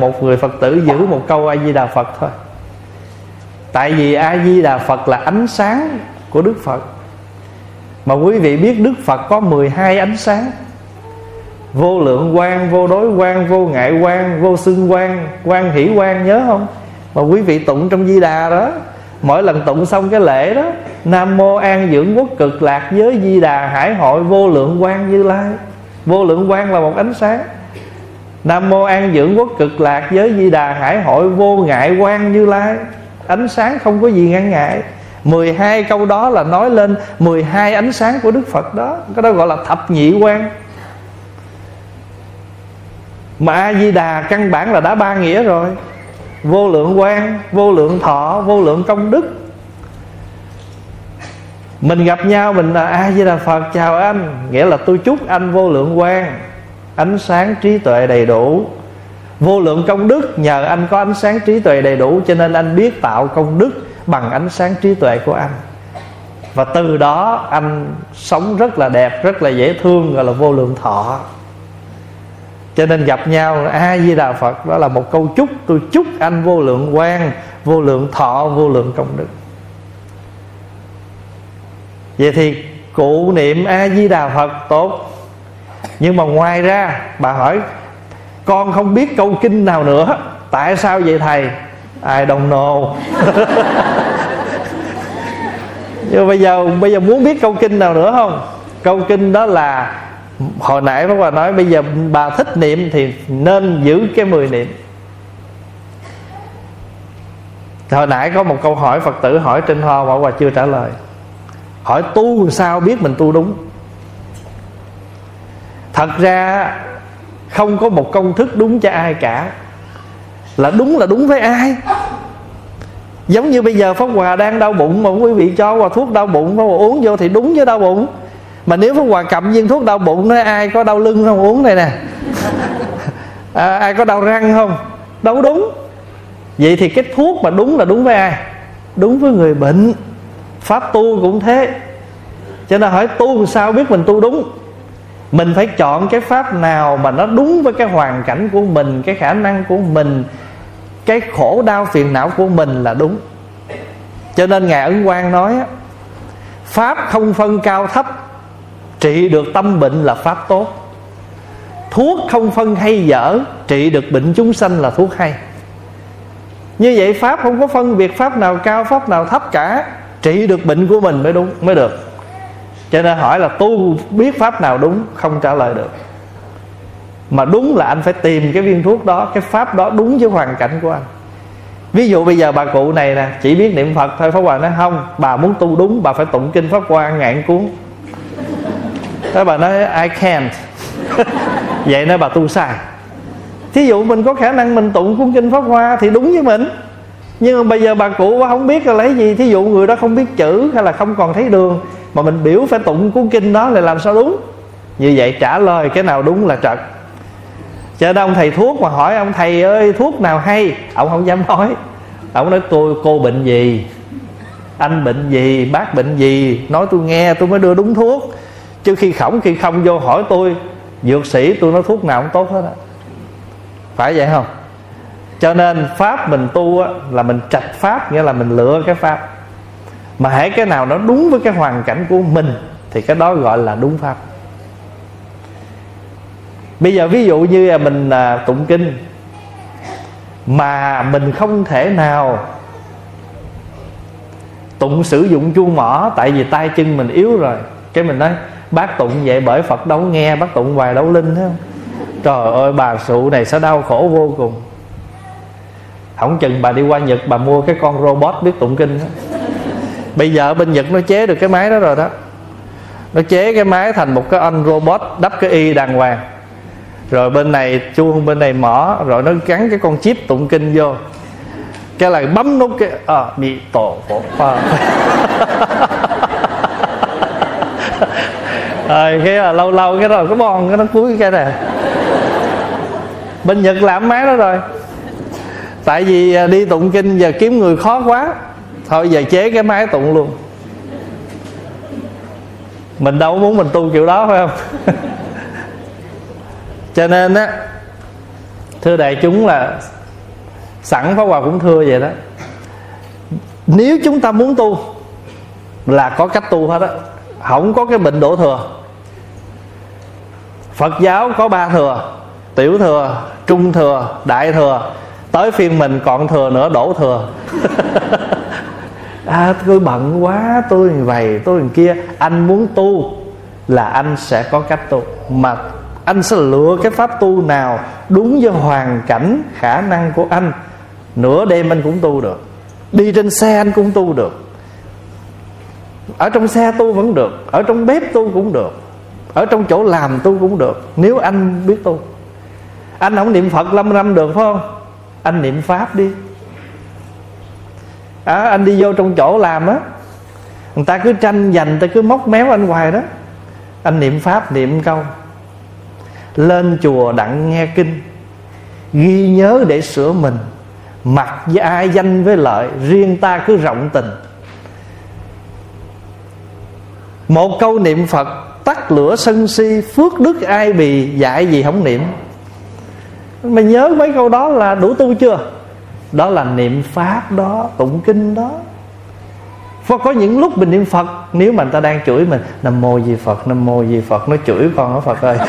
một người phật tử giữ một câu a di đà phật thôi. Tại vì a di đà phật là ánh sáng của đức phật. Mà quý vị biết đức phật có 12 ánh sáng. Vô lượng quan vô đối quan vô ngại quan vô xưng quan quan hỷ quan nhớ không? Mà quý vị tụng trong di đà đó, mỗi lần tụng xong cái lễ đó, nam mô an dưỡng quốc cực lạc giới di đà hải hội vô lượng quan như lai. Vô lượng quan là một ánh sáng nam mô an dưỡng quốc cực lạc giới di đà hải hội vô ngại quan như lai. Ánh sáng không có gì ngăn ngại. 12 câu đó là nói lên 12 ánh sáng của Đức Phật đó. Cái đó gọi là thập nhị quan. Mà A-di-đà căn bản là đã ba nghĩa rồi. Vô lượng quan, vô lượng thọ, vô lượng công đức. Mình gặp nhau mình là A-di-đà Phật. Chào anh. Nghĩa là tôi chúc anh vô lượng quan. Ánh sáng trí tuệ đầy đủ. Vô lượng công đức, Nhờ anh có ánh sáng trí tuệ đầy đủ, Cho nên anh biết tạo công đức Bằng ánh sáng trí tuệ của anh. Và từ đó, anh sống rất là đẹp, Rất là dễ thương, Gọi là vô lượng thọ. Cho nên gặp nhau a di đà phật, đó là một câu chúc. Tôi chúc anh vô lượng quan vô lượng thọ, vô lượng công đức. Vậy thì cụ niệm a di đà phật tốt nhưng mà ngoài ra, bà hỏi, con không biết câu kinh nào nữa. Tại sao vậy thầy? Ai đồng know. Nhưng bây giờ bây giờ muốn biết câu kinh nào nữa không? Câu kinh đó là, hồi nãy Pháp Hòa nói, bây giờ bà thích niệm thì nên giữ cái mười niệm. Hồi nãy có một câu hỏi Phật tử hỏi trên hoa Pháp Hòa chưa trả lời. Hỏi tu sao biết mình tu đúng? Thật ra không có một công thức đúng cho ai cả. Là đúng là đúng với ai? Giống như bây giờ pháp hòa đang đau bụng mà quý vị cho hòa thuốc đau bụng pháp hòa uống vô thì đúng với đau bụng. Mà nếu pháp hòa cầm viên thuốc đau bụng nói ai có đau lưng không uống này nè? À, ai có đau răng không? Đâu đúng. Vậy thì cái thuốc mà đúng là đúng với ai? Đúng với người bệnh. Pháp tu cũng thế. Cho nên hỏi tu sao biết mình tu đúng? Mình phải chọn cái pháp nào mà nó đúng với cái hoàn cảnh của mình, cái khả năng của mình, cái khổ đau phiền não của mình là đúng. Cho nên ngài ấn quang nói pháp không phân cao thấp, trị được tâm bệnh là pháp tốt. Thuốc không phân hay dở, trị được bệnh chúng sanh là thuốc hay. Như vậy pháp không có phân biệt pháp nào cao, pháp nào thấp cả, trị được bệnh của mình mới đúng, mới được cho nên hỏi là tu biết pháp nào đúng, không trả lời được. Mà đúng là anh phải tìm cái viên thuốc đó, cái pháp đó đúng với hoàn cảnh của anh. Ví dụ bây giờ bà cụ này nè, chỉ biết niệm phật thôi, pháp hoàng nói, không, bà muốn tu đúng, bà phải tụng kinh pháp hoa ngạn cuốn. Thế bà nói, I can't. Vậy nên bà tu sai. Thí dụ mình có khả năng mình tụng cuốn kinh Pháp Hoa Thì đúng với mình. Nhưng mà bây giờ bà cụ không biết là lấy gì, Thí dụ người đó không biết chữ Hay là không còn thấy đường mà mình biểu phải tụng cuốn kinh đó là làm sao đúng? Như vậy trả lời cái nào đúng là trật. Cho nên ông thầy thuốc mà hỏi ông thầy ơi thuốc nào hay? Ông không dám nói. Ông nói tôi cô bệnh gì? Anh bệnh gì? Bác bệnh gì? Nói tôi nghe tôi mới đưa đúng thuốc. Chứ khi khổng khi không vô hỏi tôi dược sĩ tôi nói thuốc nào cũng tốt hết á. Phải vậy không? Cho nên pháp mình tu á, là mình trạch pháp nghĩa là mình lựa cái pháp mà hãy cái nào nó đúng với cái hoàn cảnh của mình, thì cái đó gọi là đúng pháp. Bây giờ ví dụ như mình à, tụng kinh, mà mình không thể nào tụng sử dụng chuông mỏ, tại vì tay chân mình yếu rồi. Cái mình nói, bác tụng vậy bởi phật đâu nghe, bác tụng hoài đâu linh thấy không? Trời ơi, bà sụ này sẽ đau khổ vô cùng. Không chừng bà đi qua nhật bà mua cái con robot biết tụng kinh đó bây giờ bên nhật nó chế được cái máy đó rồi đó. Nó chế cái máy thành một cái anh robot đắp cái y đàng hoàng. Rồi bên này chuông bên này mỏ rồi nó gắn cái con chip tụng kinh vô. Cái là bấm nút cái à, bị tổ phổ rồi cái là lâu lâu cái rồi cái bon cái nó cuối cái này bên nhật làm máy đó rồi. Tại vì à, đi tụng kinh giờ kiếm người khó quá thôi, giờ chế cái máy tụng luôn. Mình đâu muốn mình tu kiểu đó, phải không? Cho nên á, thưa đại chúng là sẵn pháp hòa cũng thưa vậy đó. Nếu chúng ta muốn tu là có cách tu hết á. Không có cái bệnh đổ thừa. Phật giáo có ba thừa, tiểu thừa, trung thừa, đại thừa. Tới phiên mình còn thừa nữa, đổ thừa. à tôi bận quá, tôi vậy, tôi kia. Anh muốn tu là anh sẽ có cách tu. Mà anh sẽ lựa cái pháp tu nào đúng với hoàn cảnh, khả năng của anh. Nửa đêm anh cũng tu được. Đi trên xe anh cũng tu được. Ở trong xe tu vẫn được. Ở trong bếp tu cũng được. Ở trong chỗ làm tu cũng được. Nếu anh biết tu. Anh không niệm phật lâm năm được, phải không? Anh niệm pháp đi à, anh đi vô trong chỗ làm á người ta cứ tranh giành người ta cứ móc méo anh hoài đó. Anh niệm pháp niệm câu. Lên chùa đặng nghe kinh ghi nhớ để sửa mình. Mặc với ai danh với lợi riêng ta cứ rộng tình. Một câu niệm phật tắt lửa sân si phước đức ai bì dạy gì không niệm. Mày nhớ mấy câu đó là đủ tu chưa? Đó là niệm pháp đó tụng kinh đó. Và có những lúc mình niệm Phật Nếu mà người ta đang chửi mình Nam mô di Phật, Nam mô di Phật Nó chửi con nó Phật ơi?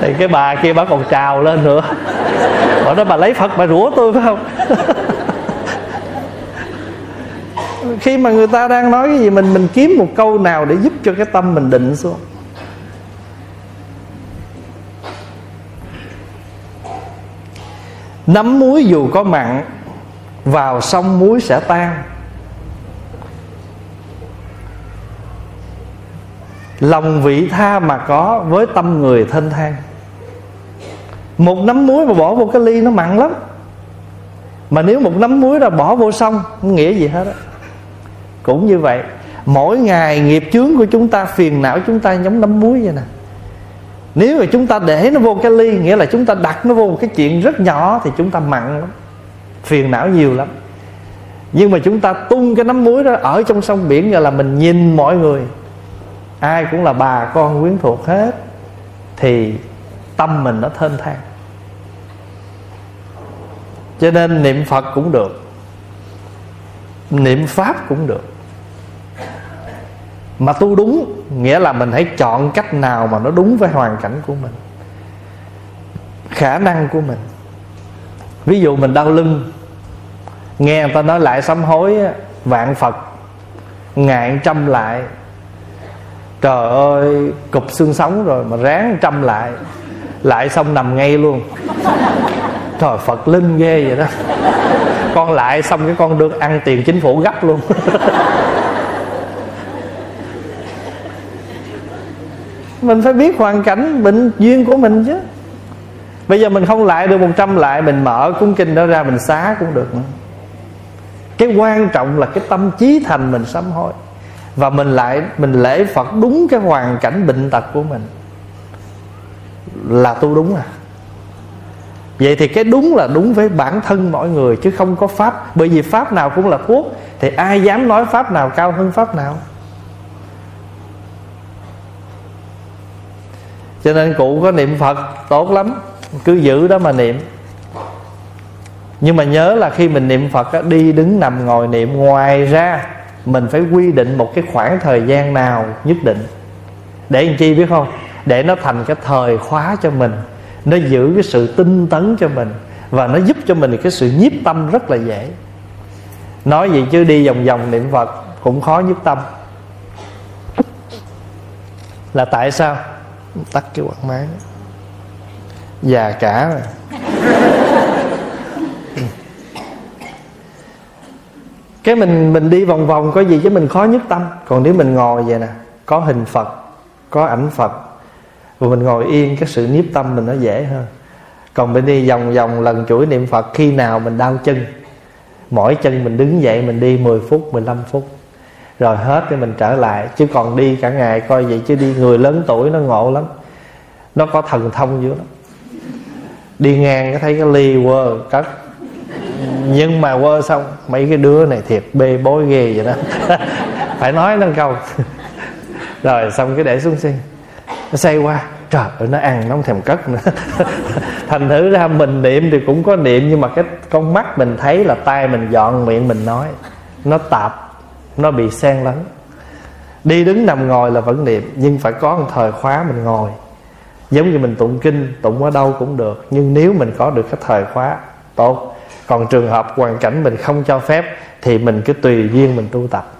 Thì cái bà kia bà còn trào lên nữa. Bà nói bà lấy Phật bà rủa tôi phải không? Khi mà người ta đang nói cái gì Mình mình kiếm một câu nào để giúp cho cái tâm mình định xuống. Nắm muối dù có mặn, Vào sông muối sẽ tan. Lòng vị tha mà có Với tâm người thân thang. Một nắm muối mà bỏ vô cái ly nó mặn lắm. Mà nếu một nắm muối là bỏ vô sông Không nghĩa gì hết á? Cũng như vậy, Mỗi ngày nghiệp chướng của chúng ta, Phiền não chúng ta giống nắm muối vậy nè nếu mà chúng ta để nó vô cái ly, nghĩa là chúng ta đặt nó vô một cái chuyện rất nhỏ, thì chúng ta mặn lắm, phiền não nhiều lắm. Nhưng mà chúng ta tung cái nắm muối đó ở trong sông biển là mình nhìn mọi người. Ai cũng là bà con quyến thuộc hết, thì tâm mình nó thênh thang. Cho nên niệm phật cũng được, niệm pháp cũng được mà tu đúng, nghĩa là mình hãy chọn cách nào mà nó đúng với hoàn cảnh của mình, khả năng của mình. Ví dụ mình đau lưng, nghe người ta nói lại sám hối vạn phật ngàn trăm lại. Trời ơi, cục xương sống rồi mà ráng trăm lại lại xong nằm ngay luôn. Trời, phật linh ghê vậy đó. Con lại xong cái con được ăn tiền chính phủ gấp luôn. mình phải biết hoàn cảnh bệnh duyên của mình chứ. Bây giờ mình không lại được 100 lại, mình mở cuốn kinh đó ra mình xá cũng được nữa. Cái quan trọng là cái tâm trí thành mình sám hối. Và mình lại, mình lễ phật đúng cái hoàn cảnh bệnh tật của mình. Là tu đúng à. Vậy thì cái đúng là đúng với bản thân mọi người chứ không có pháp. Bởi vì pháp nào cũng là thuốc thì ai dám nói pháp nào cao hơn pháp nào? Cho nên cụ có niệm phật tốt lắm cứ giữ đó mà niệm. Nhưng mà nhớ là khi mình niệm phật á, đi đứng nằm ngồi niệm ngoài ra mình phải quy định một cái khoảng thời gian nào nhất định. Để làm chi biết không? Để nó thành cái thời khóa cho mình nó giữ cái sự tinh tấn cho mình và nó giúp cho mình cái sự nhiếp tâm rất là dễ. Nói gì chứ đi vòng vòng niệm phật cũng khó nhiếp tâm. Là tại sao? Tắt cái quạt máy. Già cả rồi. Cái mình mình đi vòng vòng có gì chứ mình khó nhất tâm. Còn nếu mình ngồi vậy nè, có hình phật, có ảnh phật và mình ngồi yên, cái sự nhiếp tâm mình nó dễ hơn. Còn mình đi vòng vòng lần chuỗi niệm phật, khi nào mình đau chân, mỗi chân mình đứng dậy mình đi 10 phút 15 phút rồi hết thì mình trở lại. Chứ còn đi cả ngày coi vậy, chứ đi người lớn tuổi nó ngộ lắm. Nó có thần thông dữ lắm. Đi ngang cái thấy cái ly quơ cất. Nhưng mà quơ xong, mấy cái đứa này thiệt bê bối ghê vậy đó. Phải nói nó câu. Rồi xong cái để xuống xin nó xây qua. Trời ơi, nó ăn, nó không thèm cất nữa. Thành thử ra mình niệm thì cũng có niệm, nhưng mà cái con mắt mình thấy là tay mình dọn miệng mình nói. Nó tạp nó bị xen lẫn. Đi đứng nằm ngồi là vẫn niệm, nhưng phải có một thời khóa mình ngồi. Giống như mình tụng kinh, tụng ở đâu cũng được, nhưng nếu mình có được cái thời khóa, tốt. Còn trường hợp hoàn cảnh mình không cho phép, thì mình cứ tùy duyên mình tu tập.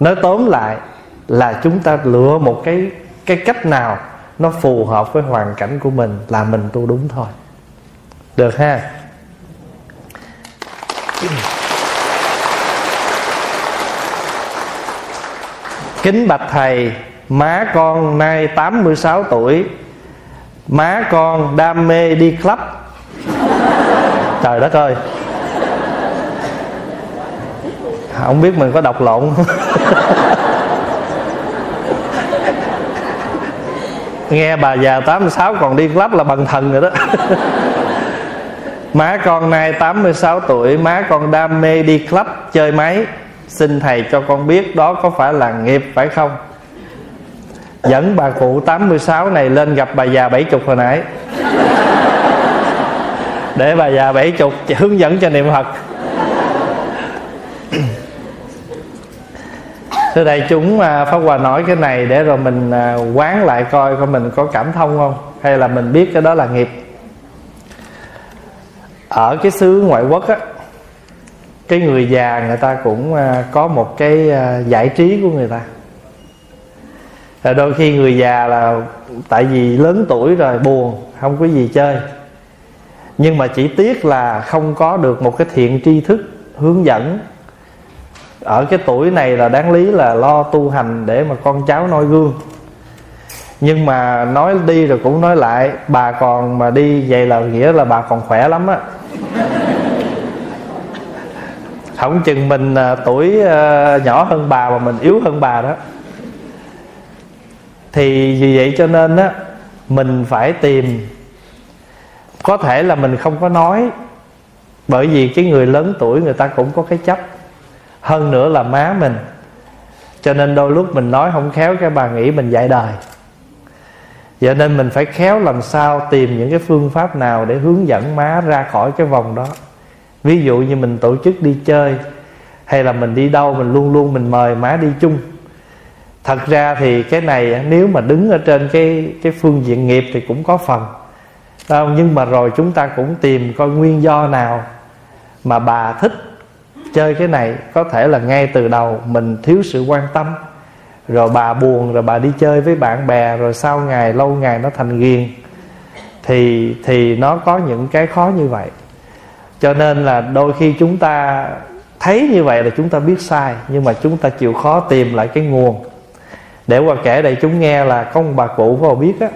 Nói tóm lại là chúng ta lựa một cái cái cách nào nó phù hợp với hoàn cảnh của mình là mình tu đúng thôi. Được ha? Kính bạch thầy, Má con nay 86 tuổi. Má con đam mê đi club. Trời đất ơi. Không biết mình có đọc lộn không? Nghe bà già 86 còn đi club là bằng thần rồi đó. Má con nay 86 tuổi, Má con đam mê đi club chơi máy. Xin thầy cho con biết đó có phải là nghiệp phải không? Dẫn bà cụ 86 này lên gặp bà già 70 hồi nãy. Để bà già 70 hướng dẫn cho niệm Phật. Thưa đại chúng à, Pháp Hòa nói cái này để rồi mình à, quán lại coi coi mình có cảm thông không, Hay là mình biết cái đó là nghiệp. Ở cái xứ ngoại quốc á cái người già người ta cũng à, có một cái à, giải trí của người ta. Rồi đôi khi người già là tại vì lớn tuổi rồi, buồn, không có gì chơi. Nhưng mà chỉ tiếc là không có được một cái thiện tri thức hướng dẫn. Ở cái tuổi này là đáng lý là lo tu hành để mà con cháu noi gương. Nhưng mà nói đi rồi cũng nói lại, bà còn mà đi vậy là nghĩa là bà còn khỏe lắm á không chừng mình à, tuổi à, nhỏ hơn bà mà mình yếu hơn bà đó. Thì vì vậy cho nên á mình phải tìm. Có thể là mình không có nói bởi vì cái người lớn tuổi người ta cũng có cái chấp. Hơn nữa là má mình. Cho nên đôi lúc mình nói không khéo cái bà nghĩ mình dạy đời. Vậy nên mình phải khéo làm sao tìm những cái phương pháp nào để hướng dẫn má ra khỏi cái vòng đó ví dụ như mình tổ chức đi chơi, hay là mình đi đâu, mình luôn luôn mình mời má đi chung. Thật ra thì cái này nếu mà đứng ở trên cái cái phương diện nghiệp thì cũng có phần. Không? nhưng mà rồi chúng ta cũng tìm coi nguyên do nào mà bà thích chơi cái này. Có thể là ngay từ đầu mình thiếu sự quan tâm, rồi bà buồn, rồi bà đi chơi với bạn bè, rồi sau ngày, lâu ngày nó thành ghiền. Thì thì nó có những cái khó như vậy cho nên là đôi khi chúng ta thấy như vậy là chúng ta biết sai nhưng mà chúng ta chịu khó tìm lại cái nguồn. Để qua kể đây chúng nghe là có một bà cụ có biết á.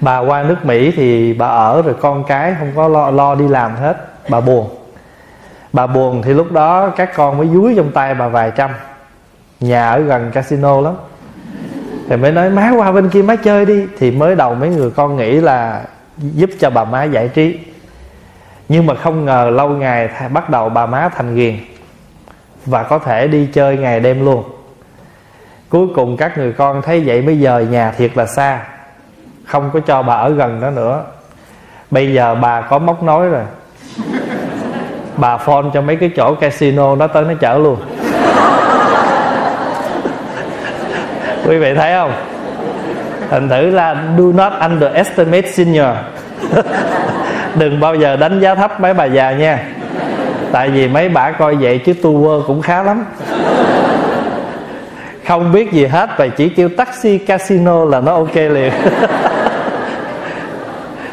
Bà qua nước mỹ thì bà ở rồi con cái không có lo, lo đi làm hết bà buồn. Bà buồn thì lúc đó các con mới dúi trong tay bà vài trăm. Nhà ở gần casino lắm. Thì mới nói má qua bên kia má chơi đi. Thì mới đầu mấy người con nghĩ là giúp cho bà má giải trí nhưng mà không ngờ lâu ngày bắt đầu bà má thành ghiền và có thể đi chơi ngày đêm luôn. Cuối cùng các người con thấy vậy mới dời nhà thiệt là xa, không có cho bà ở gần đó nữa. Bây giờ bà có móc nối rồi. Bà phone cho mấy cái chỗ casino nó tới nó chở luôn. Quý vị thấy không? Thành thử là do not underestimate senior. đừng bao giờ đánh giá thấp mấy bà già nha. Tại vì mấy bà coi vậy chứ tu vơ cũng khá lắm. Không biết gì hết và chỉ kêu taxi, casino là nó ok liền.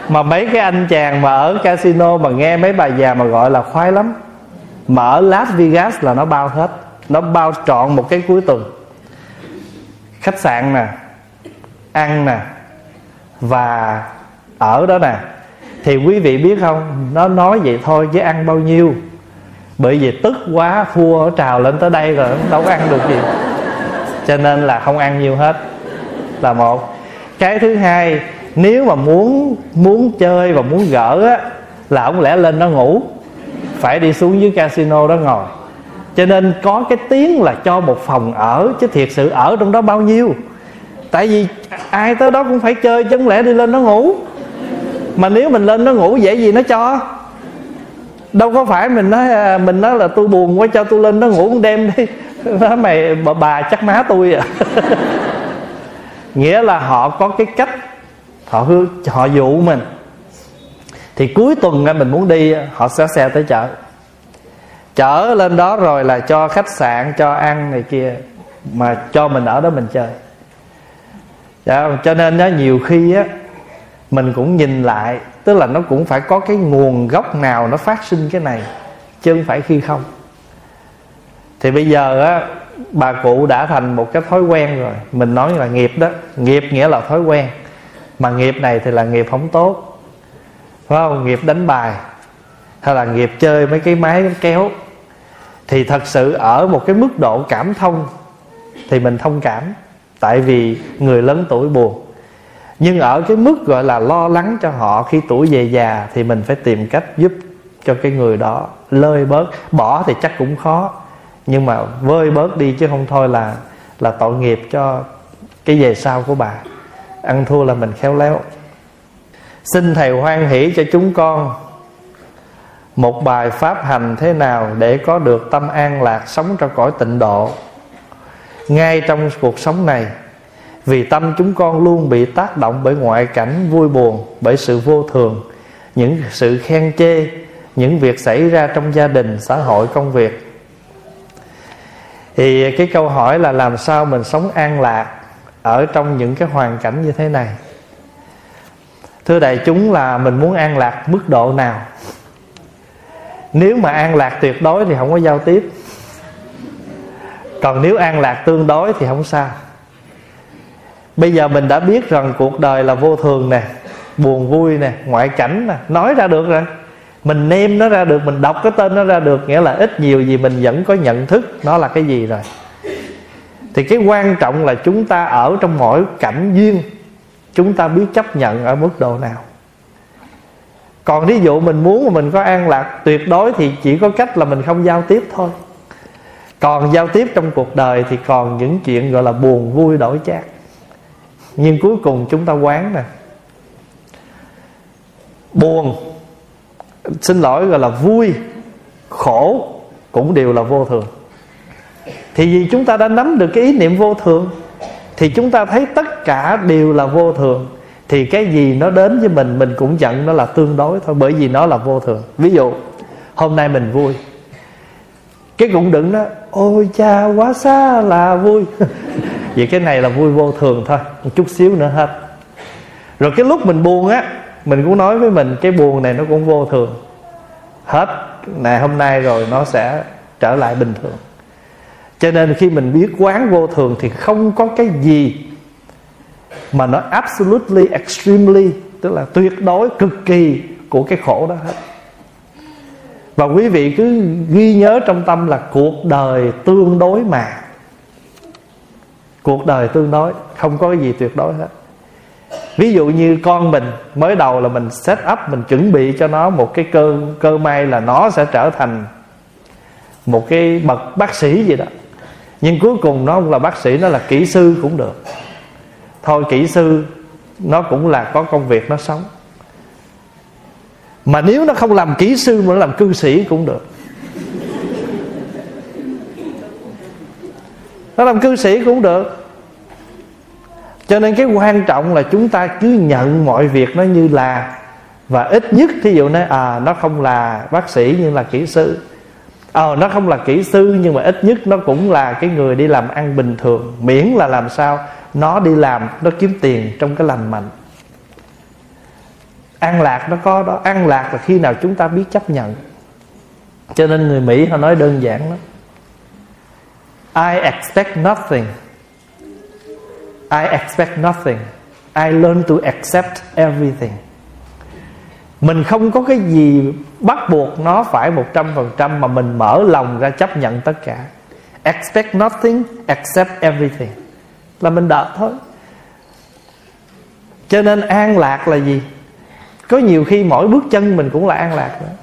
Mà mấy cái anh chàng mà ở casino mà nghe mấy bà già mà gọi là khoái lắm. Mà ở Las Vegas là nó bao hết. Nó bao trọn một cái cuối tuần. Khách sạn nè, ăn nè, và ở đó nè thì quý vị biết không? Nó nói vậy thôi chứ ăn bao nhiêu? Bởi vì tức quá, thua trào lên tới đây rồi, đâu có ăn được gì. Cho nên là không ăn nhiều hết. Là một. Cái thứ hai, nếu mà muốn muốn chơi và muốn gỡ á, là ông lẽ lên nó ngủ? Phải đi xuống dưới casino đó ngồi. Cho nên có cái tiếng là cho một phòng ở, chứ thiệt sự ở trong đó bao nhiêu? Tại vì ai tới đó cũng phải chơi, chứ không lẽ đi lên nó ngủ? Mà nếu mình lên nó ngủ dễ gì nó cho. Đâu có phải mình nói à, mình nói là tôi buồn quá cho tôi lên nó ngủ một đêm đi. Nói mày bà, bà chắc má tôi à. Nghĩa là họ có cái cách họ hư họ dụ mình. Thì cuối tuần mình muốn đi họ sẽ xe tới chợ. Chở lên đó rồi là cho khách sạn cho ăn này kia mà cho mình ở đó mình chơi. Đó, cho nên đó nhiều khi á mình cũng nhìn lại, tức là nó cũng phải có cái nguồn gốc nào nó phát sinh cái này, chứ không phải khi không. Thì bây giờ á, bà cụ đã thành một cái thói quen rồi. Mình nói là nghiệp đó. Nghiệp nghĩa là thói quen. Mà nghiệp này thì là nghiệp không tốt. Phải không? Nghiệp đánh bài. Hay là nghiệp chơi mấy cái máy kéo. Thì thật sự ở một cái mức độ cảm thông thì mình thông cảm. Tại vì người lớn tuổi buồn nhưng ở cái mức gọi là lo lắng cho họ khi tuổi về già thì mình phải tìm cách giúp cho cái người đó lơi bớt. Bỏ thì chắc cũng khó, nhưng mà vơi bớt đi chứ không thôi là là tội nghiệp cho cái về sau của bà. Ăn thua là mình khéo léo. Xin thầy hoan hỷ cho chúng con một bài pháp hành thế nào để có được tâm an lạc, sống trong cõi tịnh độ. Ngay trong cuộc sống này vì tâm chúng con luôn bị tác động bởi ngoại cảnh vui buồn, bởi sự vô thường, những sự khen chê, những việc xảy ra trong gia đình, xã hội, công việc. Thì cái câu hỏi là làm sao mình sống an lạc ở trong những cái hoàn cảnh như thế này? Thưa đại chúng, là mình muốn an lạc mức độ nào? Nếu mà an lạc tuyệt đối thì không có giao tiếp. Còn nếu an lạc tương đối thì không sao bây giờ mình đã biết rằng cuộc đời là vô thường nè, buồn vui nè, ngoại cảnh nè, nói ra được rồi. Mình nêm nó ra được, mình đọc cái tên nó ra được, nghĩa là ít nhiều gì mình vẫn có nhận thức nó là cái gì rồi. Thì cái quan trọng là chúng ta ở trong mỗi cảnh duyên, chúng ta biết chấp nhận ở mức độ nào. Còn ví dụ mình muốn mà mình có an lạc, tuyệt đối thì chỉ có cách là mình không giao tiếp thôi. Còn giao tiếp trong cuộc đời thì còn những chuyện gọi là buồn vui đổi chát nhưng cuối cùng chúng ta quán nè. Buồn. Xin lỗi gọi là vui. Khổ cũng đều là vô thường. Thì vì chúng ta đã nắm được cái ý niệm vô thường, thì chúng ta thấy tất cả đều là vô thường. Thì cái gì nó đến với mình mình cũng nhận nó là tương đối thôi, bởi vì nó là vô thường. Ví dụ, hôm nay mình vui. Cái cũng đừng đó ôi, cha, quá xa là vui. vì cái này là vui vô thường thôi, một chút xíu nữa hết. Rồi cái lúc mình buồn á, mình cũng nói với mình, cái buồn này nó cũng vô thường. Hết ngày hôm nay rồi nó sẽ trở lại bình thường. Cho nên khi mình biết quán vô thường thì không có cái gì mà nó absolutely, extremely, tức là tuyệt đối, cực kỳ của cái khổ đó hết. Và quý vị cứ ghi nhớ trong tâm là cuộc đời tương đối mà cuộc đời tương đối, không có cái gì tuyệt đối hết. Ví dụ như con mình mới đầu là mình set up, mình chuẩn bị cho nó một cái cơ cơ may là nó sẽ trở thành một cái bậc bác sĩ gì đó. Nhưng cuối cùng nó không là bác sĩ, nó là kỹ sư cũng được. Thôi kỹ sư nó cũng là có công việc nó sống. Mà nếu nó không làm kỹ sư mà nó làm cư sĩ cũng được. Nó làm cư sĩ cũng được. Cho nên cái quan trọng là chúng ta cứ nhận mọi việc nó như là. Và ít nhất thí dụ nói à nó không là bác sĩ nhưng là kỹ sư. Ờ à, nó không là kỹ sư nhưng mà ít nhất nó cũng là cái người đi làm ăn bình thường. Miễn là làm sao? Nó đi làm nó kiếm tiền trong cái lành mạnh. An lạc nó có đó. An lạc là khi nào chúng ta biết chấp nhận. Cho nên người mỹ họ nói đơn giản lắm. I expect nothing. I expect nothing. I learn to accept everything. Mình không có cái gì bắt buộc nó phải một trăm phần trăm Mà mình mở lòng ra chấp nhận tất cả. Expect nothing, accept everything. Là mình đợi thôi. Cho nên an lạc là gì? Có nhiều khi mỗi bước chân mình cũng là an lạc nữa.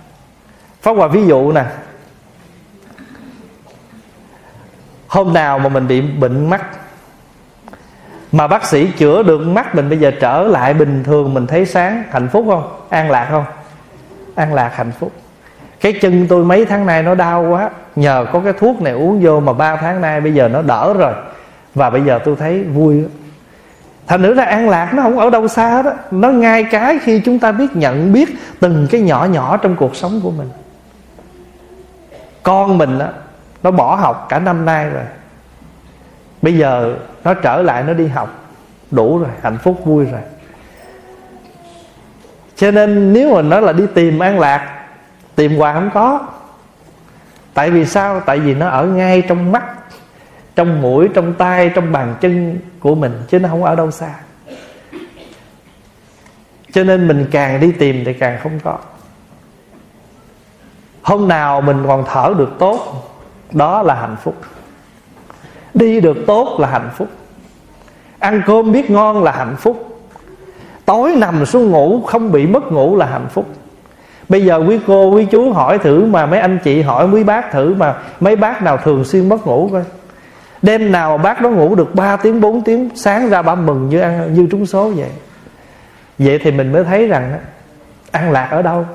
Pháp Hòa ví dụ nè. Hôm nào mà mình bị bệnh mắt. Mà bác sĩ chữa được mắt mình bây giờ trở lại bình thường, mình thấy sáng, hạnh phúc không? An lạc không? An lạc hạnh phúc. Cái chân tôi mấy tháng nay nó đau quá. Nhờ có cái thuốc này uống vô mà ba tháng nay bây giờ nó đỡ rồi. Và bây giờ tôi thấy vui. Thành nữ là an lạc nó không ở đâu xa đó nó ngay cái khi chúng ta biết nhận biết từng cái nhỏ nhỏ trong cuộc sống của mình. Con mình á nó bỏ học cả năm nay rồi. Bây giờ nó trở lại, nó đi học. Đủ rồi, hạnh phúc, vui rồi. Cho nên nếu mà nói là đi tìm an lạc, tìm hoài không có. Tại vì sao? Tại vì nó ở ngay trong mắt, trong mũi, trong tay, trong bàn chân của mình, chứ nó không ở đâu xa. Cho nên mình càng đi tìm thì càng không có. Hôm nào mình còn thở được tốt đó là hạnh phúc. Đi được tốt là hạnh phúc. Ăn cơm biết ngon là hạnh phúc. Tối nằm xuống ngủ không bị mất ngủ là hạnh phúc. Bây giờ quý cô, quý chú hỏi thử mà mấy anh chị hỏi, quý bác thử mà mấy bác nào thường xuyên mất ngủ coi. Đêm nào bác đó ngủ được 3 tiếng 4 tiếng, sáng ra ba mừng như ăn, như trúng số vậy. Vậy thì mình mới thấy rằng an lạc ở đâu?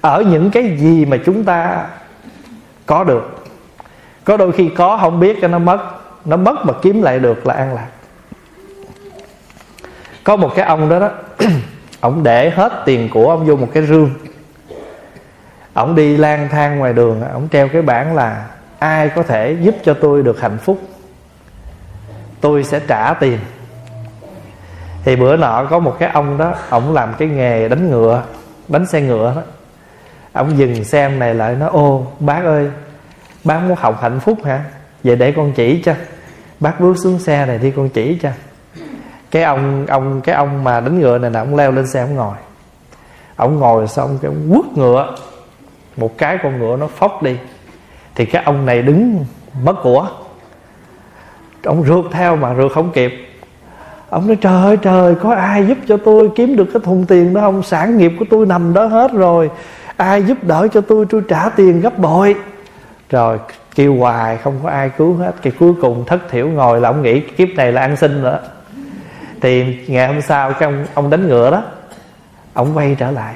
Ở những cái gì mà chúng ta có được. Có đôi khi có, không biết cho nó mất. Nó mất mà kiếm lại được là an lạc. Có một cái ông đó đó, ông để hết tiền của ông vô một cái rương. Ông đi lang thang ngoài đường, ông treo cái bảng là, ai có thể giúp cho tôi được hạnh phúc, tôi sẽ trả tiền. Thì bữa nọ có một cái ông đó, ông làm cái nghề đánh ngựa đánh xe ngựa đó ông dừng xem này lại nói, ô, bác ơi, bác muốn học hạnh phúc hả? Vậy để con chỉ cho. Bác bước xuống xe này đi, con chỉ cho. Cái ông ông, cái ông mà đánh ngựa này là ông leo lên xe, ông ngồi. Ông ngồi xong cái ông quất ngựa. Một cái con ngựa nó phóc đi. Thì cái ông này đứng mất của. Ông rượt theo mà rượt không kịp. Ông nói, trời ơi, trời, có ai giúp cho tôi kiếm được cái thùng tiền đó không? Sản nghiệp của tôi nằm đó hết rồi ai giúp đỡ cho tôi tôi trả tiền gấp bội. Rồi kêu hoài không có ai cứu hết. Cái cuối cùng thất thiểu ngồi là ông nghĩ kiếp này là ăn xin nữa. Thì ngày hôm sau cái ông, ông đánh ngựa đó ông quay trở lại.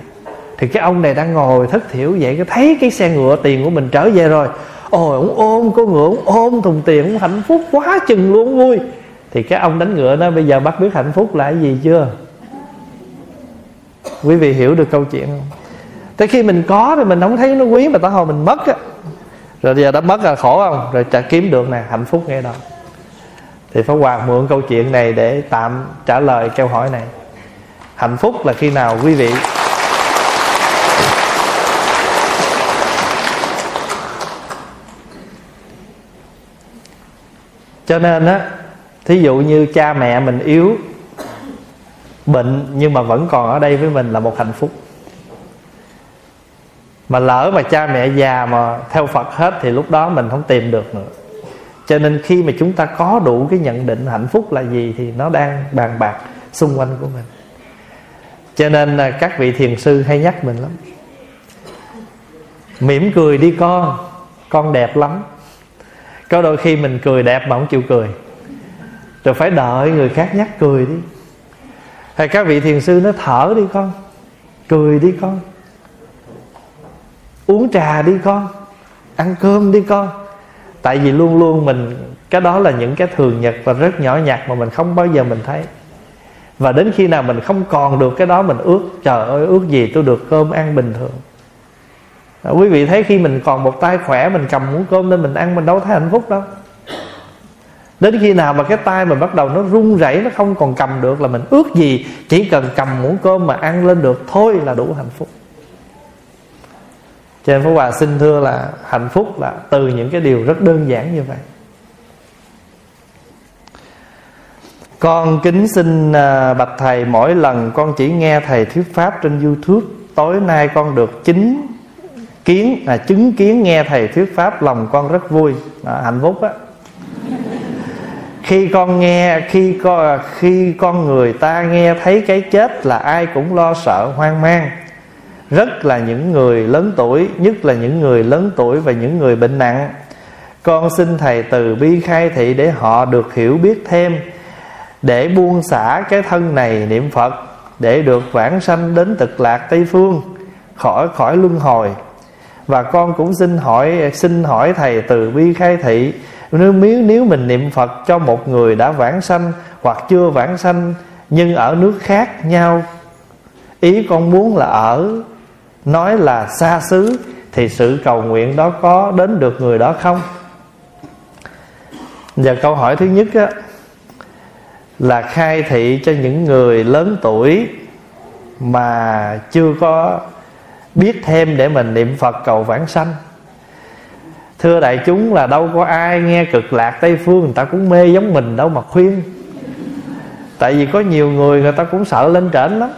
Thì cái ông này đang ngồi thất thiểu vậy cái thấy cái xe ngựa tiền của mình trở về rồi. Ôi ông ôm con ngựa ông ôm thùng tiền ông hạnh phúc quá chừng luôn vui. Thì cái ông đánh ngựa đó bây giờ bắt biết hạnh phúc là cái gì chưa? Quý vị hiểu được câu chuyện không? Tới khi mình có thì mình không thấy nó quý mà tới hồi mình mất á. Rồi giờ đã mất là khổ không? Rồi trả kiếm được nè, hạnh phúc ngay đâu. Thì Pháp Hòa mượn câu chuyện này để tạm trả lời câu hỏi này. Hạnh phúc là khi nào, quý vị? Cho nên á, thí dụ như cha mẹ mình yếu, bệnh nhưng mà vẫn còn ở đây với mình là một hạnh phúc mà lỡ mà cha mẹ già mà theo phật hết thì lúc đó mình không tìm được nữa. Cho nên khi mà chúng ta có đủ cái nhận định hạnh phúc là gì thì nó đang bàn bạc xung quanh của mình. Cho nên là các vị thiền sư hay nhắc mình lắm. Mỉm cười đi con con đẹp lắm. Có đôi khi mình cười đẹp mà không chịu cười. Rồi phải đợi người khác nhắc cười đi. Hay các vị thiền sư nó thở đi con, cười đi con uống trà đi con ăn cơm đi con. Tại vì luôn luôn mình cái đó là những cái thường nhật và rất nhỏ nhặt mà mình không bao giờ mình thấy. Và đến khi nào mình không còn được cái đó mình ước trời ơi ước gì tôi được cơm ăn bình thường. À, quý vị thấy khi mình còn một tay khỏe mình cầm muỗng cơm lên mình ăn mình đâu thấy hạnh phúc đâu. Đến khi nào mà cái tay mình bắt đầu nó run rẩy nó không còn cầm được là mình ước gì chỉ cần cầm muỗng cơm mà ăn lên được thôi là đủ hạnh phúc cho nên Pháp Hòa xin thưa là hạnh phúc là từ những cái điều rất đơn giản như vậy. Con kính xin à, bạch thầy mỗi lần con chỉ nghe thầy thuyết pháp trên YouTube Tối nay con được chính kiến là chứng kiến nghe thầy thuyết pháp lòng con rất vui à, hạnh phúc á. Khi con nghe khi con khi con người ta nghe thấy cái chết là ai cũng lo sợ hoang mang rất là những người lớn tuổi, nhất là những người lớn tuổi và những người bệnh nặng. Con xin thầy từ bi khai thị để họ được hiểu biết thêm, để buông xả cái thân này niệm phật, để được vãng sanh đến cực lạc tây phương, khỏi khỏi luân hồi. Và con cũng xin hỏi xin hỏi thầy từ bi khai thị, nếu nếu nếu mình niệm phật cho một người đã vãng sanh hoặc chưa vãng sanh, nhưng ở nước khác nhau, ý con muốn là ở nói là xa xứ thì sự cầu nguyện đó có đến được người đó không? Giờ câu hỏi thứ nhất á, là khai thị cho những người lớn tuổi mà chưa có biết thêm để mình niệm phật cầu vãng sanh. Thưa đại chúng là đâu có ai nghe cực lạc tây phương người ta cũng mê giống mình đâu mà khuyên. Tại vì có nhiều người người ta cũng sợ lên trển lắm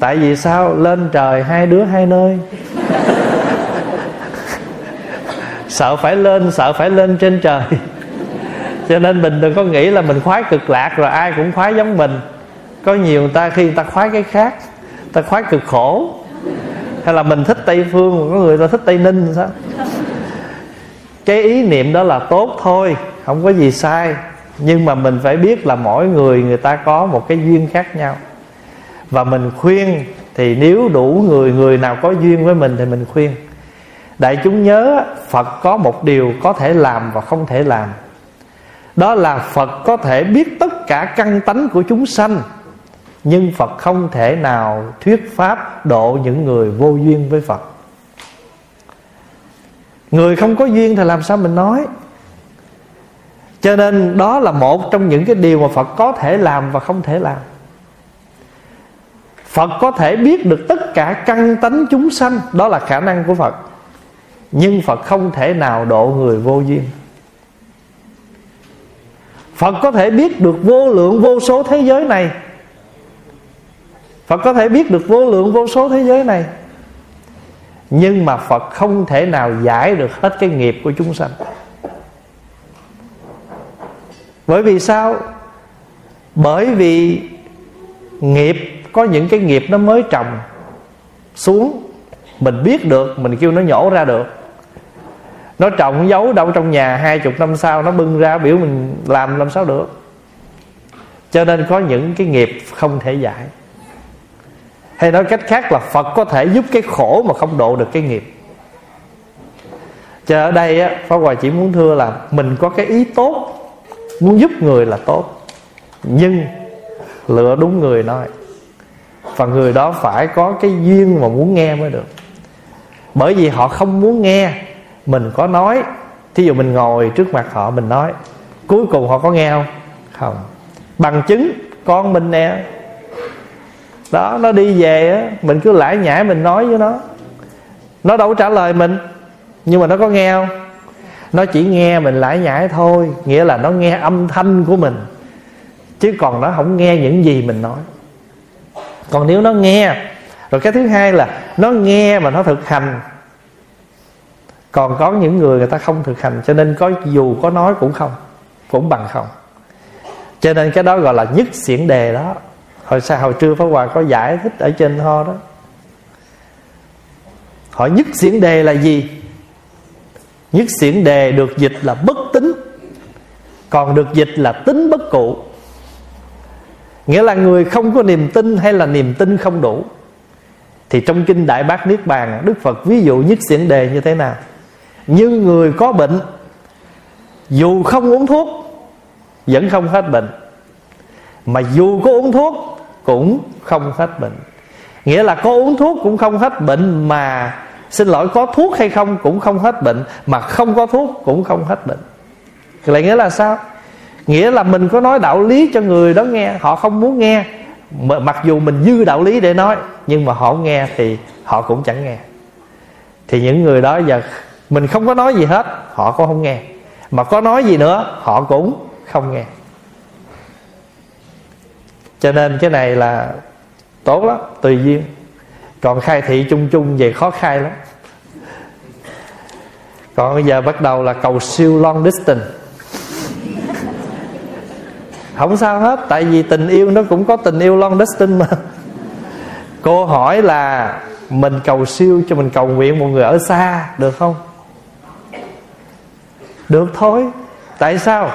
tại vì sao? Lên trời hai đứa hai nơi. Sợ phải lên, sợ phải lên trên trời. Cho nên mình đừng có nghĩ là mình khoái cực lạc rồi ai cũng khoái giống mình. Có nhiều người ta, khi người ta khoái cái khác ta khoái cực khổ. Hay là mình thích tây phương, có người ta thích tây ninh sao? Cái ý niệm đó là tốt thôi, không có gì sai. Nhưng mà mình phải biết là mỗi người người ta có một cái duyên khác nhau và mình khuyên, thì nếu đủ người người nào có duyên với mình thì mình khuyên. Đại chúng nhớ, phật có một điều có thể làm và không thể làm. Đó là phật có thể biết tất cả căn tánh của chúng sanh, nhưng phật không thể nào thuyết pháp độ những người vô duyên với phật. Người không có duyên thì làm sao mình nói? Cho nên đó là một trong những cái điều mà phật có thể làm và không thể làm phật có thể biết được tất cả căn tánh chúng sanh, đó là khả năng của phật. Nhưng phật không thể nào độ người vô duyên. Phật có thể biết được vô lượng vô số thế giới này. Phật có thể biết được vô lượng vô số thế giới này. Nhưng mà phật không thể nào giải được hết cái nghiệp của chúng sanh. Bởi vì sao? Bởi vì nghiệp có những cái nghiệp nó mới trồng xuống, mình biết được, mình kêu nó nhổ ra được. Nó trồng giấu đâu trong nhà hai chục năm sau, nó bưng ra biểu mình làm làm sao được. Cho nên có những cái nghiệp không thể giải. Hay nói cách khác là phật có thể giúp cái khổ mà không độ được cái nghiệp. Cho ở đây á, pháp hòa chỉ muốn thưa là mình có cái ý tốt, muốn giúp người là tốt. Nhưng lựa đúng người nói và người đó phải có cái duyên mà muốn nghe mới được. Bởi vì họ không muốn nghe, mình có nói, thí dụ mình ngồi trước mặt họ, mình nói, cuối cùng họ có nghe không? Không. Bằng chứng, con mình nè. Đó, nó đi về á, mình cứ lải nhải mình nói với nó. Nó đâu có trả lời mình, nhưng mà nó có nghe không? Nó chỉ nghe mình lải nhải thôi, nghĩa là nó nghe âm thanh của mình, chứ còn nó không nghe những gì mình nói còn nếu nó nghe, rồi cái thứ hai là nó nghe mà nó thực hành. Còn có những người người ta không thực hành, cho nên có dù có nói cũng không, cũng bằng không. Cho nên cái đó gọi là nhất xiển đề đó. Hồi sau hồi trưa pháp hòa có giải thích ở trên ho đó. Hỏi nhất xiển đề là gì? Nhất xiển đề được dịch là bất tính. Còn được dịch là tính bất cụ nghĩa là người không có niềm tin hay là niềm tin không đủ. Thì trong kinh đại bác niết bàn, đức phật ví dụ nhất xiển đề như thế nào? Như người có bệnh, dù không uống thuốc, vẫn không hết bệnh. Mà dù có uống thuốc, cũng không hết bệnh. Nghĩa là có uống thuốc cũng không hết bệnh, mà xin lỗi, có thuốc hay không cũng không hết bệnh, mà không có thuốc cũng không hết bệnh. Lại nghĩa là sao? Nghĩa là mình có nói đạo lý cho người đó nghe, họ không muốn nghe. Mặc dù mình dư đạo lý để nói, nhưng mà họ nghe thì họ cũng chẳng nghe. Thì những người đó giờ, mình không có nói gì hết, họ cũng không nghe. Mà có nói gì nữa, họ cũng không nghe. Cho nên cái này là tốt lắm, tùy duyên. Còn khai thị chung chung về khó khai lắm. Còn bây giờ bắt đầu là cầu siêu long distance không sao hết, tại vì tình yêu nó cũng có tình yêu long distance mà. Cô hỏi là mình cầu siêu cho mình cầu nguyện một người ở xa, được không? Được thôi. Tại sao?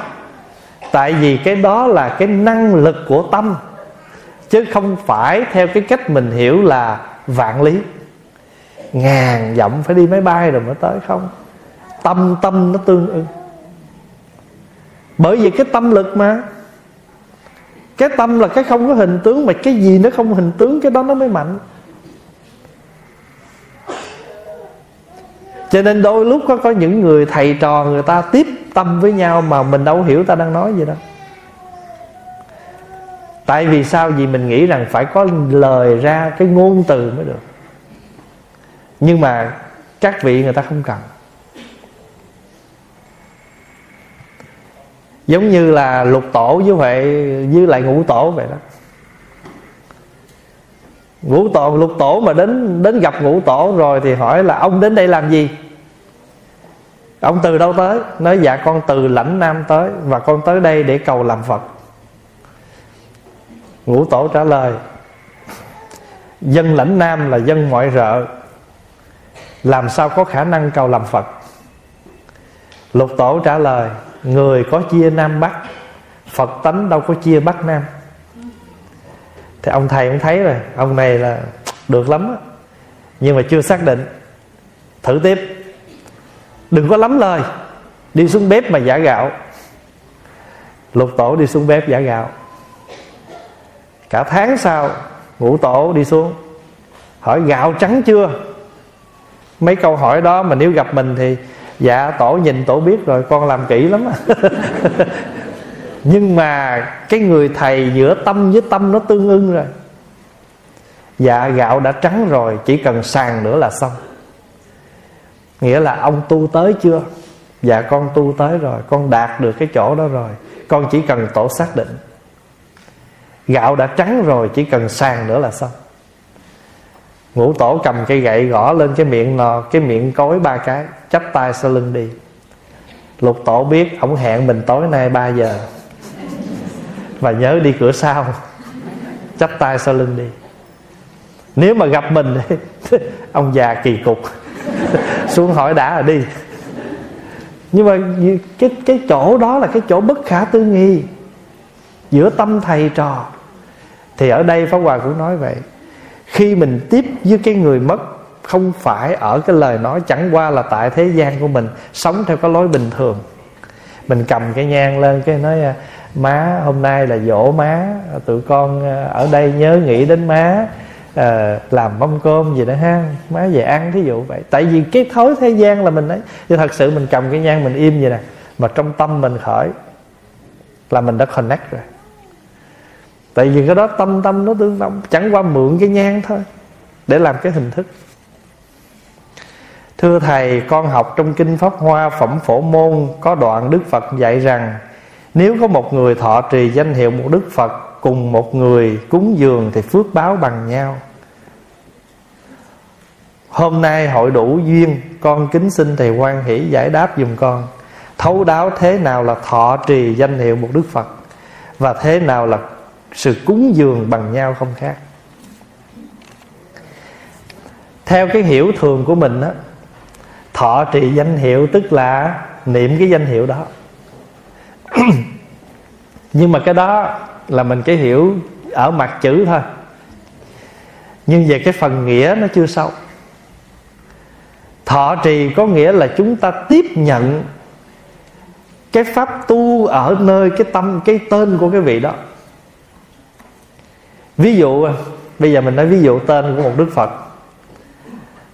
Tại vì cái đó là cái năng lực của tâm, chứ không phải theo cái cách mình hiểu là vạn lý. Ngàn dặm phải đi máy bay rồi mới tới không? Tâm tâm nó tương ưng bởi vì cái tâm lực mà cái tâm là cái không có hình tướng, mà cái gì nó không hình tướng, cái đó nó mới mạnh. Cho nên đôi lúc có có những người thầy trò người ta tiếp tâm với nhau mà mình đâu hiểu ta đang nói gì đâu. Tại vì sao? Vì mình nghĩ rằng phải có lời ra cái ngôn từ mới được. Nhưng mà các vị người ta không cần. Giống như là lục tổ với vậy với lại ngũ tổ vậy đó. Ngũ tổ, lục tổ mà đến đến gặp ngũ tổ rồi thì hỏi là, ông đến đây làm gì? Ông từ đâu tới? Nói dạ con từ lãnh nam tới, và con tới đây để cầu làm phật. Ngũ tổ trả lời, dân lãnh nam là dân ngoại rợ. Làm sao có khả năng cầu làm phật? Lục tổ trả lời người có chia nam bắc, phật tánh đâu có chia bắc nam. Thì ông thầy cũng thấy rồi, ông này là được lắm đó. nhưng mà chưa xác định. Thử tiếp. Đừng có lắm lời. Đi xuống bếp mà giả gạo. Lục tổ đi xuống bếp giả gạo. Cả tháng sau, ngũ tổ đi xuống. Hỏi gạo trắng chưa? Mấy câu hỏi đó mà nếu gặp mình thì dạ tổ nhìn tổ biết rồi, con làm kỹ lắm nhưng mà cái người thầy giữa tâm với tâm nó tương ưng rồi. Dạ gạo đã trắng rồi, chỉ cần sàn nữa là xong. Nghĩa là ông tu tới chưa? Dạ con tu tới rồi, con đạt được cái chỗ đó rồi. Con chỉ cần tổ xác định. Gạo đã trắng rồi, chỉ cần sàn nữa là xong ngũ tổ cầm cây gậy gõ lên cái miệng nò cái miệng cối ba cái chắp tay sau lưng đi. Lục tổ biết ổng hẹn mình tối nay 3 giờ. Và nhớ đi cửa sau chắp tay sau lưng đi. Nếu mà gặp mình ông già kỳ cục xuống hỏi đã rồi đi. Nhưng mà cái cái chỗ đó là cái chỗ bất khả tư nghi, giữa tâm thầy trò. Thì ở đây pháp hòa cũng nói vậy khi mình tiếp với cái người mất không phải ở cái lời nói chẳng qua là tại thế gian của mình sống theo cái lối bình thường. Mình cầm cái nhang lên cái nói à, má hôm nay là dỗ má tụi con à, ở đây nhớ nghĩ đến má à, làm mâm cơm gì đó ha má về ăn thí dụ vậy. Tại vì cái thói thế gian là mình ấy chứ thật sự mình cầm cái nhang mình im vậy nè mà trong tâm mình khởi là mình đã connect rồi tại vì cái đó tâm tâm nó tương đồng chẳng qua mượn cái nhang thôi, để làm cái hình thức. Thưa thầy, con học trong kinh pháp hoa phẩm phổ môn, có đoạn đức phật dạy rằng, nếu có một người thọ trì danh hiệu một đức phật cùng một người cúng dường thì phước báo bằng nhau. Hôm nay hội đủ duyên, con kính xin thầy quan hỷ giải đáp dùm con. Thấu đáo thế nào là thọ trì danh hiệu một đức phật? Và thế nào là sự cúng dường bằng nhau không khác. Theo cái hiểu thường của mình á, thọ trì danh hiệu tức là niệm cái danh hiệu đó. Nhưng mà cái đó là mình cái hiểu ở mặt chữ thôi. Nhưng về cái phần nghĩa nó chưa sâu. Thọ trì có nghĩa là chúng ta tiếp nhận cái pháp tu ở nơi cái tâm, cái tên của cái vị đó ví dụ, bây giờ mình nói ví dụ tên của một đức phật.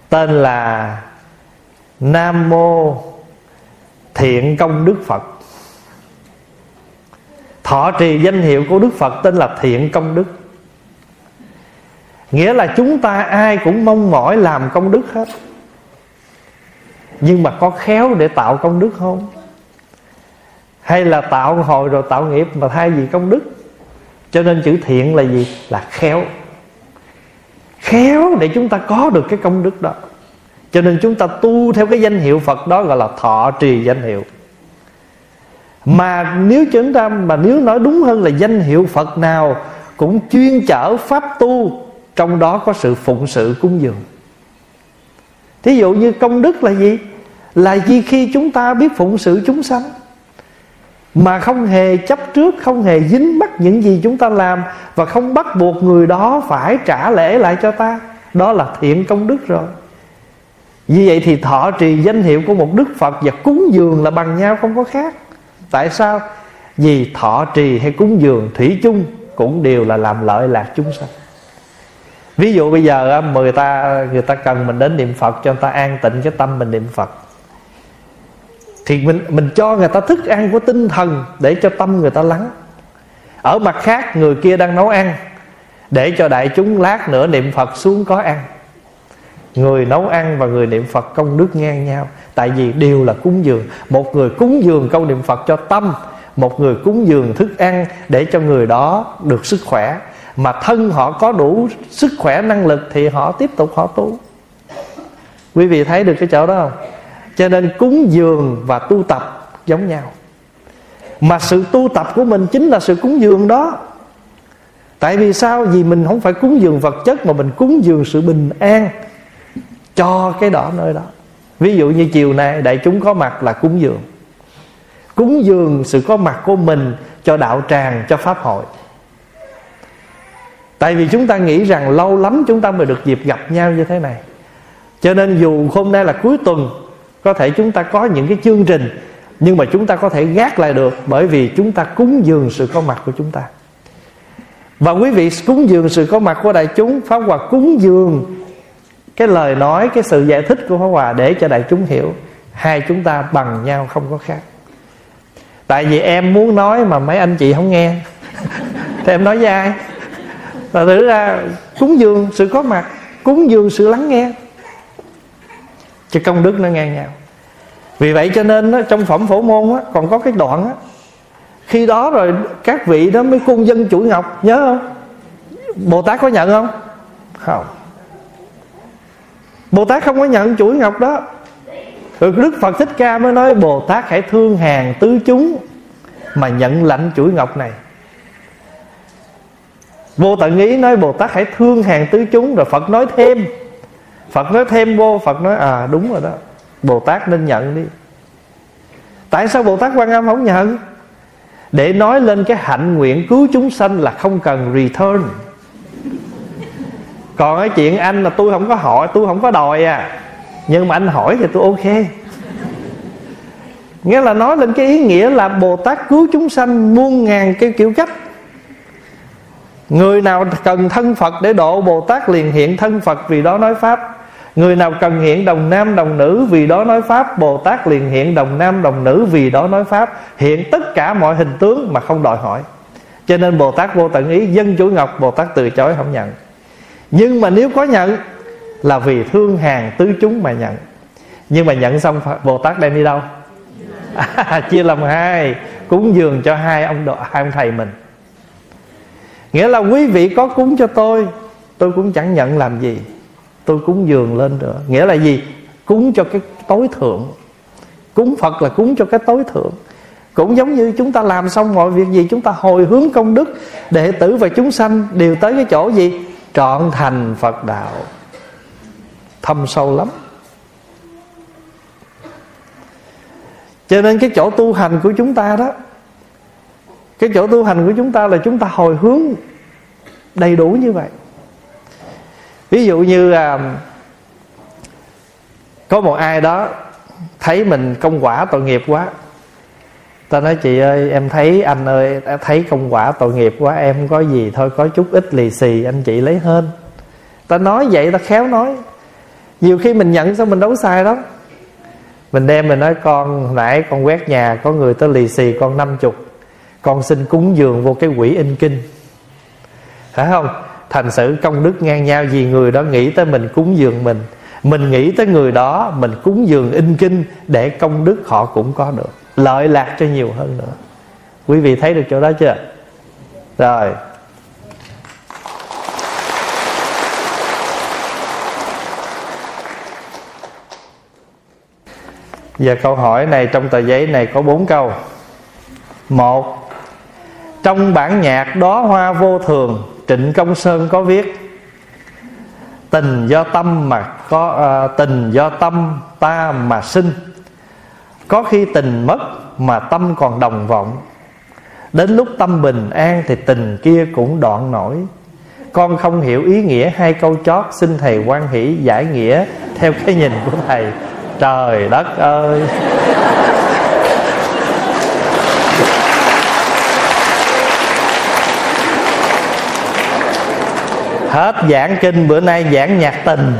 Tên là nam mô thiện công đức phật. Thọ trì danh hiệu của đức phật tên là thiện công đức. Nghĩa là chúng ta ai cũng mong mỏi làm công đức hết. Nhưng mà có khéo để tạo công đức không? Hay là tạo hồi rồi tạo nghiệp mà thay vì công đức? Cho nên chữ thiện là gì? Là khéo. Khéo để chúng ta có được cái công đức đó. Cho nên chúng ta tu theo cái danh hiệu phật đó gọi là thọ trì danh hiệu. Mà nếu chúng ta, mà nếu nói đúng hơn là danh hiệu phật nào cũng chuyên chở pháp tu, trong đó có sự phụng sự cúng dường. Thí dụ như công đức là gì? Là gì khi chúng ta biết phụng sự chúng sanh? Mà không hề chấp trước, không hề dính mắc những gì chúng ta làm và không bắt buộc người đó phải trả lễ lại cho ta. Đó là thiện công đức rồi. Vì vậy thì thọ trì danh hiệu của một đức phật và cúng dường là bằng nhau không có khác. Tại sao? Vì thọ trì hay cúng dường thủy chung cũng đều là làm lợi lạc chúng sanh. Ví dụ bây giờ à, người ta người ta cần mình đến niệm phật cho người ta an tịnh cái tâm mình niệm phật thì mình mình cho người ta thức ăn của tinh thần để cho tâm người ta lắng. Ở mặt khác, người kia đang nấu ăn, để cho đại chúng lát nữa niệm phật xuống có ăn. Người nấu ăn và người niệm phật công đức ngang nhau. Tại vì đều là cúng dường. Một người cúng dường câu niệm phật cho tâm, một người cúng dường thức ăn để cho người đó được sức khỏe. Mà thân họ có đủ sức khỏe, năng lực thì họ tiếp tục họ tu. Quý vị thấy được cái chỗ đó không? Cho nên cúng dường và tu tập giống nhau. Mà sự tu tập của mình chính là sự cúng dường đó. Tại vì sao? Vì mình không phải cúng dường vật chất mà mình cúng dường sự bình an cho cái đó nơi đó. Ví dụ như chiều nay đại chúng có mặt là cúng dường. Cúng dường sự có mặt của mình cho đạo tràng, cho pháp hội. Tại vì chúng ta nghĩ rằng lâu lắm chúng ta mới được dịp gặp nhau như thế này. Cho nên dù hôm nay là cuối tuần có thể chúng ta có những cái chương trình, nhưng mà chúng ta có thể gác lại được bởi vì chúng ta cúng dường sự có mặt của chúng ta. Và quý vị, cúng dường sự có mặt của đại chúng, pháp hòa cúng dường cái lời nói, cái sự giải thích của pháp hòa để cho đại chúng hiểu. Hai chúng ta bằng nhau không có khác. Tại vì em muốn nói mà mấy anh chị không nghe. Thì em nói với ai? Và thử ra, cúng dường sự có mặt, cúng dường sự lắng nghe chứ công đức nó ngang nhau. Vì vậy cho nên đó, trong phẩm phổ môn đó, còn có cái đoạn đó, khi đó rồi các vị đó mới cung dân chuỗi ngọc nhớ không? Bồ tát có nhận không? Không. Bồ tát không có nhận chuỗi ngọc đó. Rồi đức phật thích ca mới nói bồ tát hãy thương hàng tứ chúng mà nhận lãnh chuỗi ngọc này. Vô tận ý nói bồ tát hãy thương hàng tứ chúng rồi phật nói thêm phật nói thêm vô, phật nói à đúng rồi đó. Bồ tát nên nhận đi. Tại sao bồ tát quan âm không nhận? Để nói lên cái hạnh nguyện cứu chúng sanh là không cần return. Còn cái chuyện anh là tôi không có hỏi, tôi không có đòi à. Nhưng mà anh hỏi thì tôi ok. Nghĩa là nói lên cái ý nghĩa là bồ tát cứu chúng sanh muôn ngàn cái kiểu cách. Người nào cần thân phật để độ bồ tát liền hiện thân phật vì đó nói pháp. Người nào cần hiện đồng nam đồng nữ Vì đó nói Pháp Bồ Tát liền hiện đồng nam đồng nữ Vì đó nói Pháp. Hiện tất cả mọi hình tướng mà không đòi hỏi. Cho nên Bồ Tát vô tận ý Dân chủ ngọc Bồ Tát từ chối không nhận. Nhưng mà nếu có nhận Là vì thương hàng tứ chúng mà nhận. Nhưng mà nhận xong Bồ Tát đem đi đâu? À, Chia làm hai Cúng dường cho hai ông độ, hai ông thầy mình. Nghĩa là quý vị có cúng cho tôi Tôi cũng chẳng nhận làm gì tôi cúng dường lên nữa nghĩa là gì? Cúng cho cái tối thượng. Cúng phật là cúng cho cái tối thượng. Cũng giống như chúng ta làm xong mọi việc gì, chúng ta hồi hướng công đức, đệ tử và chúng sanh đều tới cái chỗ gì? Trọn thành phật đạo. Thâm sâu lắm. Cho nên cái chỗ tu hành của chúng ta đó, cái chỗ tu hành của chúng ta là chúng ta hồi hướng đầy đủ như vậy ví dụ như à, có một ai đó thấy mình công quả tội nghiệp quá ta nói chị ơi em thấy anh ơi thấy công quả tội nghiệp quá em có gì thôi có chút ít lì xì anh chị lấy hơn ta nói vậy ta khéo nói. Nhiều khi mình nhận sao mình đấu sai đó mình đem mình nói con nãy con quét nhà có người tới lì xì con năm chục con xin cúng dường vô cái quỹ in kinh. Phải không? Thành sự công đức ngang nhau, vì người đó nghĩ tới mình cúng dường mình. Mình nghĩ tới người đó, mình cúng dường in kinh để công đức họ cũng có được. Lợi lạc cho nhiều hơn nữa. Quý vị thấy được chỗ đó chưa? Rồi. Giờ câu hỏi này trong tờ giấy này có bốn câu. Một, Trong bản nhạc đó hoa vô thường Trịnh Công Sơn có viết Tình do tâm mà có à, Tình do tâm ta mà sinh. Có khi tình mất mà tâm còn đồng vọng. Đến lúc tâm bình an thì tình kia cũng đoạn nổi. Con không hiểu ý nghĩa hai câu chót Xin thầy quan hỷ giải nghĩa Theo cái nhìn của thầy. Trời đất ơi! Hết giảng kinh bữa nay giảng nhạc tình.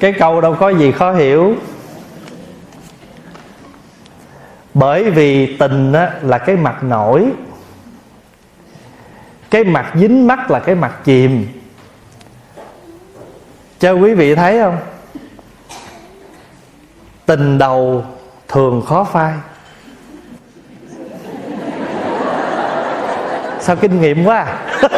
Cái câu đâu có gì khó hiểu. Bởi vì tình á, là cái mặt nổi. Cái mặt dính mắt là cái mặt chìm. Cho quý vị thấy không? Tình đầu thường khó phai sao kinh nghiệm quá à?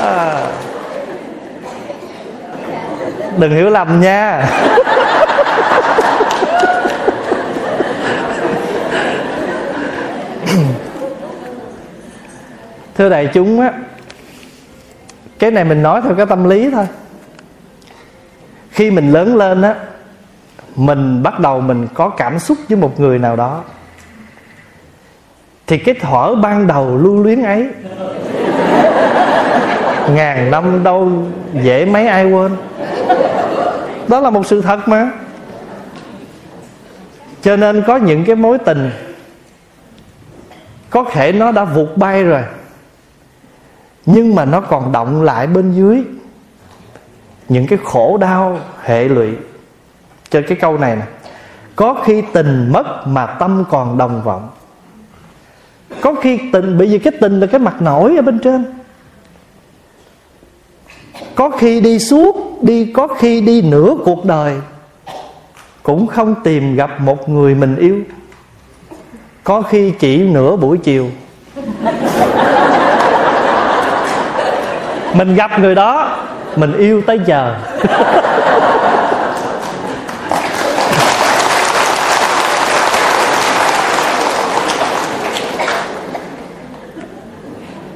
à. đừng hiểu lầm nha thưa đại chúng á cái này mình nói theo cái tâm lý thôi. Khi mình lớn lên á, mình bắt đầu mình có cảm xúc với một người nào đó, thì cái thở ban đầu lưu luyến ấy, ngàn năm đâu dễ mấy ai quên. Đó là một sự thật mà. Cho nên có những cái mối tình, có thể nó đã vụt bay rồi nhưng mà nó còn động lại bên dưới. Những cái khổ đau hệ lụy. Cho cái câu này nè. Có khi tình mất mà tâm còn đồng vọng. Có khi tình, bởi vì cái tình là cái mặt nổi ở bên trên. Có khi đi suốt, đi, có khi đi nửa cuộc đời. Cũng không tìm gặp một người mình yêu. Có khi chỉ nửa buổi chiều mình gặp người đó, mình yêu tới giờ.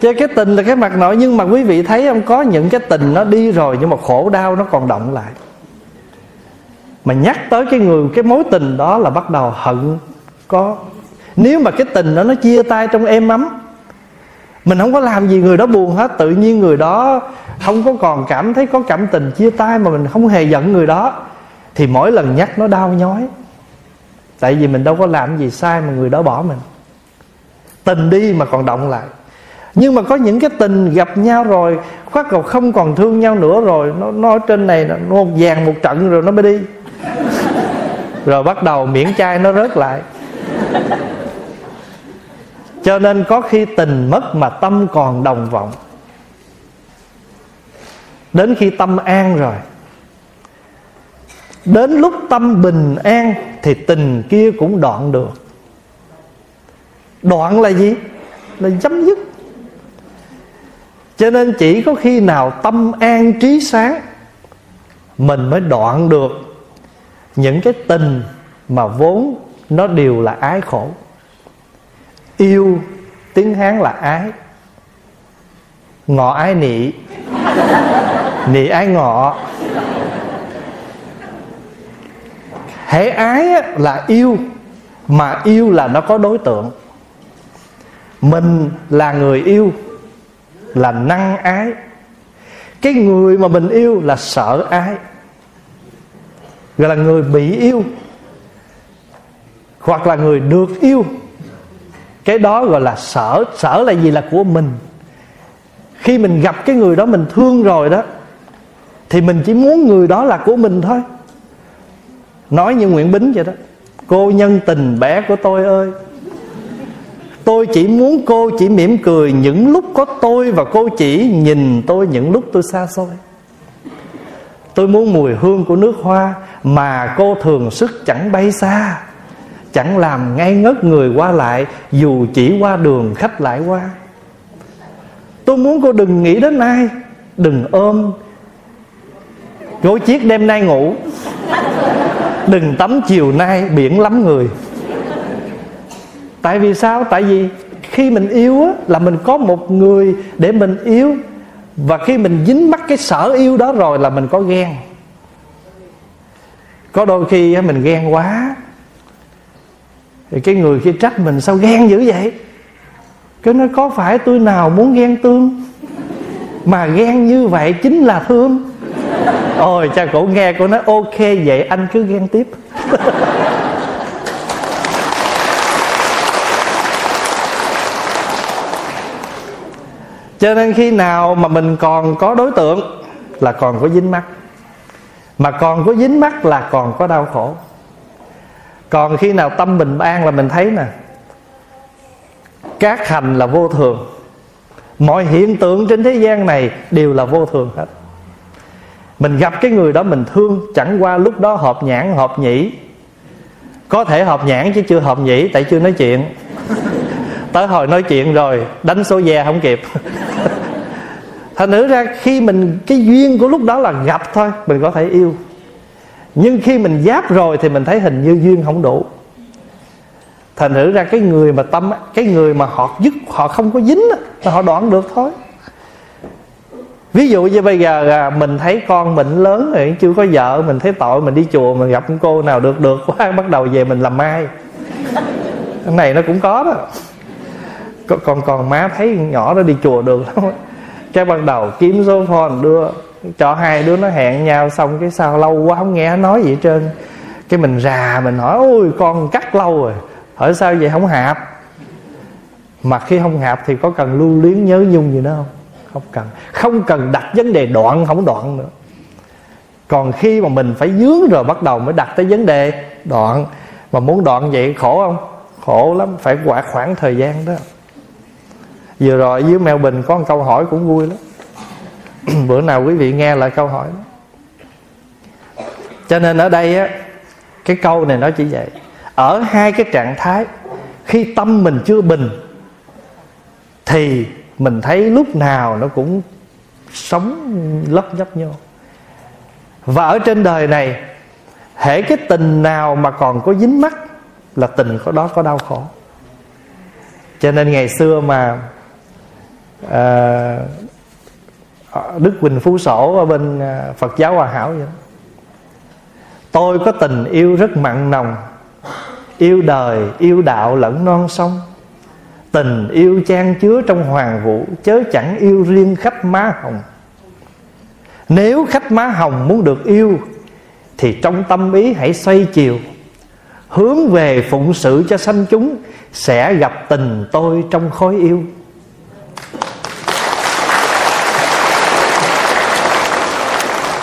Chứ cái tình là cái mặt nội Nhưng mà quý vị thấy không, Có những cái tình nó đi rồi Nhưng mà khổ đau nó còn động lại. Mà nhắc tới cái người, Cái mối tình đó là bắt đầu hận Có. Nếu mà cái tình đó nó chia tay trong êm ấm mình không có làm gì người đó buồn hết, Tự nhiên người đó Không có còn cảm thấy có cảm tình chia tay Mà mình không hề giận người đó, Thì mỗi lần nhắc nó đau nhói. Tại vì mình đâu có làm gì sai Mà người đó bỏ mình. Tình đi mà còn động lại. Nhưng mà có những cái tình gặp nhau rồi khoát cầu không còn thương nhau nữa rồi, nó nó ở trên này nó một vàng một trận rồi nó mới đi. Rồi bắt đầu miễn chai nó rớt lại cho nên có khi tình mất mà tâm còn đồng vọng. Đến khi tâm an rồi, đến lúc tâm bình an thì tình kia cũng đoạn được. Đoạn là gì? Là chấm dứt. Cho nên chỉ có khi nào tâm an trí sáng, mình mới đoạn được những cái tình mà vốn nó đều là ái khổ yêu, tiếng hán là ái. Ngọ ái nị. Nị ái ngọ. Hễ ái là yêu, mà yêu là nó có đối tượng. Mình là người yêu, là năng ái. Cái người mà mình yêu là sợ ái, gọi là người bị yêu, hoặc là người được yêu cái đó gọi là sở. Sở là gì? Là của mình. Khi mình gặp cái người đó mình thương rồi đó, thì mình chỉ muốn người đó là của mình thôi. Nói như nguyễn bính vậy đó. Cô nhân tình bé của tôi ơi. Tôi chỉ muốn cô chỉ mỉm cười những lúc có tôi Và cô chỉ nhìn tôi những lúc tôi xa xôi. Tôi muốn mùi hương của nước hoa Mà cô thường sức chẳng bay xa. Chẳng làm ngay ngất người qua lại Dù chỉ qua đường khách lại qua. Tôi muốn cô đừng nghĩ đến ai Đừng ôm. Gối chiếc đêm nay ngủ. Đừng tắm chiều nay biển lắm người. Tại vì sao? Tại vì khi mình yêu á, là mình có một người để mình yêu. Và khi mình dính mắc cái sở yêu đó rồi là mình có ghen. Có đôi khi mình ghen quá thì cái người kia trách mình sao ghen dữ vậy? Cái nó có phải tôi nào muốn ghen tương? Mà ghen như vậy chính là thương. Ôi, cha cổ nghe cô nói, ok, vậy anh cứ ghen tiếp. Cho nên khi nào mà mình còn có đối tượng là còn có dính mắt. Mà còn có dính mắt là còn có đau khổ còn khi nào tâm bình an là mình thấy nè, các hành là vô thường. Mọi hiện tượng trên thế gian này đều là vô thường hết. Mình gặp cái người đó mình thương, chẳng qua lúc đó hợp nhãn hợp nhĩ. Có thể hợp nhãn chứ chưa hợp nhĩ, tại chưa nói chuyện. Tới hồi nói chuyện rồi, đánh số ve không kịp. Thành nữ ra khi mình, cái duyên của lúc đó là gặp thôi, mình có thể yêu nhưng khi mình giáp rồi thì mình thấy hình như duyên không đủ. Thành thử ra cái người mà tâm, cái người mà họ dứt, họ không có dính là họ đoạn được thôi. Ví dụ như bây giờ mình thấy con mình lớn rồi, chưa có vợ, mình thấy tội, mình đi chùa, mình gặp cô nào được được quá, bắt đầu về mình làm mai cái này nó cũng có đó. Còn còn má thấy nhỏ nó đi chùa được lắm cái ban đầu kiếm số phone đưa cho hai đứa nó hẹn nhau xong cái sao lâu quá không nghe nói gì hết trơn. Cái mình già mình hỏi, ôi, con cắt lâu rồi, hỏi sao vậy không hạp? Mà khi không hạp thì có cần lưu luyến nhớ nhung gì nữa không? Không cần. Không cần đặt vấn đề đoạn, không đoạn nữa. Còn khi mà mình phải dướng rồi bắt đầu mới đặt tới vấn đề đoạn. Mà muốn đoạn vậy khổ không? Khổ lắm, phải quả khoảng thời gian đó. Vừa rồi dưới mèo bình có một câu hỏi cũng vui lắm. bữa nào quý vị nghe lại câu hỏi đó. Cho nên ở đây á cái câu này nó chỉ vậy. Ở hai cái trạng thái khi tâm mình chưa bình thì mình thấy lúc nào nó cũng sống lấp nhấp nhô. Và ở trên đời này hễ cái tình nào mà còn có dính mắt là tình có đó có đau khổ. Cho nên ngày xưa mà à, Ờ, đức quỳnh phú sổ ở bên à, phật giáo hòa hảo vậy tôi có tình yêu rất mặn nồng, yêu đời, yêu đạo lẫn non sông. Tình yêu chan chứa trong hoàng vũ, chớ chẳng yêu riêng khách má hồng. Nếu khách má hồng muốn được yêu, thì trong tâm ý hãy xoay chiều. Hướng về phụng sự cho sanh chúng, sẽ gặp tình tôi trong khối yêu.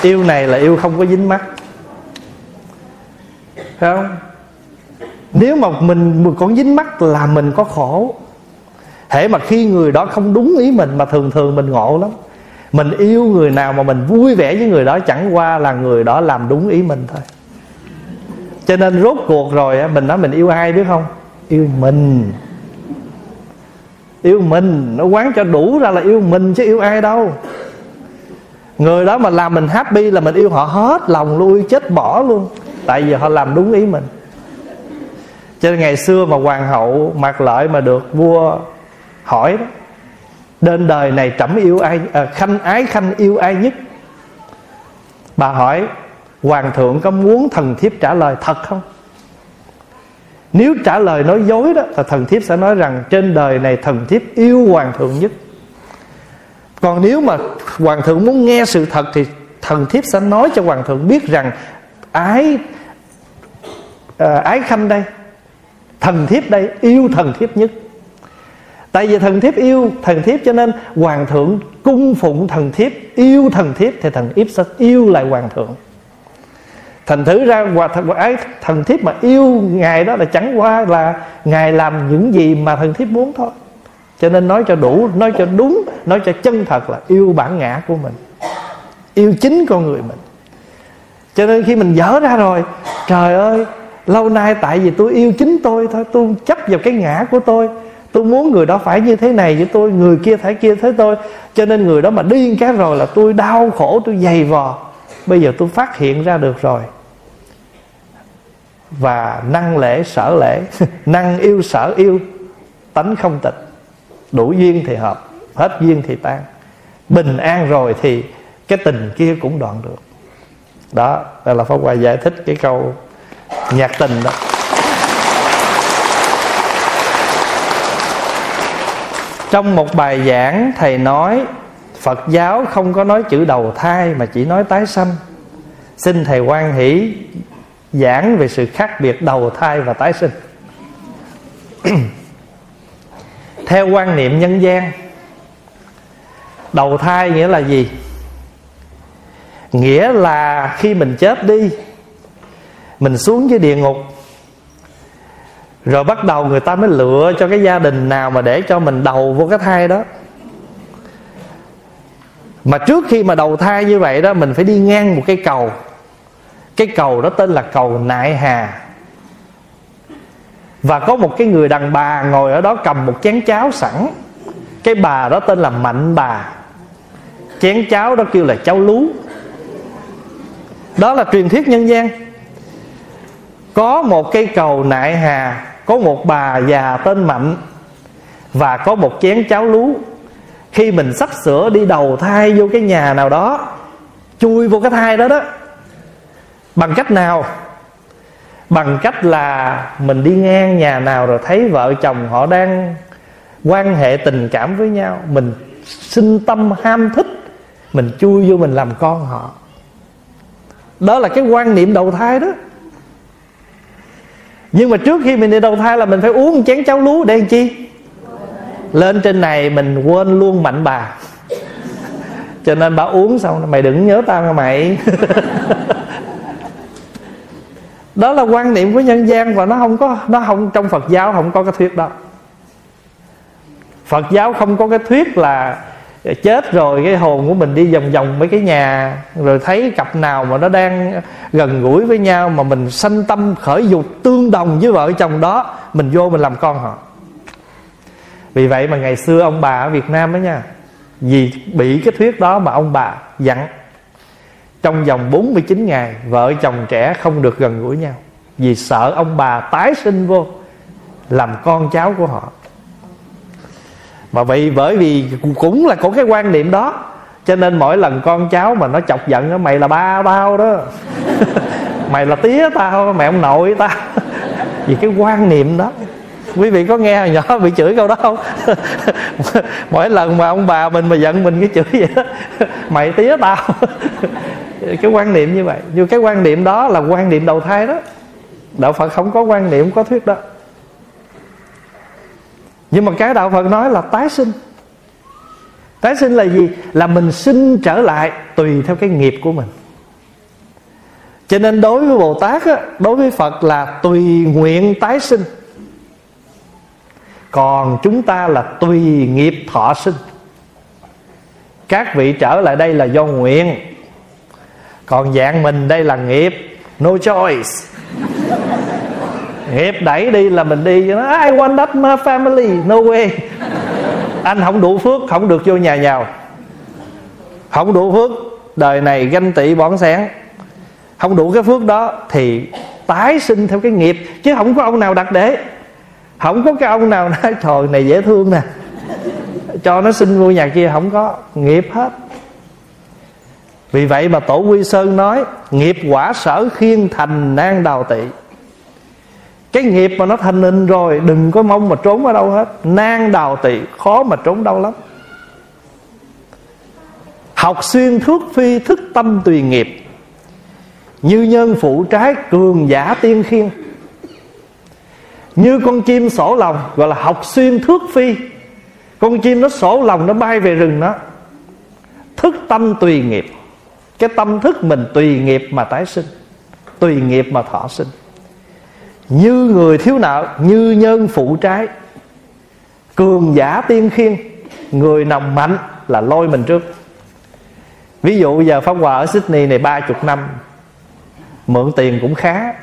Yêu này là yêu không có dính mắt. Phải không? Nếu mà mình còn dính mắt là mình có khổ. Hễ mà khi người đó không đúng ý mình Mà thường thường mình ngộ lắm. Mình yêu người nào mà mình vui vẻ với người đó Chẳng qua là người đó làm đúng ý mình thôi. Cho nên rốt cuộc rồi Mình nói mình yêu ai biết không? Yêu mình. Yêu mình. Nó quán cho đủ ra là yêu mình chứ yêu ai đâu. Người đó mà làm mình happy là mình yêu họ hết lòng luôn, chết bỏ luôn. Tại vì họ làm đúng ý mình. Cho nên ngày xưa mà hoàng hậu mặc lợi mà được vua hỏi đó Đến đời này trẫm yêu ai à, Khanh ái khanh yêu ai nhất? Bà hỏi Hoàng thượng có muốn thần thiếp trả lời thật không? Nếu trả lời nói dối đó Thì thần thiếp sẽ nói rằng Trên đời này thần thiếp yêu hoàng thượng nhất. Còn nếu mà Hoàng thượng muốn nghe sự thật Thì thần thiếp sẽ nói cho hoàng thượng biết rằng Ái à, Ái khanh đây Thần thiếp đây yêu thần thiếp nhất. Tại vì thần thiếp yêu thần thiếp cho nên Hoàng thượng cung phụng thần thiếp Yêu thần thiếp thì thần thiếp sẽ yêu lại hoàng thượng. Thành thử ra hòa thần, ái thần thiếp mà yêu Ngài đó là chẳng qua là Ngài làm những gì mà thần thiếp muốn thôi. Cho nên nói cho đủ, Nói cho đúng, Nói cho chân thật là yêu bản ngã của mình, Yêu chính con người mình. Cho nên khi mình dở ra rồi, Trời ơi, Lâu nay tại vì tôi yêu chính tôi thôi, Tôi chấp vào cái ngã của tôi Tôi muốn người đó phải như thế này với tôi, Người kia phải kia thế tôi. Cho nên người đó mà điên cái rồi là tôi đau khổ, Tôi dày vò. Bây giờ tôi phát hiện ra được rồi. Và năng lễ, sở lễ, Năng yêu, sở yêu, tánh không tịch đủ duyên thì hợp, hết duyên thì tan. Bình an rồi thì cái tình kia cũng đoạn được. Đó, đây là pháp hòa giải thích cái câu nhạc tình đó. Trong một bài giảng, thầy nói, phật giáo không có nói chữ đầu thai mà chỉ nói tái sanh. Xin thầy quan hỷ giảng về sự khác biệt đầu thai và tái sinh theo quan niệm nhân gian, đầu thai nghĩa là gì? Nghĩa là khi mình chết đi, mình xuống dưới địa ngục, rồi bắt đầu người ta mới lựa cho cái gia đình nào mà để cho mình đầu vô cái thai đó. Mà trước khi mà đầu thai như vậy đó, mình phải đi ngang một cái cầu. Cái cầu đó tên là cầu nại hà và có một cái người đàn bà ngồi ở đó cầm một chén cháo sẵn. Cái bà đó tên là mạnh bà. Chén cháo đó kêu là cháo lú. Đó là truyền thuyết nhân gian. Có một cây cầu nại hà, có một bà già tên mạnh, và có một chén cháo lú. Khi mình sắp sửa đi đầu thai vô cái nhà nào đó, chui vô cái thai đó đó, bằng cách nào? Bằng cách là mình đi ngang nhà nào rồi thấy vợ chồng họ đang quan hệ tình cảm với nhau, mình sinh tâm ham thích, mình chui vô mình làm con họ. Đó là cái quan niệm đầu thai đó. Nhưng mà trước khi mình đi đầu thai là mình phải uống một chén cháo lúa để làm chi? Lên trên này mình quên luôn mạnh bà. Cho nên bà uống xong, mày đừng nhớ tao nha mày. đó là quan niệm của nhân gian và nó không có, nó không, trong Phật giáo không có cái thuyết đó. Phật giáo không có cái thuyết là chết rồi cái hồn của mình đi vòng vòng mấy cái nhà, rồi thấy cặp nào mà nó đang gần gũi với nhau mà mình sanh tâm khởi dục tương đồng với vợ chồng đó, mình vô mình làm con họ. Vì vậy mà ngày xưa ông bà ở Việt Nam đó nha, vì bị cái thuyết đó mà ông bà dặn trong vòng 49 ngày vợ chồng trẻ không được gần gũi nhau. Vì sợ ông bà tái sinh vô làm con cháu của họ. Mà vì bởi vì cũng là có cái quan niệm đó cho nên mỗi lần con cháu mà nó chọc giận đó, mày là ba tao đó. Mày là tía tao mẹ ông nội tao. Vì cái quan niệm đó. Quý vị có nghe hồi nhỏ bị chửi câu đó không? Mỗi lần mà ông bà mình mà giận mình cái chửi vậy đó mày tía tao cái quan niệm như vậy. Nhưng cái quan niệm đó là quan niệm đầu thai đó. Đạo phật không có quan niệm có thuyết đó. Nhưng mà cái đạo phật nói là tái sinh. Tái sinh là gì? Là mình sinh trở lại tùy theo cái nghiệp của mình. Cho nên đối với bồ tát á, đối với phật là tùy nguyện tái sinh. Còn chúng ta là tùy nghiệp thọ sinh. Các vị trở lại đây là do nguyện còn dạng mình đây là nghiệp. No choice. Nghiệp đẩy đi là mình đi. I want that my family. No way. Anh không đủ phước, không được vô nhà giàu. Không đủ phước, đời này ganh tị bỏng sáng không đủ cái phước đó thì tái sinh theo cái nghiệp. Chứ không có ông nào đặt để. Không có cái ông nào nói, trời, này dễ thương nè. Cho nó sinh vô nhà kia. Không có. Nghiệp hết vì vậy mà tổ quy sơn nói, nghiệp quả sở khiên thành nan đào tị cái nghiệp mà nó thành hình rồi, đừng có mong mà trốn ở đâu hết. Nan đào tị khó mà trốn đâu lắm. Học xuyên thước phi thức tâm tùy nghiệp. Như nhân phụ trái cường giả tiên khiên. Như con chim sổ lòng, gọi là học xuyên thước phi. Con chim nó sổ lòng, nó bay về rừng đó thức tâm tùy nghiệp cái tâm thức mình tùy nghiệp mà tái sinh, tùy nghiệp mà thọ sinh. Như người thiếu nợ, như nhân phụ trái, cường giả tiên khiên, người nồng mạnh là lôi mình trước. Ví dụ giờ pháp hòa ở sydney này ba chục năm, mượn tiền cũng khá.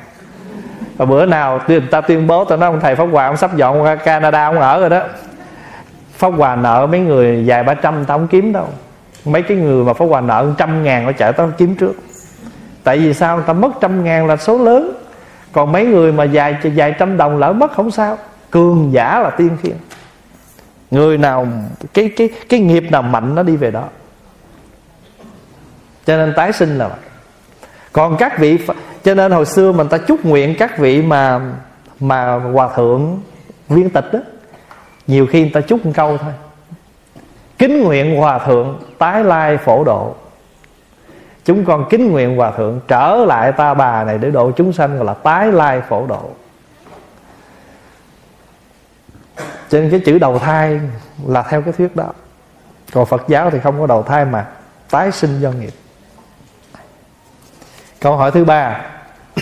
Và bữa nào người ta tuyên bố, tao nói ông thầy pháp hòa ông sắp dọn qua canada, ông ở rồi đó. Pháp hòa nợ mấy người vài ba trăm, tao không kiếm đâu mấy cái người mà phải hoàn nợ trăm ngàn nó chạy tao kiếm trước. Tại vì sao? Người ta mất trăm ngàn là số lớn. Còn mấy người mà dài dài trăm đồng lỡ mất không sao. Cường giả là tiên khiên người nào, cái cái cái nghiệp nào mạnh nó đi về đó. Cho nên tái sinh là vậy. Còn các vị cho nên hồi xưa mình ta chúc nguyện các vị mà mà hòa thượng viên tịch đó, nhiều khi người ta chúc một câu thôi kính nguyện hòa thượng tái lai phổ độ. Chúng con kính nguyện hòa thượng trở lại ta bà này để độ chúng sanh gọi là tái lai phổ độ. Cho nên cái chữ đầu thai là theo cái thuyết đó. Còn phật giáo thì không có đầu thai mà tái sinh do nghiệp. Câu hỏi thứ ba.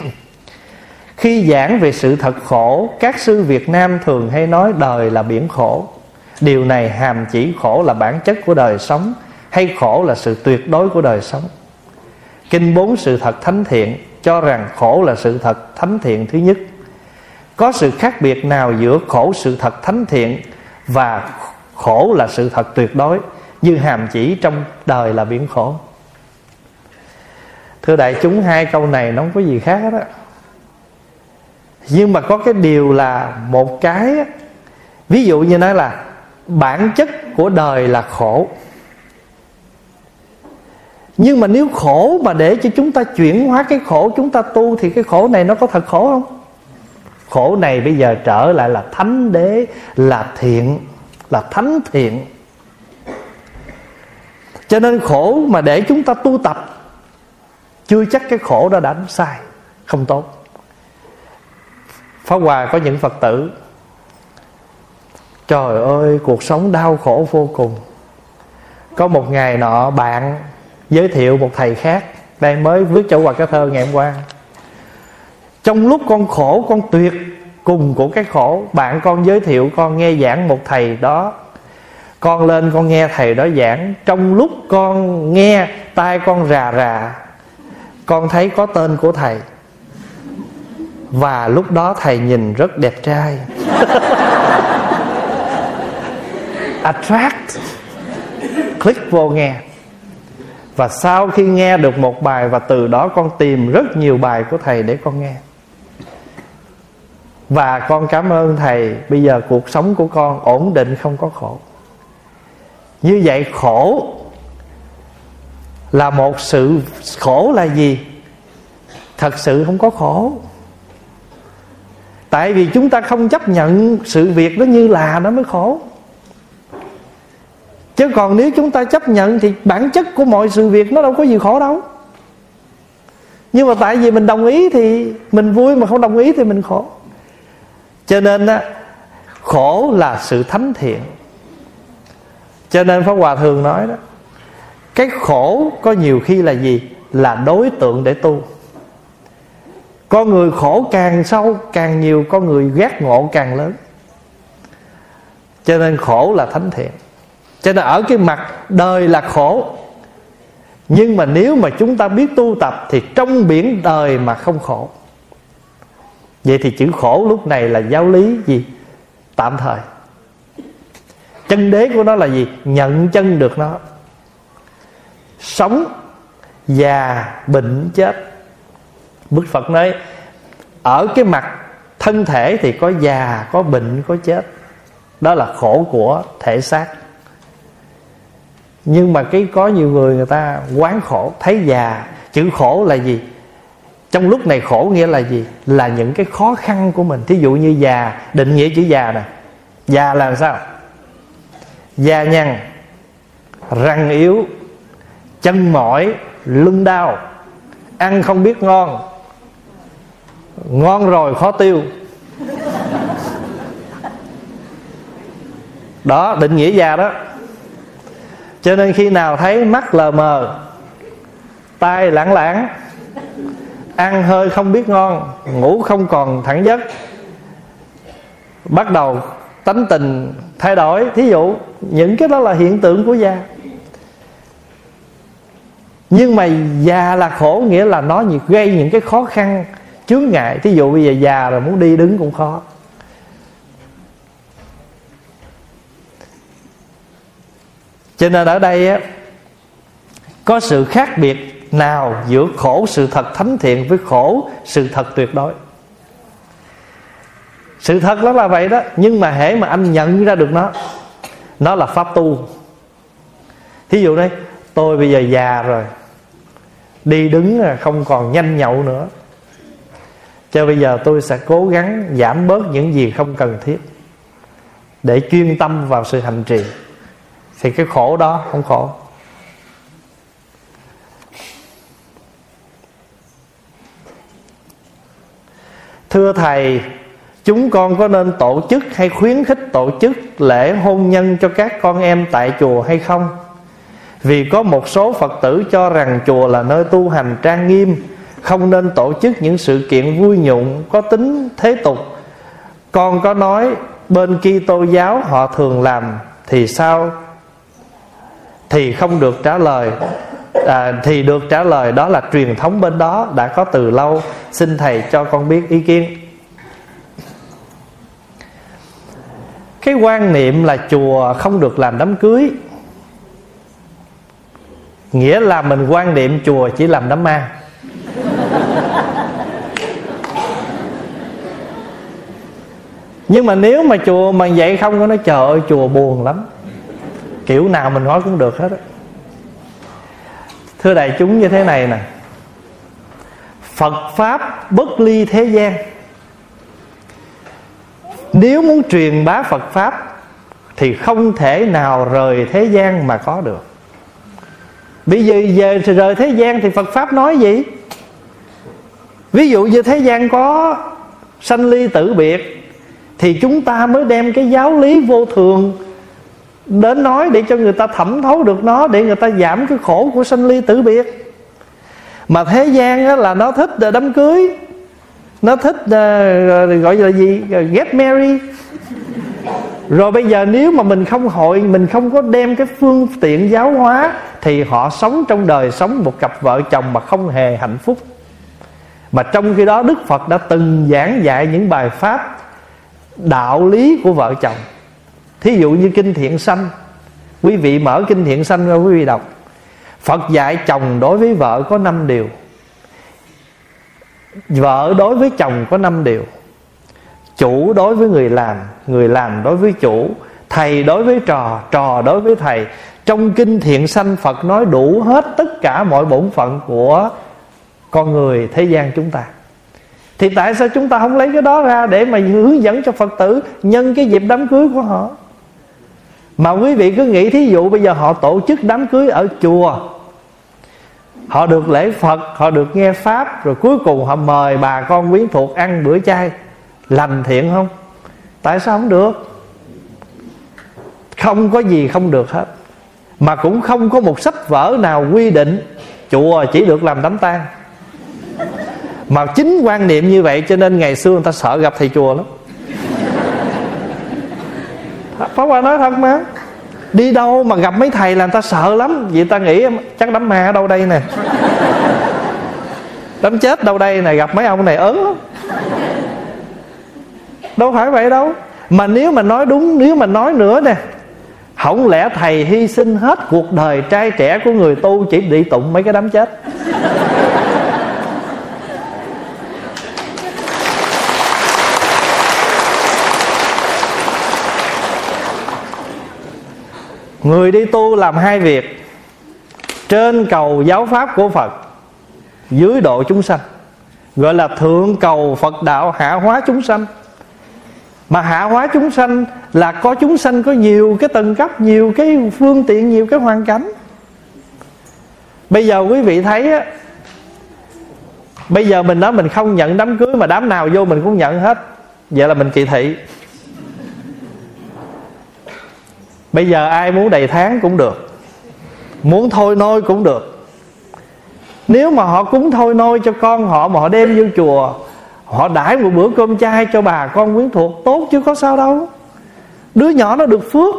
Khi giảng về sự thật khổ, các sư việt nam thường hay nói đời là biển khổ điều này hàm chỉ khổ là bản chất của đời sống, hay khổ là sự tuyệt đối của đời sống. Kinh bốn sự thật thánh thiện cho rằng khổ là sự thật thánh thiện thứ nhất. Có sự khác biệt nào giữa khổ sự thật thánh thiện và khổ là sự thật tuyệt đối, như hàm chỉ trong đời là biển khổ? Thưa đại chúng, hai câu này nó không có gì khác đó á. Nhưng mà có cái điều là một cái ví dụ như nói là bản chất của đời là khổ. Nhưng mà nếu khổ mà để cho chúng ta chuyển hóa cái khổ chúng ta tu thì cái khổ này nó có thật khổ không? Khổ này bây giờ trở lại là thánh đế, là thiện, là thánh thiện. Cho nên khổ mà để chúng ta tu tập, chưa chắc cái khổ đó đã sai, không tốt. Pháp Hòa có những Phật tử Trời ơi, cuộc sống đau khổ vô cùng. Có một ngày nọ, bạn giới thiệu một thầy khác Đây mới viết cho quà cái thơ ngày hôm qua. Trong lúc con khổ, con tuyệt cùng của cái khổ, Bạn con giới thiệu con nghe giảng một thầy đó. Con lên, con nghe thầy đó giảng. Trong lúc con nghe, tai con rà rà, Con thấy có tên của thầy. Và lúc đó thầy nhìn rất đẹp trai. Attract. Click vô nghe. Và sau khi nghe được một bài Và từ đó con tìm rất nhiều bài của thầy để con nghe. Và con cảm ơn thầy, bây giờ cuộc sống của con ổn định, không có khổ. Như vậy khổ là một sự, khổ là gì? Thật sự không có khổ. Tại vì chúng ta không chấp nhận sự việc đó như là nó mới khổ chứ còn nếu chúng ta chấp nhận thì bản chất của mọi sự việc nó đâu có gì khổ đâu. Nhưng mà tại vì mình đồng ý thì mình vui, mà không đồng ý thì mình khổ. Cho nên á, khổ là sự thánh thiện. Cho nên pháp hòa thường nói đó, cái khổ có nhiều khi là gì? Là đối tượng để tu. Con người khổ càng sâu, càng nhiều con người ghét ngộ càng lớn. Cho nên khổ là thánh thiện cho nên ở cái mặt đời là khổ. Nhưng mà nếu mà chúng ta biết tu tập thì trong biển đời mà không khổ. Vậy thì chữ khổ lúc này là giáo lý gì? Tạm thời. Chân đế của nó là gì? Nhận chân được nó. Sống già bệnh chết. Đức Phật nói, ở cái mặt thân thể thì có già, có bệnh, có chết. Đó là khổ của thể xác nhưng mà cái có nhiều người người ta quán khổ, thấy già. Chữ khổ là gì? Trong lúc này khổ nghĩa là gì? Là những cái khó khăn của mình. Thí dụ như già, định nghĩa chữ già nè. Già là sao? Da nhăn, răng yếu, chân mỏi, lưng đau. Ăn không biết ngon. Ngon rồi khó tiêu. Đó, định nghĩa già đó cho nên khi nào thấy mắt lờ mờ, tai lãng lãng, ăn hơi không biết ngon, ngủ không còn thẳng giấc, bắt đầu tánh tình thay đổi. Thí dụ, những cái đó là hiện tượng của già nhưng mà già là khổ, nghĩa là nó gây những cái khó khăn chướng ngại. Thí dụ bây giờ già rồi muốn đi đứng cũng khó. Cho nên ở đây á, có sự khác biệt nào giữa khổ sự thật thánh thiện với khổ sự thật tuyệt đối? Sự thật nó là vậy đó, nhưng mà hễ mà anh nhận ra được nó nó là pháp tu. Thí dụ đây, tôi bây giờ già rồi, đi đứng không còn nhanh nhậu nữa. Cho bây giờ tôi sẽ cố gắng giảm bớt những gì không cần thiết để chuyên tâm vào sự hành trì thì cái khổ đó không khổ. Thưa thầy, chúng con có nên tổ chức hay khuyến khích tổ chức lễ hôn nhân cho các con em tại chùa hay không? Vì có một số phật tử cho rằng chùa là nơi tu hành trang nghiêm, không nên tổ chức những sự kiện vui nhộn có tính thế tục. Con có nói, bên Kitô giáo họ thường làm, thì sao? Thì không được trả lời. À, thì được trả lời đó là truyền thống bên đó đã có từ lâu. Xin thầy cho con biết ý kiến. Cái quan niệm là chùa không được làm đám cưới. Nghĩa là mình quan niệm chùa chỉ làm đám ma. Nhưng mà nếu mà chùa mà vậy không có nói trời ơi chùa buồn lắm kiểu nào mình nói cũng được hết thưa đại chúng như thế này nè. Phật pháp bất ly thế gian. Nếu muốn truyền bá phật pháp thì không thể nào rời thế gian mà có được. Bây giờ về rời thế gian thì phật pháp nói gì? Ví dụ như thế gian có sanh ly tử biệt thì chúng ta mới đem cái giáo lý vô thường đến nói để cho người ta thẩm thấu được nó để người ta giảm cái khổ của sanh ly tử biệt. Mà thế gian á, là nó thích ờ, đám cưới nó thích uh, gọi là gì? Ờ, get married rồi bây giờ nếu mà mình không hội mình không có đem cái phương tiện giáo hóa thì họ sống trong đời sống một cặp vợ chồng mà không hề hạnh phúc. Mà trong khi đó đức phật đã từng giảng dạy những bài pháp đạo lý của vợ chồng thí dụ như kinh thiện sanh. Quý vị mở kinh thiện sanh ra, quý vị đọc. Phật dạy chồng đối với vợ có năm điều. Vợ đối với chồng có năm điều. Chủ đối với người làm người làm đối với chủ. Thầy đối với trò trò đối với thầy. Trong kinh thiện sanh, phật nói đủ hết tất cả mọi bổn phận của con người thế gian chúng ta. Thì tại sao chúng ta không lấy cái đó ra để mà hướng dẫn cho phật tử nhân cái dịp đám cưới của họ? Mà quý vị cứ nghĩ thí dụ bây giờ họ tổ chức đám cưới ở chùa. Họ được lễ phật, họ được nghe pháp, rồi cuối cùng họ mời bà con quyến thuộc ăn bữa chay. Lành thiện không? Tại sao không được? Không có gì không được hết. Mà cũng không có một sách vở nào quy định chùa chỉ được làm đám tang. Mà chính quan niệm như vậy cho nên ngày xưa người ta sợ gặp thầy chùa lắm. Pháp Hòa nói thật mà Đi đâu mà gặp mấy thầy là người ta sợ lắm. Vì ta nghĩ chắc đám ma ở đâu đây nè. Đám chết đâu đây nè, Gặp mấy ông này ớn lắm. Đâu phải vậy đâu. Mà nếu mà nói đúng, Nếu mà nói nữa nè, Không lẽ thầy hy sinh hết cuộc đời trai trẻ của người tu Chỉ đi tụng mấy cái đám chết? Người đi tu làm hai việc, Trên cầu giáo pháp của Phật, Dưới độ chúng sanh, Gọi là thượng cầu Phật đạo hạ hóa chúng sanh. Mà hạ hóa chúng sanh Là có chúng sanh có nhiều cái tầng cấp, Nhiều cái phương tiện, Nhiều cái hoàn cảnh. Bây giờ quý vị thấy á, Bây giờ mình nói mình không nhận đám cưới Mà đám nào vô mình cũng nhận hết. Vậy là mình kỳ thị. Bây giờ ai muốn đầy tháng cũng được. Muốn thôi nôi cũng được. Nếu mà họ cúng thôi nôi cho con họ mà họ đem vô chùa, họ đãi một bữa cơm chay cho bà con quyến thuộc, tốt chứ có sao đâu. Đứa nhỏ nó được phước,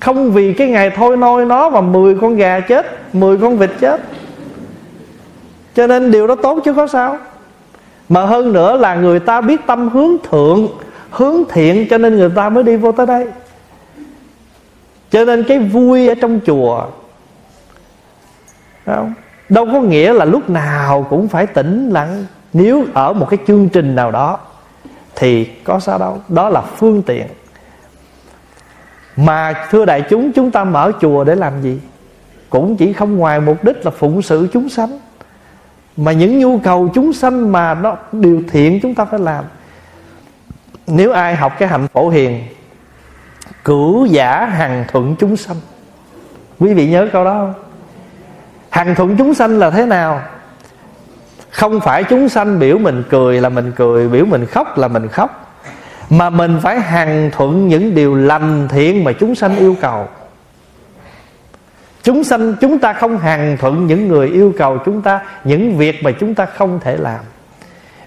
không vì cái ngày thôi nôi nó mà 10 con gà chết 10 con vịt chết. Cho nên điều đó tốt chứ có sao. Mà hơn nữa là người ta biết tâm hướng thượng, hướng thiện cho nên người ta mới đi vô tới đây cho nên cái vui ở trong chùa không? đâu có nghĩa là lúc nào cũng phải tĩnh lặng. Nếu ở một cái chương trình nào đó, thì có sao đâu. Đó là phương tiện. Mà thưa đại chúng chúng ta mở chùa để làm gì? Cũng chỉ không ngoài mục đích là phụng sự chúng sanh. Mà những nhu cầu chúng sanh mà nó điều thiện chúng ta phải làm. Nếu ai học cái hạnh phổ hiền cửu giả hằng thuận chúng sanh. Quý vị nhớ câu đó không? Hằng thuận chúng sanh là thế nào? Không phải chúng sanh biểu mình cười là mình cười, biểu mình khóc là mình khóc. Mà mình phải hằng thuận những điều lành thiện mà chúng sanh yêu cầu. Chúng sanh, chúng ta không hằng thuận những người yêu cầu chúng ta, những việc mà chúng ta không thể làm.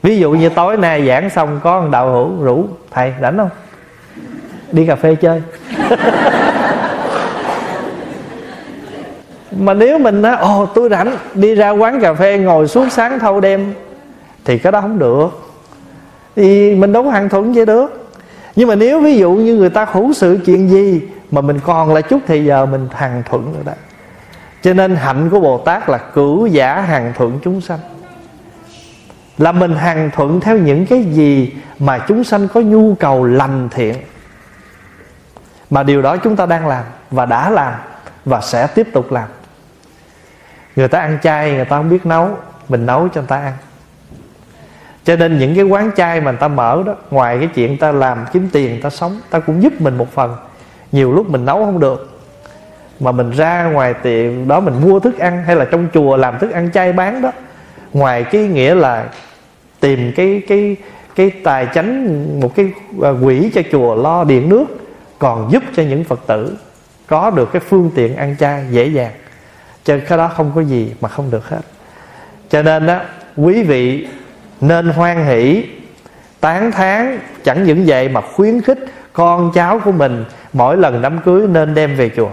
Ví dụ như tối nay giảng xong có một đạo hữu rủ thầy, rảnh không? Đi cà phê chơi. Mà nếu mình nói, ồ, tôi rảnh, đi ra quán cà phê ngồi suốt sáng thâu đêm, thì cái đó không được. Thì mình đâu có hàng thuận vậy được. Nhưng mà nếu ví dụ như người ta hữu sự chuyện gì mà mình còn lại chút thì giờ mình hàng thuận rồi đó. Cho nên hạnh của bồ tát là cử giả hàng thuận chúng sanh. Là mình hàng thuận theo những cái gì mà chúng sanh có nhu cầu lành thiện mà điều đó chúng ta đang làm và đã làm và sẽ tiếp tục làm. Người ta ăn chay, người ta không biết nấu, mình nấu cho người ta ăn. Cho nên những cái quán chay mà người ta mở đó, ngoài cái chuyện ta làm kiếm tiền, người ta sống ta cũng giúp mình một phần. Nhiều lúc mình nấu không được. Mà mình ra ngoài tiệm đó mình mua thức ăn, hay là trong chùa làm thức ăn chay bán đó, ngoài cái nghĩa là tìm cái cái cái tài chánh, một cái à, quỹ cho chùa lo điện nước còn giúp cho những phật tử có được cái phương tiện ăn chay dễ dàng. Cho cái đó không có gì mà không được hết. Cho nên đó quý vị nên hoan hỷ, tán thán, chẳng những vậy mà khuyến khích con cháu của mình mỗi lần đám cưới nên đem về chùa.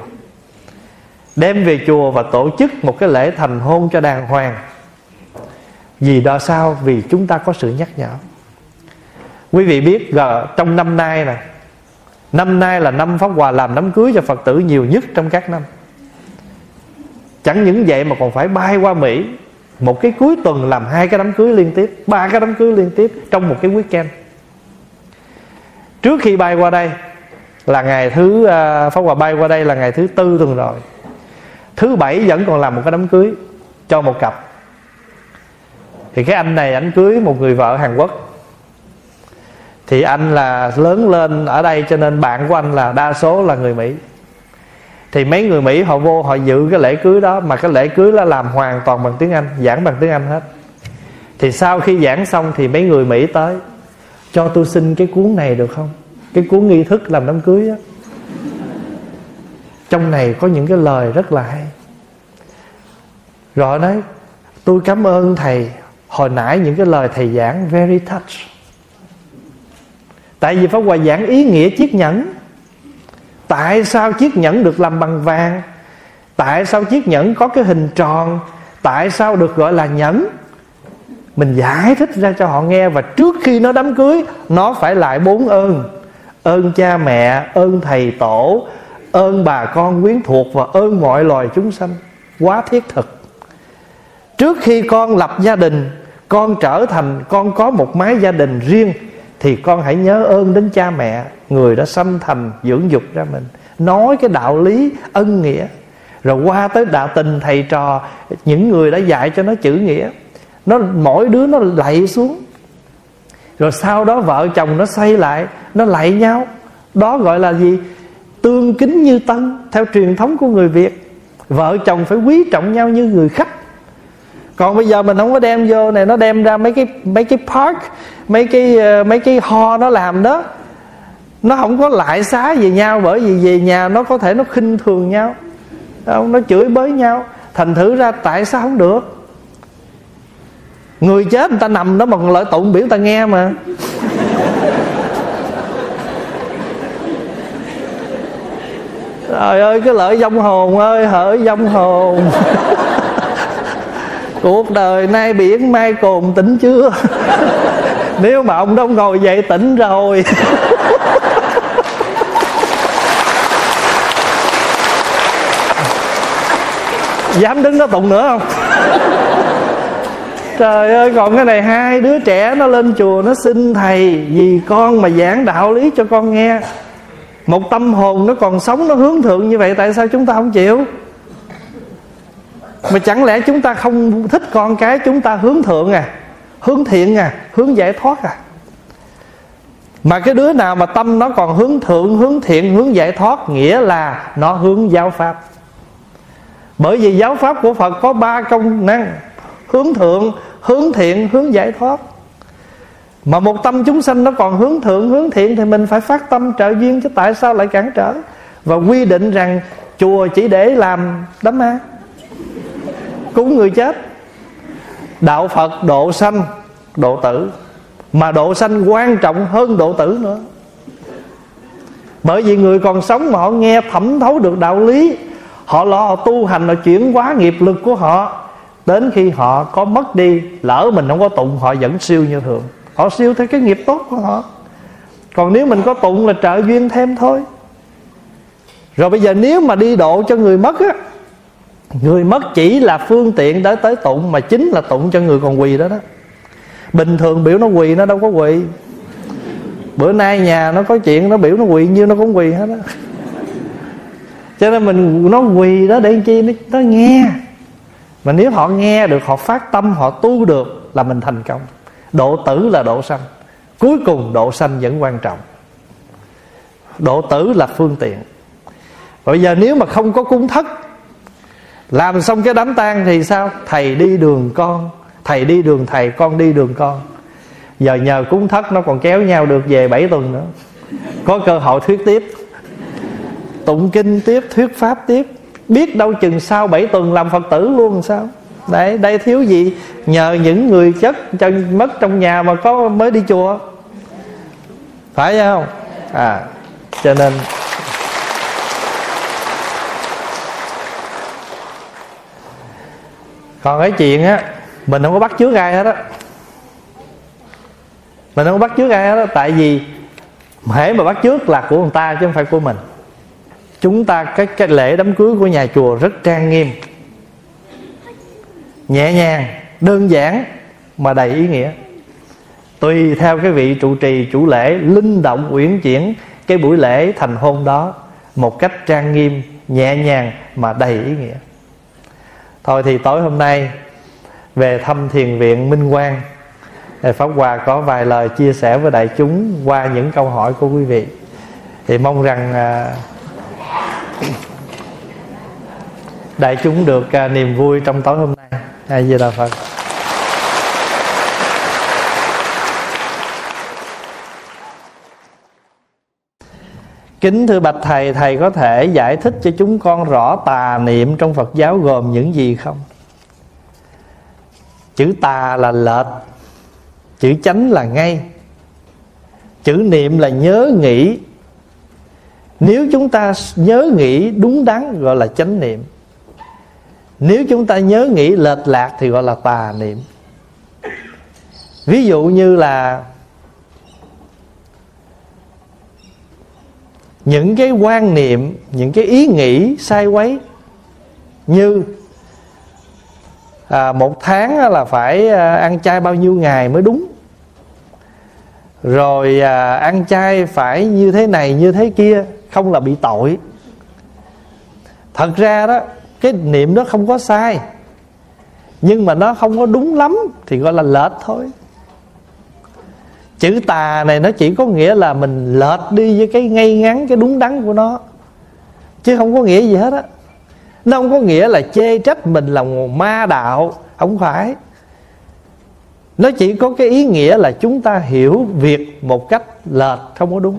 Đem về chùa và tổ chức một cái lễ thành hôn cho đàng hoàng. Vì đó sao? Vì chúng ta có sự nhắc nhở. Quý vị biết trong năm nay này năm nay là năm pháp hòa làm đám cưới cho phật tử nhiều nhất trong các năm. Chẳng những vậy mà còn phải bay qua mỹ. Một cái cuối tuần làm hai cái đám cưới liên tiếp, ba cái đám cưới liên tiếp trong một cái weekend. Trước khi bay qua đây là ngày thứ à, pháp hòa bay qua đây là ngày thứ tư tuần rồi. Thứ bảy vẫn còn làm một cái đám cưới cho một cặp. Thì cái anh này ảnh cưới một người vợ hàn quốc thì anh là lớn lên ở đây, cho nên bạn của anh là đa số là người mỹ. Thì mấy người mỹ họ vô họ dự cái lễ cưới đó, mà cái lễ cưới là làm hoàn toàn bằng tiếng anh, giảng bằng tiếng anh hết. Thì sau khi giảng xong thì mấy người mỹ tới, cho tôi xin cái cuốn này được không? Cái cuốn nghi thức làm đám cưới á. Trong này có những cái lời rất là hay. Rồi nói, tôi cảm ơn thầy, hồi nãy những cái lời thầy giảng, very touch tại vì pháp hòa giảng ý nghĩa chiếc nhẫn. Tại sao chiếc nhẫn được làm bằng vàng? Tại sao chiếc nhẫn có cái hình tròn? Tại sao được gọi là nhẫn? Mình giải thích ra cho họ nghe và trước khi nó đám cưới, nó phải lại bốn ơn. Ơn cha mẹ, ơn thầy tổ, ơn bà con quyến thuộc và ơn mọi loài chúng sanh. Quá thiết thực. Trước khi con lập gia đình, con trở thành, con có một mái gia đình riêng thì con hãy nhớ ơn đến cha mẹ, người đã xâm thành dưỡng dục ra mình. Nói cái đạo lý ân nghĩa. Rồi qua tới đạo tình thầy trò, những người đã dạy cho nó chữ nghĩa. Nó, mỗi đứa nó lạy xuống. Rồi sau đó vợ chồng nó xây lại, nó lạy nhau. Đó gọi là gì? Tương kính như tân, theo truyền thống của người việt. Vợ chồng phải quý trọng nhau như người khách còn bây giờ mình không có đem vô này nó đem ra mấy cái mấy cái park, mấy cái ờ, mấy cái ho nó làm đó. Nó không có lại xá về nhau bởi vì về nhà nó có thể nó khinh thường nhau. Không nó chửi bới nhau. Thành thử ra tại sao không được? Người chết người ta nằm đó mà còn lợi tụng biểu người ta nghe mà. Trời ơi, cái lợi dông hồn ơi, hỡi dông hồn cuộc đời nay biển mai cồn tỉnh chưa? Nếu mà ông đông ngồi dậy tỉnh rồi. Dám đứng đó tụng nữa không? Trời ơi, còn cái này hai đứa trẻ nó lên chùa nó xin thầy vì con mà giảng đạo lý cho con nghe. Một tâm hồn nó còn sống, nó hướng thượng như vậy, tại sao chúng ta không chịu? Mà chẳng lẽ chúng ta không thích con cái chúng ta hướng thượng à? Hướng thiện à? Hướng giải thoát à? Mà cái đứa nào mà tâm nó còn hướng thượng, hướng thiện, hướng giải thoát, nghĩa là nó hướng giáo pháp. Bởi vì giáo pháp của phật có ba công năng. Hướng thượng, hướng thiện, hướng giải thoát. Mà một tâm chúng sanh nó còn hướng thượng, hướng thiện thì mình phải phát tâm trợ duyên chứ tại sao lại cản trở? Và quy định rằng chùa chỉ để làm đám ma cúng người chết. Đạo phật độ sanh, độ tử. Mà độ sanh quan trọng hơn độ tử nữa. Bởi vì người còn sống mà họ nghe thẩm thấu được đạo lý, họ lo họ tu hành họ chuyển hóa nghiệp lực của họ, đến khi họ có mất đi, lỡ mình không có tụng, họ vẫn siêu như thường. Họ siêu theo cái nghiệp tốt của họ. Còn nếu mình có tụng là trợ duyên thêm thôi. Rồi bây giờ nếu mà đi độ cho người mất á người mất chỉ là phương tiện để tới tụng mà chính là tụng cho người còn quỳ đó đó. Bình thường biểu nó quỳ nó đâu có quỳ. Bữa nay nhà nó có chuyện nó biểu nó quỳ như nó cũng quỳ hết đó cho nên mình nó quỳ đó để chi? Nó, nó nghe. Mà nếu họ nghe được họ phát tâm họ tu được là mình thành công. Độ tử là độ sanh. Cuối cùng độ sanh vẫn quan trọng. Độ tử là phương tiện. Bây giờ nếu mà không có cúng thất làm xong cái đám tang thì sao? Thầy đi đường con. Thầy đi đường thầy, con đi đường con. Giờ nhờ cúng thất nó còn kéo nhau được về 7 tuần nữa. Có cơ hội thuyết tiếp. Tụng kinh tiếp, thuyết pháp tiếp. Biết đâu chừng sau 7 tuần làm phật tử luôn sao? Đấy, đây thiếu gì? Nhờ những người chất chân mất trong nhà mà có mới đi chùa. Phải không? À cho nên còn cái chuyện á, mình không có bắt chước ai hết á. Mình không có bắt chước ai hết á, tại vì hễ mà bắt chước là của người ta chứ không phải của mình. Chúng ta, cái cái lễ đám cưới của nhà chùa rất trang nghiêm. Nhẹ nhàng, đơn giản, mà đầy ý nghĩa. Tùy theo cái vị trụ trì, chủ lễ, linh động, uyển chuyển cái buổi lễ thành hôn đó một cách trang nghiêm, nhẹ nhàng mà đầy ý nghĩa thôi thì tối hôm nay, về thăm thiền viện minh quang pháp hòa có vài lời chia sẻ với đại chúng qua những câu hỏi của quý vị. Thì mong rằng à, đại chúng được à, niềm vui trong tối hôm nay. A di đà phật. Kính thưa bạch thầy, thầy có thể giải thích cho chúng con rõ tà niệm trong Phật giáo gồm những gì không? Chữ tà là lệch, chữ chánh là ngay, chữ niệm là nhớ nghĩ. Nếu chúng ta nhớ nghĩ đúng đắn gọi là chánh niệm. Nếu chúng ta nhớ nghĩ lệch lạc thì gọi là tà niệm. Ví dụ như là những cái quan niệm những cái ý nghĩ sai quấy như à, một tháng là phải à, ăn chay bao nhiêu ngày mới đúng. Rồi à, ăn chay phải như thế này như thế kia không là bị tội. Thật ra đó cái niệm đó không có sai nhưng mà nó không có đúng lắm thì gọi là lệch thôi chữ tà này nó chỉ có nghĩa là mình lệch đi với cái ngay ngắn, cái đúng đắn của nó. Chứ không có nghĩa gì hết á. Nó không có nghĩa là chê trách mình là ma đạo. Không phải. Nó chỉ có cái ý nghĩa là chúng ta hiểu việc một cách lệch, không có đúng.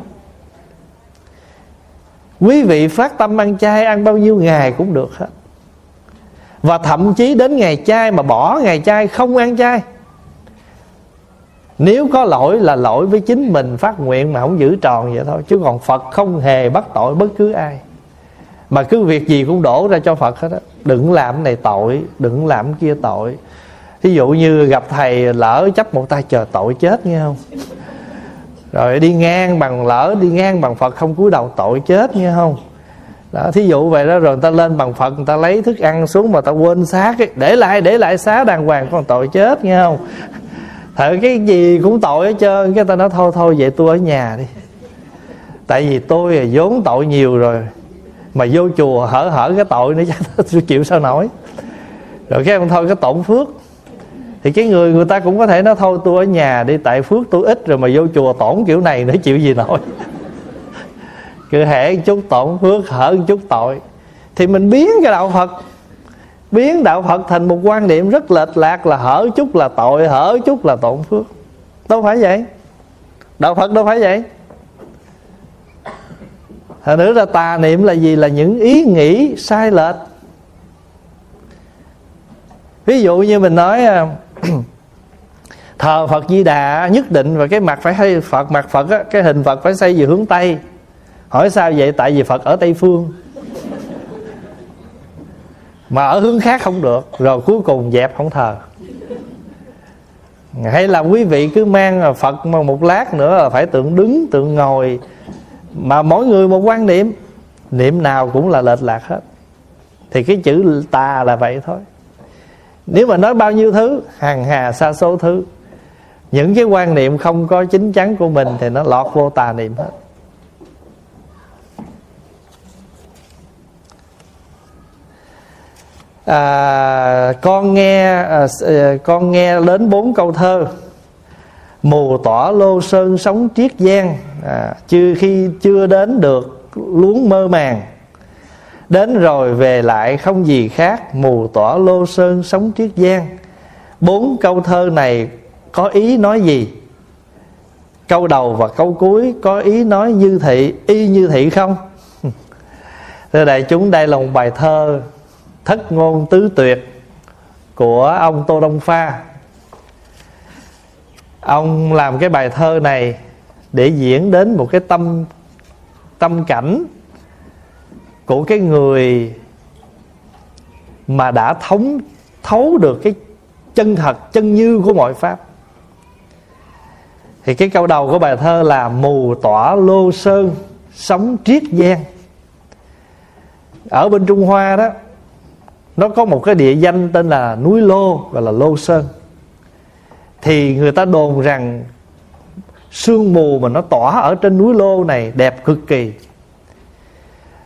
Quý vị phát tâm ăn chay, ăn bao nhiêu ngày cũng được hết. Và thậm chí đến ngày chay mà bỏ ngày chay không ăn chay nếu có lỗi là lỗi với chính mình, phát nguyện mà không giữ tròn vậy thôi. Chứ còn phật không hề bắt tội bất cứ ai. Mà cứ việc gì cũng đổ ra cho phật hết á. Đừng làm này tội, đừng làm kia tội. Ví dụ như gặp thầy lỡ chấp một tay chờ tội chết, nghe không? Rồi đi ngang bằng lỡ, đi ngang bằng phật không cúi đầu, tội chết, nghe không? Đó, thí dụ vậy đó, rồi người ta lên bằng phật, người ta lấy thức ăn xuống mà ta quên xác ấy. để lại để lại xá đàng hoàng, còn tội chết, nghe không? Thật cái gì cũng tội hết trơn, cái ta nói thôi thôi, vậy tôi ở nhà đi. Tại vì tôi vốn tội nhiều rồi, mà vô chùa hở hở cái tội nữa chắc tôi chịu sao nổi. Rồi cái ông thôi, cái tổn phước. Thì cái người người ta cũng có thể nói thôi, tôi ở nhà đi, tại phước tôi ít rồi mà vô chùa tổn kiểu này nữa chịu gì nổi. Cứ hễ chút tổn phước, hở chút tội. Thì mình biến cái đạo phật biến đạo phật thành một quan niệm rất lệch lạc là hở chút là tội hở chút là tổn phước. Đâu phải vậy. Đạo phật đâu phải vậy. Thật nữa là tà niệm là gì? Là những ý nghĩ sai lệch. Ví dụ như mình nói à, thờ phật di đà nhất định và cái mặt phải hay phật mặt phật á, cái hình phật phải xây về hướng tây. Hỏi sao vậy? Tại vì phật ở tây phương mà ở hướng khác không được, rồi cuối cùng dẹp không thờ. Hay là quý vị cứ mang phật mà một lát nữa là phải tượng đứng, tượng ngồi, mà mỗi người một quan niệm. Niệm nào cũng là lệch lạc hết. Thì cái chữ tà là vậy thôi. Nếu mà nói bao nhiêu thứ, hàng hà xa số thứ, những cái quan niệm không có chính chắn của mình thì nó lọt vô tà niệm hết. À, con nghe à, à, con nghe đến bốn câu thơ. Mù tỏ lô sơn sống triết giang. À, chưa khi chưa đến được luống mơ màng. Đến rồi về lại không gì khác mù tỏ lô sơn sống triết giang. Bốn câu thơ này có ý nói gì? Câu đầu và câu cuối có ý nói như thị y như thị không? Thưa đại chúng đây là một bài thơ thất ngôn tứ tuyệt của ông tô đông pha. Ông làm cái bài thơ này để diễn đến một cái tâm tâm cảnh của cái người mà đã thống, thấu được cái chân thật, chân như của mọi pháp. Thì cái câu đầu của bài thơ là mù tỏa lô sơn, sống triết giang ở bên trung hoa đó nó có một cái địa danh tên là núi lô gọi là lô sơn. Thì người ta đồn rằng sương mù mà nó tỏa ở trên núi lô này đẹp cực kỳ.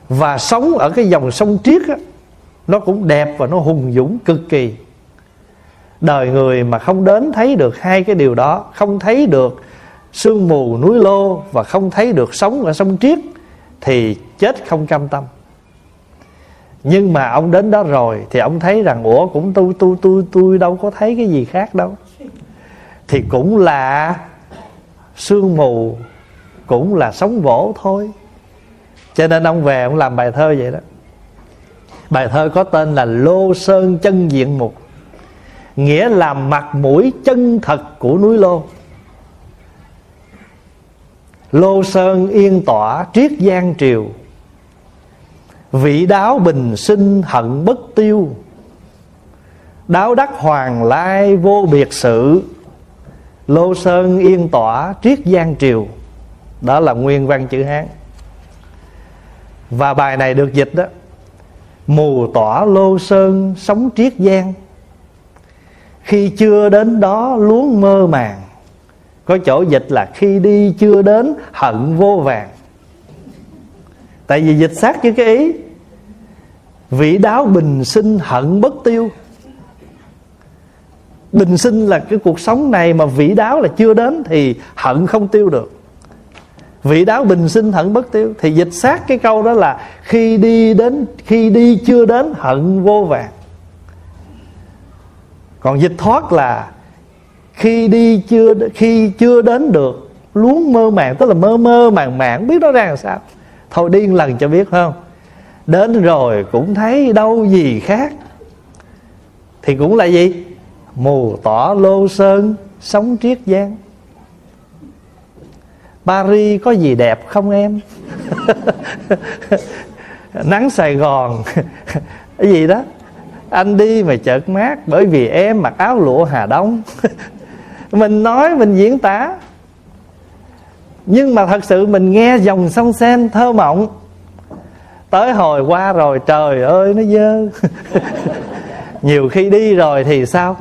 Và sống ở cái dòng sông triết á, nó cũng đẹp và nó hùng dũng cực kỳ. Đời người mà không đến thấy được hai cái điều đó không thấy được sương mù núi lô và không thấy được sống ở sông triết thì chết không cam tâm nhưng mà ông đến đó rồi thì ông thấy rằng, ủa, cũng tôi tôi tôi tôi đâu có thấy cái gì khác đâu. Thì cũng là sương mù, cũng là sóng vỗ thôi. Cho nên ông về ông làm bài thơ vậy đó. Bài thơ có tên là lô sơn chân diện mục. Nghĩa là mặt mũi chân thật của núi lô. Lô sơn yên tỏa triết giang triều vị đáo bình sinh hận bất tiêu. Đáo đắc hoàng lai vô biệt sự. Lô sơn yên tỏa triết giang triều. Đó là nguyên văn chữ hán. Và bài này được dịch đó, mù tỏa lô sơn sống triết giang khi chưa đến đó luống mơ màng. Có chỗ dịch là khi đi chưa đến hận vô vàng tại vì dịch sát với cái ý, vị đáo bình sinh hận bất tiêu. Bình sinh là cái cuộc sống này mà vị đáo là chưa đến thì hận không tiêu được. Vị đáo bình sinh hận bất tiêu, thì dịch sát cái câu đó là khi đi đến, khi đi chưa đến hận vô vàng. Còn dịch thoát là khi đi chưa, khi chưa đến được, luống mơ màng, tức là mơ mơ màng màng, biết nó ra làm sao? Thôi điên lần cho biết không? Đến rồi cũng thấy đâu gì khác. Thì cũng là gì? Mù tỏ lô sơn, sống triết giang Paris có gì đẹp không em? Nắng Sài Gòn. Cái gì đó. Anh đi mà chợt mát Bởi vì em mặc áo lụa Hà Đông. Mình nói mình diễn tả. Nhưng mà thật sự mình nghe dòng sông sen thơ mộng. Tới hồi qua rồi trời ơi nó dơ. Nhiều khi đi rồi thì sao?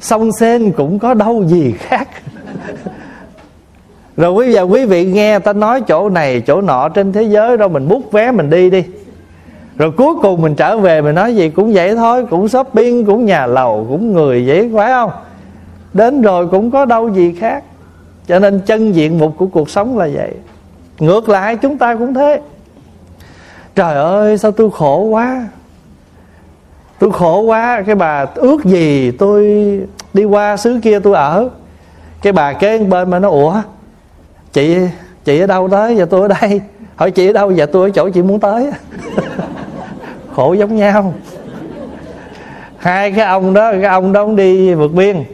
Sông sen cũng có đâu gì khác. Rồi quý giờ quý vị nghe ta nói chỗ này chỗ nọ trên thế giới đâu mình bút vé mình đi đi. Rồi cuối cùng mình trở về mình nói gì cũng vậy thôi cũng shopping cũng nhà lầu cũng người vậy phải không? Đến rồi cũng có đâu gì khác cho nên chân diện mục của cuộc sống là vậy. Ngược lại, chúng ta cũng thế. Trời ơi, sao tôi khổ quá. Tôi khổ quá. Cái bà, ước gì tôi đi qua xứ kia tôi ở. Cái bà kế bên mà nó, ủa, chị chị ở đâu tới? Giờ tôi ở đây. Hỏi, chị ở đâu? Giờ tôi ở chỗ chị muốn tới. Khổ giống nhau. Hai cái ông đó, cái ông đó ông đi vượt biên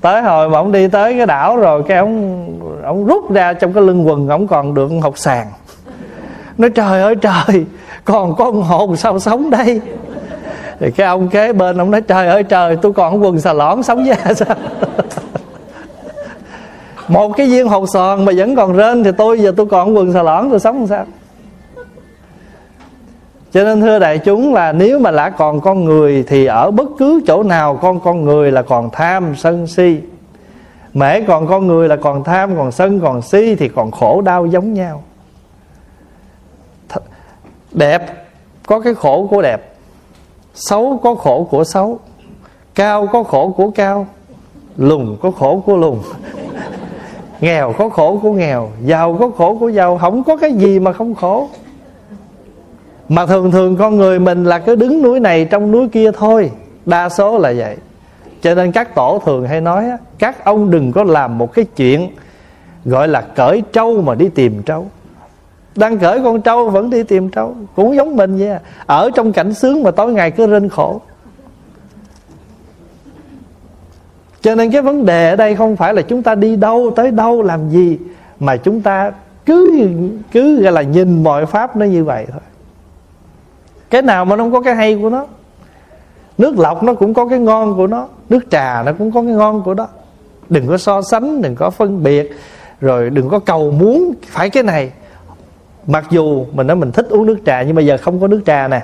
tới hồi mà ông đi tới cái đảo rồi, cái ông ông rút ra trong cái lưng quần, ông còn được học sàn nói, trời ơi, trời, còn con hồn sao sống đây? Thì cái ông kế bên ông nói, trời ơi, trời, tôi còn quần xà lõn sống ra sao? Một cái viên hột sòn mà vẫn còn rên, thì tôi giờ tôi còn quần xà lõn tôi sống làm sao? Cho nên thưa đại chúng là nếu mà đã còn con người thì ở bất cứ chỗ nào con con người là còn tham sân si. Mễ còn con người là còn tham, còn sân, còn si thì còn khổ đau giống nhau. Đẹp có cái khổ của đẹp, xấu có khổ của xấu, cao có khổ của cao, lùn có khổ của lùn, nghèo có khổ của nghèo, giàu có khổ của giàu, không có cái gì mà không khổ mà thường thường con người mình là cứ đứng núi này trong núi kia thôi. Đa số là vậy. Cho nên các tổ thường hay nói các ông đừng có làm một cái chuyện gọi là cởi trâu mà đi tìm trâu. Đang cởi con trâu vẫn đi tìm trâu, cũng giống mình vậy à. ở trong cảnh sướng mà tối ngày cứ rên khổ. Cho nên cái vấn đề ở đây không phải là chúng ta đi đâu tới đâu làm gì, mà chúng ta cứ cứ gọi là nhìn mọi pháp nó như vậy thôi cái nào mà nó không có cái hay của nó. Nước lọc nó cũng có cái ngon của nó. Nước trà nó cũng có cái ngon của nó đừng có so sánh, đừng có phân biệt. Rồi đừng có cầu muốn phải cái này. Mặc dù mình nói mình thích uống nước trà, nhưng mà giờ không có nước trà nè.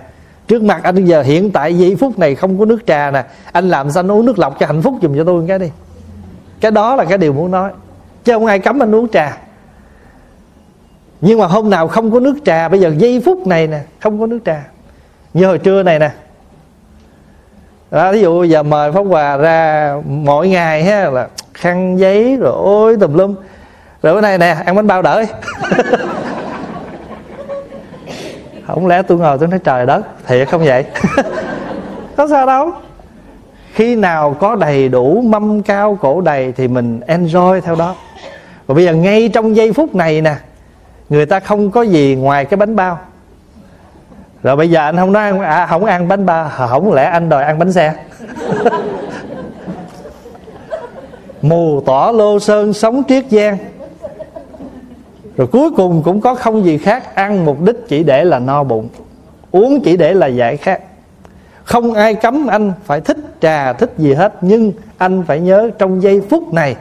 Trước mặt anh giờ hiện tại, giây phút này không có nước trà nè. Anh làm sao anh uống nước lọc cho hạnh phúc dùm cho tôi cái đi. Cái đó là cái điều muốn nói. Chứ không ai cấm anh uống trà. Nhưng mà hôm nào không có nước trà, bây giờ giây phút này nè, không có nước trà như hồi trưa này nè. Đó, ví dụ giờ mời pháp hòa ra mỗi ngày ha là khăn giấy rồi ôi tùm lum. Rồi bữa nay nè ăn bánh bao đợi không lẽ tôi ngồi tôi nói trời đất thiệt không vậy? Có sao đâu. Khi nào có đầy đủ mâm cao cổ đầy thì mình enjoy theo đó. Và bây giờ ngay trong giây phút này nè người ta không có gì ngoài cái bánh bao rồi bây giờ anh không nói ăn, à, không ăn bánh bao không lẽ anh đòi ăn bánh xe? Mù tỏ lô sơn sống triết giang. Rồi cuối cùng cũng có không gì khác ăn mục đích chỉ để là no bụng uống chỉ để là giải khát. Không ai cấm anh phải thích trà thích gì hết nhưng anh phải nhớ trong giây phút này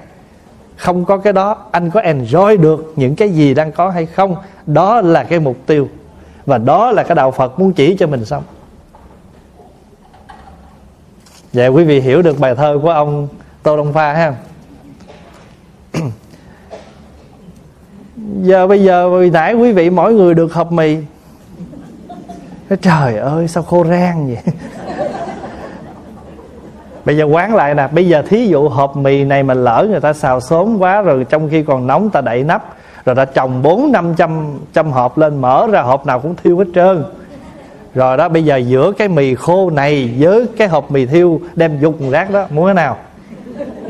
không có cái đó anh có enjoy được những cái gì đang có hay không? Đó là cái mục tiêu và đó là cái đạo phật muốn chỉ cho mình xong vậy dạ, quý vị hiểu được bài thơ của ông tô đông pha ha. Giờ bây giờ hồi nãy quý vị mỗi người được hộp mì. Trời ơi, sao khô rang vậy? Bây giờ quán lại nè, bây giờ thí dụ hộp mì này mà lỡ người ta xào sớm quá rồi trong khi còn nóng, ta đậy nắp rồi ta trồng bốn năm trăm trăm hộp lên mở ra hộp nào cũng thiêu hết trơn. Rồi đó bây giờ giữa cái mì khô này với cái hộp mì thiêu đem dục rác đó muốn thế nào?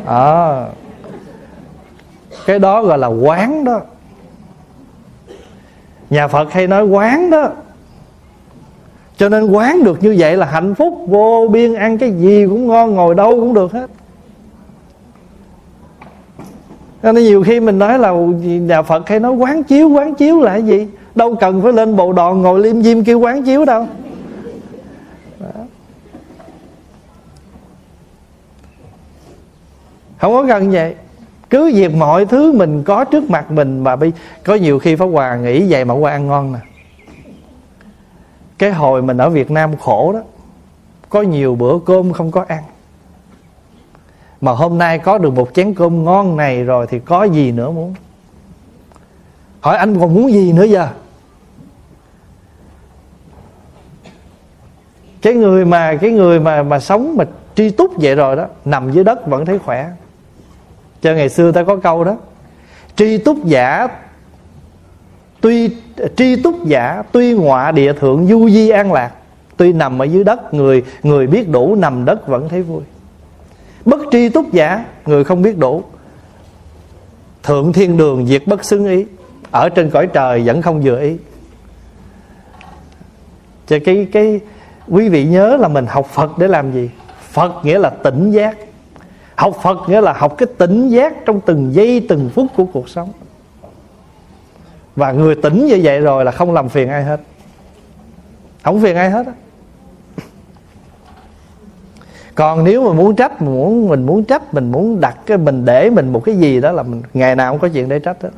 À, cái đó gọi là quán đó. Nhà phật hay nói quán đó. Cho nên quán được như vậy là hạnh phúc vô biên ăn cái gì cũng ngon ngồi đâu cũng được hết cho nên nhiều khi mình nói là nhà phật hay nói quán chiếu quán chiếu là cái gì? Đâu cần phải lên bộ đòn ngồi liêm diêm kêu quán chiếu đâu. Đó. không có cần vậy. Cứ việc mọi thứ mình có trước mặt mình mà bị có nhiều khi pháp hòa nghĩ vậy mà qua ăn ngon nè. Cái hồi mình ở việt nam khổ đó. Có nhiều bữa cơm không có ăn mà hôm nay có được một chén cơm ngon này rồi thì có gì nữa muốn? Hỏi anh còn muốn gì nữa giờ? Cái người mà, cái người mà mà sống mà tri túc vậy rồi đó, nằm dưới đất vẫn thấy khỏe. Cho ngày xưa ta có câu đó, tri túc giả tuy, tri túc giả tuy ngọa địa thượng du di an lạc, tuy nằm ở dưới đất, người người biết đủ nằm đất vẫn thấy vui tri túc giả, người không biết đủ. Thượng thiên đường diệt bất xứng ý, ở trên cõi trời vẫn không vừa ý. Cho cái cái, quý vị nhớ là mình học Phật để làm gì? Phật nghĩa là tỉnh giác. Học Phật nghĩa là học cái tỉnh giác Trong từng giây, từng phút của cuộc sống. Và người tỉnh như vậy rồi là không làm phiền ai hết. Không phiền ai hết á còn nếu mà muốn trách mình muốn mình muốn trách mình muốn đặt cái mình để mình một cái gì đó là mình ngày nào cũng có chuyện để trách đó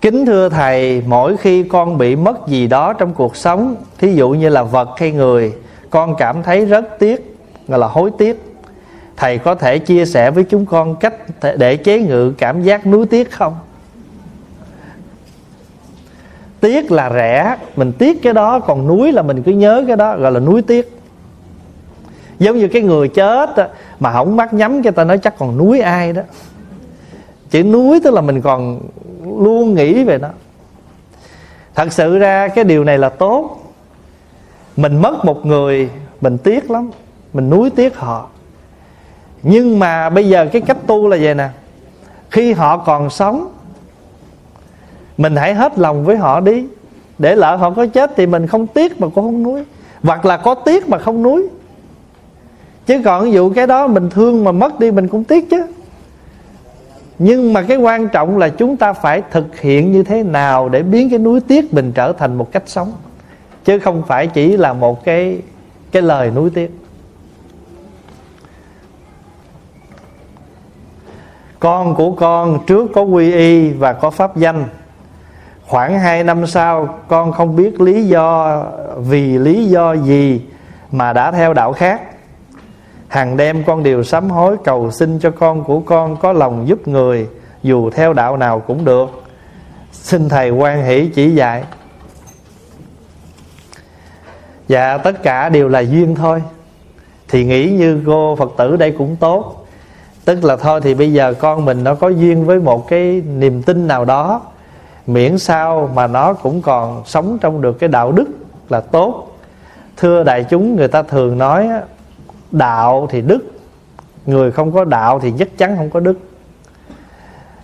Kính thưa Thầy, mỗi khi con bị mất gì đó trong cuộc sống, thí dụ như là vật hay người, con cảm thấy rất tiếc, gọi là hối tiếc. Thầy có thể chia sẻ với chúng con cách để chế ngự cảm giác nuối tiếc không? Tiếc là rẻ, mình tiếc cái đó, còn núi là mình cứ nhớ cái đó, gọi là núi tiếc. Giống như cái người chết mà không mắt nhắm cho ta nói chắc còn núi ai đó. Chữ núi tức là mình còn luôn nghĩ về nó. Thật sự ra cái điều này là tốt. Mình mất một người mình tiếc lắm mình nuối tiếc họ. Nhưng mà bây giờ cái cách tu là vậy nè. Khi họ còn sống mình hãy hết lòng với họ đi. Để lỡ họ có chết thì mình không tiếc mà cũng không nuối. Hoặc là có tiếc mà không nuối. Chứ còn ví dụ cái đó mình thương mà mất đi mình cũng tiếc chứ. Nhưng mà cái quan trọng là chúng ta phải thực hiện như thế nào để biến cái núi tiếc mình trở thành một cách sống. Chứ không phải chỉ là một cái cái lời núi tiếc. Con của con trước có quy y và có pháp danh khoảng 2 năm sau, con không biết lý do, vì lý do gì mà đã theo đạo khác. Hàng đêm con đều sám hối cầu xin cho con của con có lòng giúp người, dù theo đạo nào cũng được. Xin thầy quan hỷ chỉ dạy. Dạ tất cả đều là duyên thôi. Thì nghĩ như cô phật tử đây cũng tốt. Tức là thôi thì bây giờ con mình nó có duyên với một cái niềm tin nào đó miễn sao mà nó cũng còn sống trong được cái đạo đức là tốt. Thưa đại chúng, người ta thường nói đạo thì đức, người không có đạo thì chắc chắn không có đức.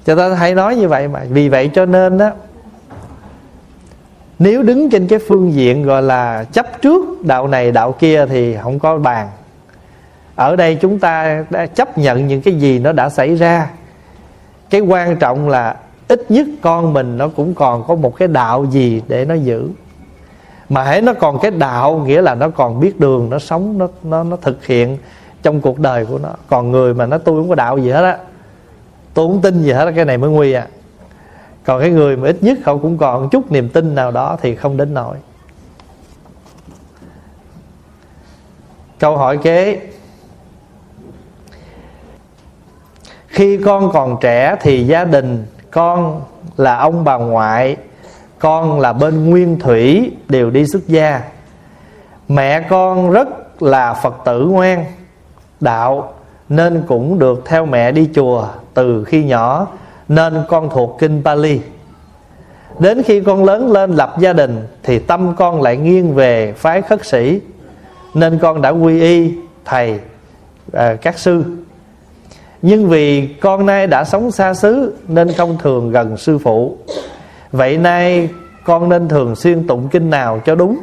Cho ta hay nói như vậy mà, vì vậy cho nên đó nếu đứng trên cái phương diện gọi là chấp trước đạo này đạo kia thì không có bàn. Ở đây chúng ta đã chấp nhận những cái gì nó đã xảy ra. Cái quan trọng là ít nhất con mình nó cũng còn có một cái đạo gì để nó giữ. Mà hãy nó còn cái đạo, nghĩa là nó còn biết đường, nó sống, nó nó nó thực hiện trong cuộc đời của nó. Còn người mà nó tôi không có đạo gì hết á tôi không tin gì hết á, cái này mới nguy à. Còn cái người mà ít nhất họ cũng còn chút niềm tin nào đó thì không đến nổi câu hỏi kế. Khi con còn trẻ thì gia đình con là ông bà ngoại con là bên nguyên thủy đều đi xuất gia. Mẹ con rất là phật tử ngoan đạo nên cũng được theo mẹ đi chùa từ khi nhỏ nên con thuộc kinh Pali. Đến khi con lớn lên lập gia đình thì tâm con lại nghiêng về phái khất sĩ nên con đã quy y thầy à, các sư nhưng vì con nay đã sống xa xứ nên không thường gần sư phụ. Vậy nay con nên thường xuyên tụng kinh nào cho đúng?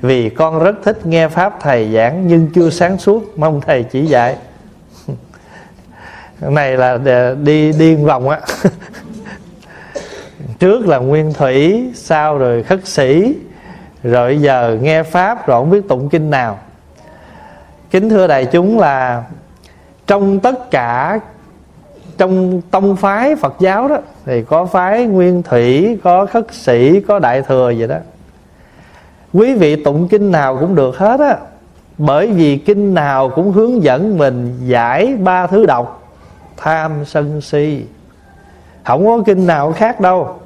Vì con rất thích nghe pháp thầy giảng nhưng chưa sáng suốt, mong thầy chỉ dạy. Này là à, đi điên vòng á. Trước là nguyên thủy, sau rồi khất sĩ, rồi giờ nghe pháp rồi không biết tụng kinh nào. Kính thưa đại chúng là trong tất cả, trong tông phái Phật giáo đó, thì có phái nguyên thủy, có khất sĩ, có đại thừa vậy đó. Quý vị tụng kinh nào cũng được hết á. Bởi vì kinh nào cũng hướng dẫn mình giải ba thứ độc, tham sân si. Không có kinh nào khác đâu.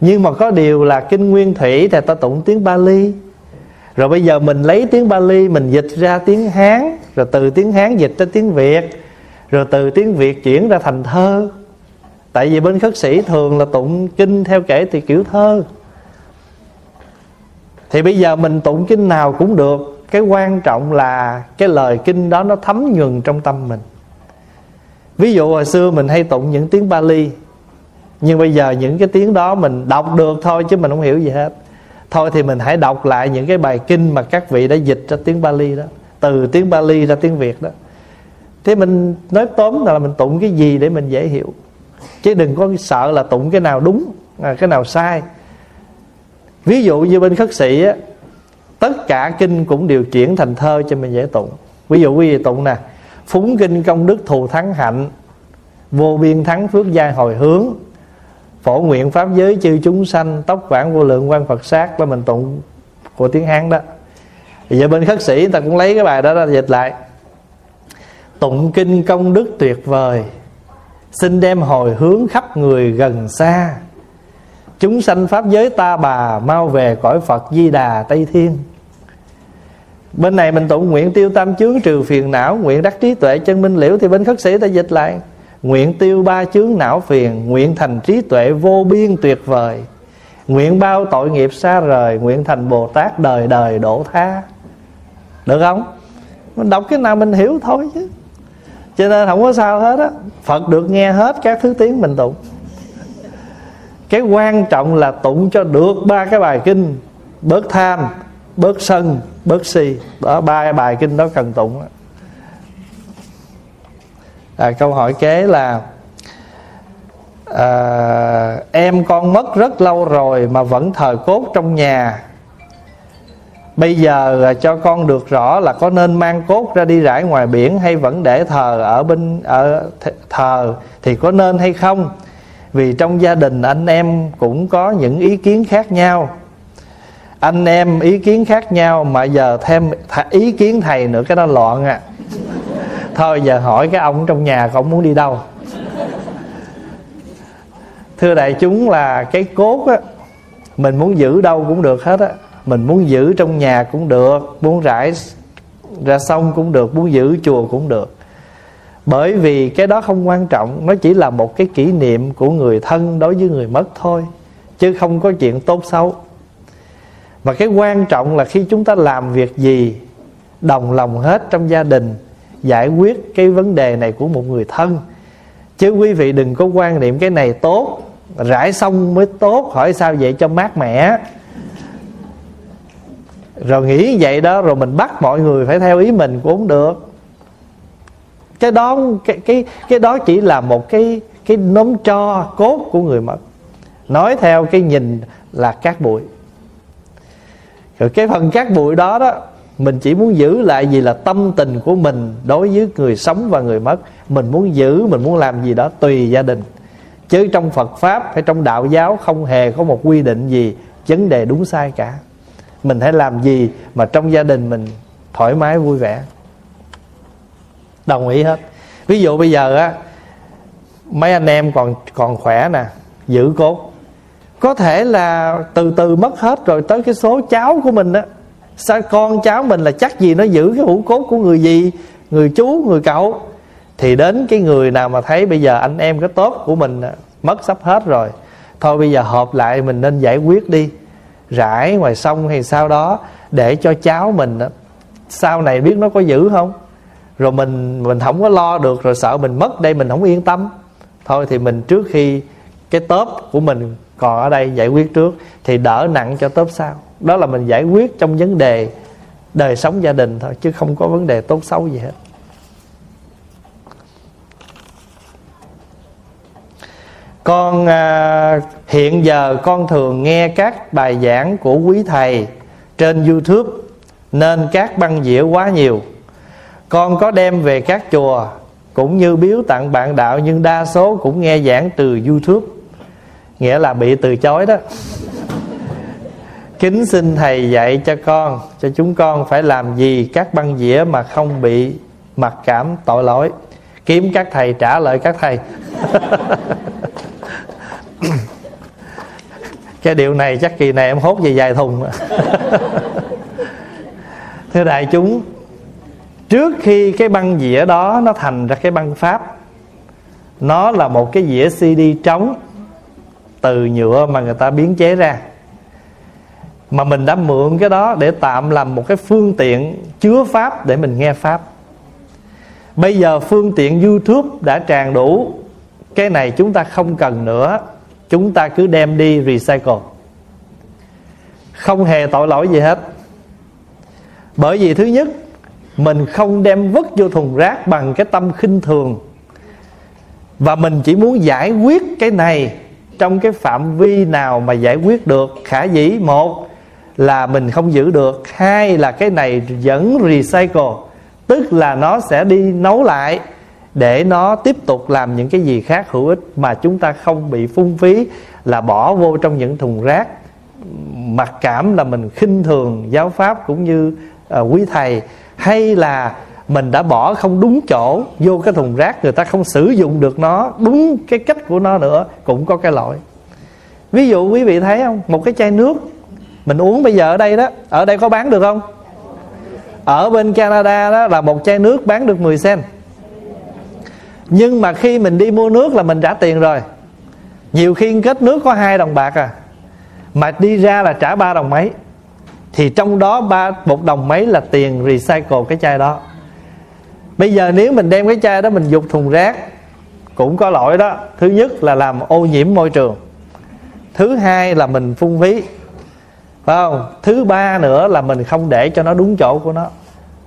Nhưng mà có điều là kinh nguyên thủy thì ta tụng tiếng Bali rồi bây giờ mình lấy tiếng Bali, mình dịch ra tiếng Hán, rồi từ tiếng Hán dịch ra tiếng Việt, rồi từ tiếng Việt chuyển ra thành thơ. Tại vì bên khất sĩ thường là tụng kinh theo kể thì kiểu thơ. Thì bây giờ mình tụng kinh nào cũng được, cái quan trọng là cái lời kinh đó nó thấm nhuần trong tâm mình. Ví dụ hồi xưa mình hay tụng những tiếng Bali, nhưng bây giờ những cái tiếng đó mình đọc được thôi chứ mình không hiểu gì hết thôi thì mình hãy đọc lại những cái bài kinh mà các vị đã dịch ra tiếng Bali đó. Từ tiếng Bali ra tiếng Việt đó. Thế mình nói tóm là mình tụng cái gì để mình dễ hiểu. Chứ đừng có sợ là tụng cái nào đúng à, cái nào sai. Ví dụ như bên khất sĩ á tất cả kinh cũng đều chuyển thành thơ cho mình dễ tụng. Ví dụ quý vị tụng nè phúng kinh công đức thù thắng hạnh vô biên thắng phước gia hồi hướng phổ nguyện pháp giới chư chúng sanh, tóc vãng vô lượng quan phật sát là mình tụng của tiếng hán đó. Bây giờ bên khất sĩ người ta cũng lấy cái bài đó ra dịch lại. Tụng kinh công đức tuyệt vời, xin đem hồi hướng khắp người gần xa. Chúng sanh pháp giới ta bà mau về cõi phật di đà tây thiên. Bên này mình tụng nguyện tiêu tam chướng trừ phiền não, nguyện đắc trí tuệ chân minh liễu, thì bên khất sĩ ta dịch lại nguyện tiêu ba chướng não phiền, nguyện thành trí tuệ vô biên tuyệt vời. Nguyện bao tội nghiệp xa rời, nguyện thành bồ tát đời đời đổ tha. Được không? Mình đọc cái nào mình hiểu thôi chứ. Cho nên không có sao hết á. Phật được nghe hết các thứ tiếng mình tụng. Cái quan trọng là tụng cho được ba cái bài kinh. Bớt tham, bớt sân, bớt si. Đó, ba cái bài kinh đó cần tụng đó à, câu hỏi kế là à, em con mất rất lâu rồi mà vẫn thờ cốt trong nhà. Bây giờ à, cho con được rõ là có nên mang cốt ra đi rải ngoài biển hay vẫn để thờ ở bên ở thờ thì có nên hay không? Vì trong gia đình anh em cũng có những ý kiến khác nhau. Anh em ý kiến khác nhau mà giờ thêm ý kiến thầy nữa cái đó loạn à thôi, giờ hỏi cái ông trong nhà ông muốn đi đâu? Thưa đại chúng là cái cốt á, mình muốn giữ đâu cũng được hết á. Mình muốn giữ trong nhà cũng được, muốn rải ra sông cũng được, muốn giữ chùa cũng được. Bởi vì cái đó không quan trọng, nó chỉ là một cái kỷ niệm của người thân đối với người mất thôi, chứ không có chuyện tốt xấu. Và cái quan trọng là khi chúng ta làm việc gì, đồng lòng hết trong gia đình giải quyết cái vấn đề này của một người thân. Chứ quý vị đừng có quan niệm cái này tốt, rải xong mới tốt, hỏi sao vậy cho mát mẻ. Rồi nghĩ vậy đó, rồi mình bắt mọi người phải theo ý mình cũng không được. Cái đó, cái cái cái đó chỉ là một cái cái nấm cho cốt của người mất nói theo cái nhìn là cát bụi. Rồi cái phần cát bụi đó đó mình chỉ muốn giữ lại gì là tâm tình của mình đối với người sống và người mất. Mình muốn giữ, mình muốn làm gì đó tùy gia đình. Chứ trong phật pháp hay trong đạo giáo không hề có một quy định gì vấn đề đúng sai cả. Mình hãy làm gì mà trong gia đình mình thoải mái, vui vẻ. Đồng ý hết. Ví dụ bây giờ á, mấy anh em còn còn khỏe nè, giữ cốt. Có thể là từ từ mất hết rồi tới cái số cháu của mình á sao con cháu mình là chắc gì nó giữ cái hũ cốt của người gì, người chú, người cậu? Thì đến cái người nào mà thấy bây giờ anh em cái tốt của mình à, mất sắp hết rồi. Thôi bây giờ họp lại mình nên giải quyết đi. Rải ngoài sông hay sau đó, để cho cháu mình sau này biết nó có giữ không? Rồi mình mình không có lo được rồi sợ mình mất đây mình không yên tâm. Thôi thì mình trước khi cái tớp của mình còn ở đây giải quyết trước, thì đỡ nặng cho tớp sau đó là mình giải quyết trong vấn đề đời sống gia đình thôi chứ không có vấn đề tốt xấu gì hết. Con à, hiện giờ con thường nghe các bài giảng của quý thầy trên youtube nên các băng dĩa quá nhiều. Con có đem về các chùa cũng như biếu tặng bạn đạo nhưng đa số cũng nghe giảng từ youtube nghĩa là bị từ chối đó kính xin thầy dạy cho con, cho chúng con phải làm gì các băng dĩa mà không bị mặc cảm tội lỗi. Kiếm các thầy trả lời các thầy. Cái điều này chắc kỳ này em hốt về vài thùng. Thưa đại chúng, trước khi cái băng dĩa đó nó thành ra cái băng pháp, nó là một cái dĩa cd trống từ nhựa mà người ta biến chế ra mà mình đã mượn cái đó để tạm làm một cái phương tiện chứa pháp để mình nghe pháp. Bây giờ phương tiện youtube đã tràn đủ, cái này chúng ta không cần nữa, chúng ta cứ đem đi recycle. Không hề tội lỗi gì hết. Bởi vì thứ nhất, mình không đem vứt vô thùng rác bằng cái tâm khinh thường. Và mình chỉ muốn giải quyết cái này trong cái phạm vi nào mà giải quyết được. Khả dĩ, một là mình không giữ được hai là cái này vẫn recycle tức là nó sẽ đi nấu lại để nó tiếp tục làm những cái gì khác hữu ích mà chúng ta không bị phung phí là bỏ vô trong những thùng rác. Mặc cảm là mình khinh thường giáo pháp cũng như uh, quý thầy hay là mình đã bỏ không đúng chỗ vô cái thùng rác người ta không sử dụng được nó đúng cái cách của nó nữa cũng có cái lỗi. Ví dụ quý vị thấy không? Một cái chai nước mình uống bây giờ ở đây đó. Ở đây có bán được không? Ở bên Canada đó là một chai nước bán được 10 cent nhưng mà khi mình đi mua nước là mình trả tiền rồi. Nhiều khi kết nước có hai đồng bạc à. Mà đi ra là trả ba đồng mấy. Thì trong đó ba, một đồng mấy là tiền recycle cái chai đó. Bây giờ nếu mình đem cái chai đó mình dục thùng rác, cũng có lỗi đó. Thứ nhất là làm ô nhiễm môi trường. Thứ hai là mình phung phí phải không? Thứ ba nữa là mình không để cho nó đúng chỗ của nó.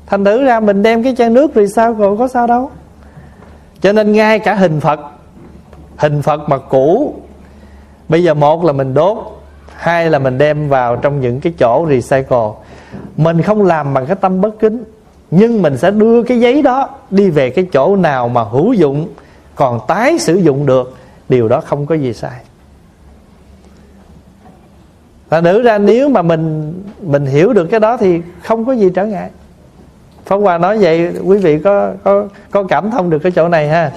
Thành thử ra mình đem cái chai nước recycle có sao đâu. Cho nên ngay cả hình phật hình phật mà cũ, bây giờ một là mình đốt, hai là mình đem vào trong những cái chỗ recycle. Mình không làm bằng cái tâm bất kính, nhưng mình sẽ đưa cái giấy đó đi về cái chỗ nào mà hữu dụng, còn tái sử dụng được, điều đó không có gì sai và nữ ra nếu mà mình mình hiểu được cái đó thì không có gì trở ngại. Pháp Hòa nói vậy quý vị có có có cảm thông được cái chỗ này ha.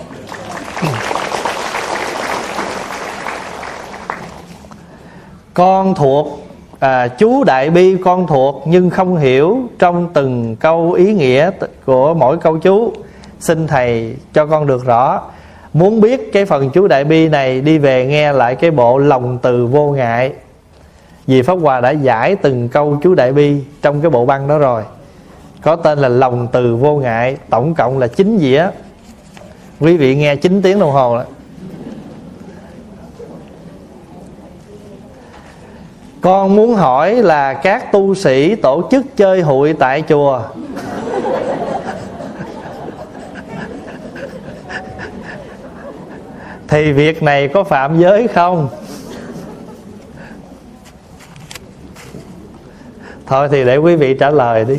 Con thuộc à, chú đại bi con thuộc nhưng không hiểu trong từng câu ý nghĩa của mỗi câu chú. Xin thầy cho con được rõ. Muốn biết cái phần chú đại bi này đi về nghe lại cái bộ lòng từ vô ngại vì pháp hòa đã giải từng câu chú đại bi trong cái bộ băng đó rồi. Có tên là lòng từ vô ngại, tổng cộng là chín dĩa. Quý vị nghe 9 tiếng đồng hồ đó con muốn hỏi là các tu sĩ tổ chức chơi hụi tại chùa? Thì việc này có phạm giới không? Thôi thì để quý vị trả lời đi.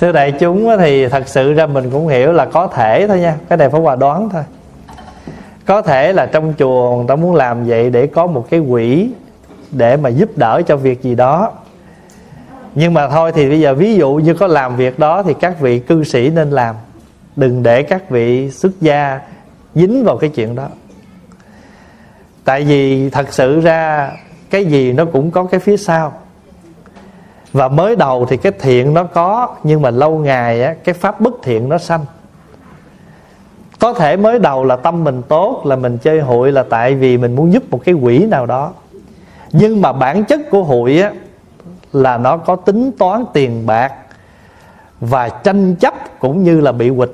Thưa đại chúng thì thật sự ra mình cũng hiểu là có thể thôi nha, cái này phải hòa đoán thôi. Có thể là trong chùa người ta muốn làm vậy để có một cái quỹ để mà giúp đỡ cho việc gì đó. Nhưng mà thôi thì bây giờ ví dụ như có làm việc đó thì các vị cư sĩ nên làm. Đừng để các vị xuất gia dính vào cái chuyện đó. Tại vì thật sự ra cái gì nó cũng có cái phía sau. Và mới đầu thì cái thiện nó có nhưng mà lâu ngày á, cái pháp bất thiện nó sanh. Có thể mới đầu là tâm mình tốt là mình chơi hụi là tại vì mình muốn giúp một cái quỷ nào đó. Nhưng mà bản chất của hụi á là nó có tính toán tiền bạc và tranh chấp cũng như là bị quỵt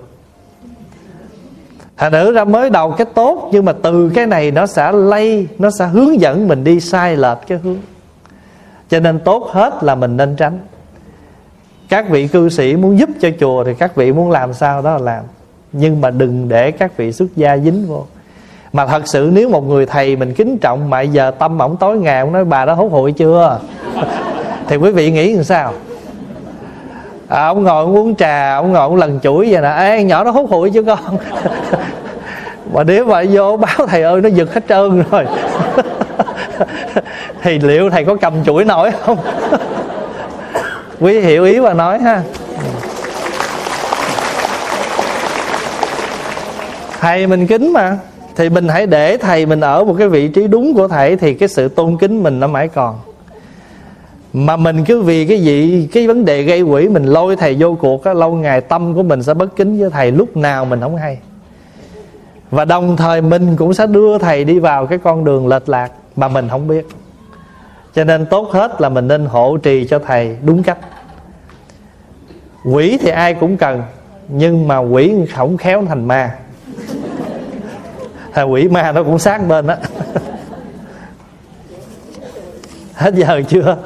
thành thử ra mới đầu cái tốt, nhưng mà từ cái này nó sẽ lây, nó sẽ hướng dẫn mình đi sai lệch cái hướng. Cho nên tốt hết là mình nên tránh. Các vị cư sĩ muốn giúp cho chùa thì các vị muốn làm sao đó là làm. Nhưng mà đừng để các vị xuất gia dính vô. Mà thật sự nếu một người thầy mình kính trọng mà giờ tâm ổng tối ngày, ông nói, bà đó hốt hội chưa? Thì quý vị nghĩ làm sao? À, ông ngồi ông uống trà ông ngồi ông lần chuỗi vậy nè. Ê nhỏ nó hút hụi chứ con. Mà nếu mà vô báo thầy ơi nó giật hết trơn rồi. Thì liệu thầy có cầm chuỗi nổi không? Quý hiểu ý và nói ha. Thầy mình kính mà. Thì mình hãy để thầy mình ở một cái vị trí đúng của thầy thì cái sự tôn kính mình nó mãi còn mà mình cứ vì cái gì, cái vấn đề gây quỷ mình lôi thầy vô cuộc á, lâu ngày tâm của mình sẽ bất kính với thầy lúc nào mình không hay. Và đồng thời mình cũng sẽ đưa thầy đi vào cái con đường lệch lạc mà mình không biết. Cho nên tốt hết là mình nên hộ trì cho thầy đúng cách. Quỷ thì ai cũng cần, nhưng mà quỷ không khéo thành ma. Thầy quỷ ma nó cũng sát bên đó hết giờ chưa?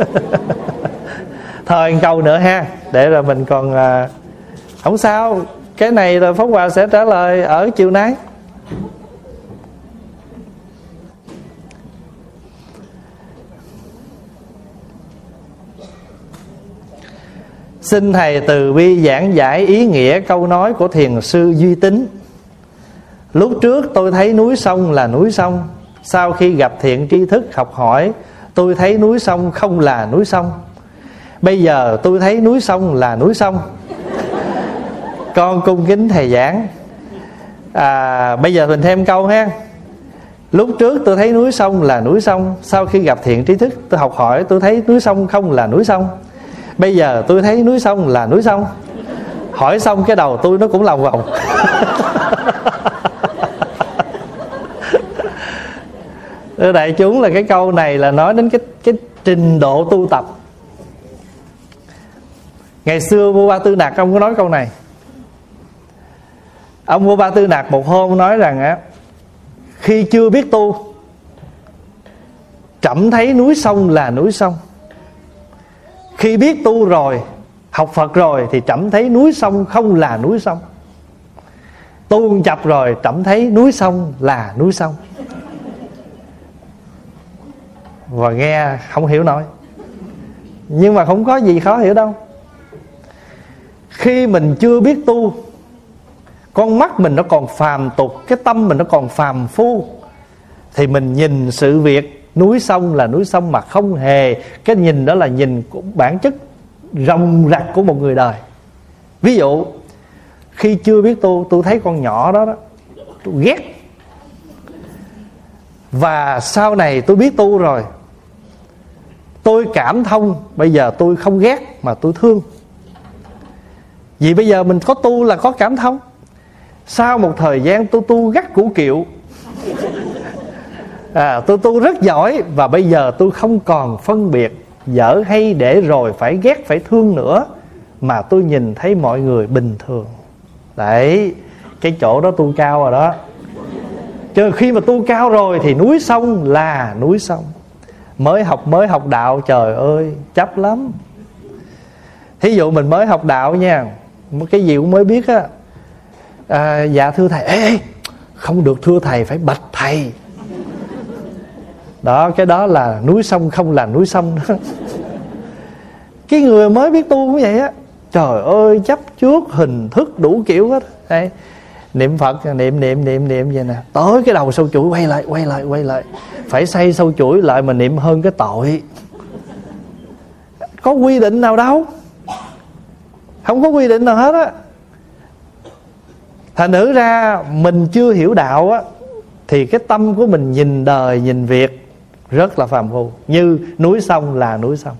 thôi câu nữa ha. Để rồi mình còn à, không sao. Cái này rồi phóng hòa sẽ trả lời ở chiều nay. Xin Thầy từ bi giảng giải ý nghĩa câu nói của thiền sư Duy Tính Lúc trước tôi thấy núi sông là núi sông. Sau khi gặp thiện tri thức học hỏi Tôi thấy núi sông không là núi sông. Bây giờ tôi thấy núi sông là núi sông. Con cung kính thầy giảng. À, Bây giờ mình thêm câu ha. Lúc trước tôi thấy núi sông là núi sông. Sau khi gặp thiện trí thức tôi học hỏi Tôi thấy núi sông không là núi sông. Bây giờ tôi thấy núi sông là núi sông. Hỏi xong cái đầu tôi nó cũng lòng vòng. đại chúng, là cái câu này là nói đến cái cái trình độ tu tập. Ngày xưa vua ba tư nặc ông có nói câu này. Ông vua ba tư nặc một hôm nói rằng á, khi chưa biết tu, trẫm thấy núi sông là núi sông. Khi biết tu rồi, học phật rồi, thì trẫm thấy núi sông không là núi sông. Tu chập rồi, trẫm thấy núi sông là núi sông và nghe không hiểu nổi nhưng mà không có gì khó hiểu đâu. Khi mình chưa biết tu, con mắt mình nó còn phàm tục, cái tâm mình nó còn phàm phu, thì mình nhìn sự việc. Núi sông là núi sông mà không hề, cái nhìn đó là nhìn của bản chất rồng rạc của một người đời. Ví dụ, khi chưa biết tu, tôi thấy con nhỏ đó đó, tôi ghét. Và sau này tôi biết tu rồi tôi cảm thông bây giờ tôi không ghét mà tôi thương. Vì bây giờ mình có tu là có cảm thông. Sau một thời gian tôi tu gắt củ kiệu. À, tôi tu rất giỏi và bây giờ tôi không còn phân biệt dở hay để rồi phải ghét phải thương nữa mà tôi nhìn thấy mọi người bình thường. Đấy cái chỗ đó tu cao rồi đó. Chứ khi mà tu cao rồi thì núi sông là núi sông mới học mới học đạo trời ơi chấp lắm. Thí dụ mình mới học đạo nha cái gì cũng mới biết á. À, dạ thưa thầy ê, ê không được thưa thầy phải bạch thầy. Đó cái đó là núi sông không là núi sông đó. Cái người mới biết tu cũng vậy á. Trời ơi chấp trước hình thức đủ kiểu hết. Đây, niệm phật, niệm niệm niệm niệm vậy nè. Tới cái đầu sâu chuỗi, quay lại quay lại quay lại. Phải xây sâu chuỗi lại mà niệm hơn cái tội. Có quy định nào đâu. Không có quy định nào hết á. Thành nữ ra mình chưa hiểu đạo á, thì cái tâm của mình nhìn đời, nhìn việc rất là phàm phu. Như núi sông là núi sông.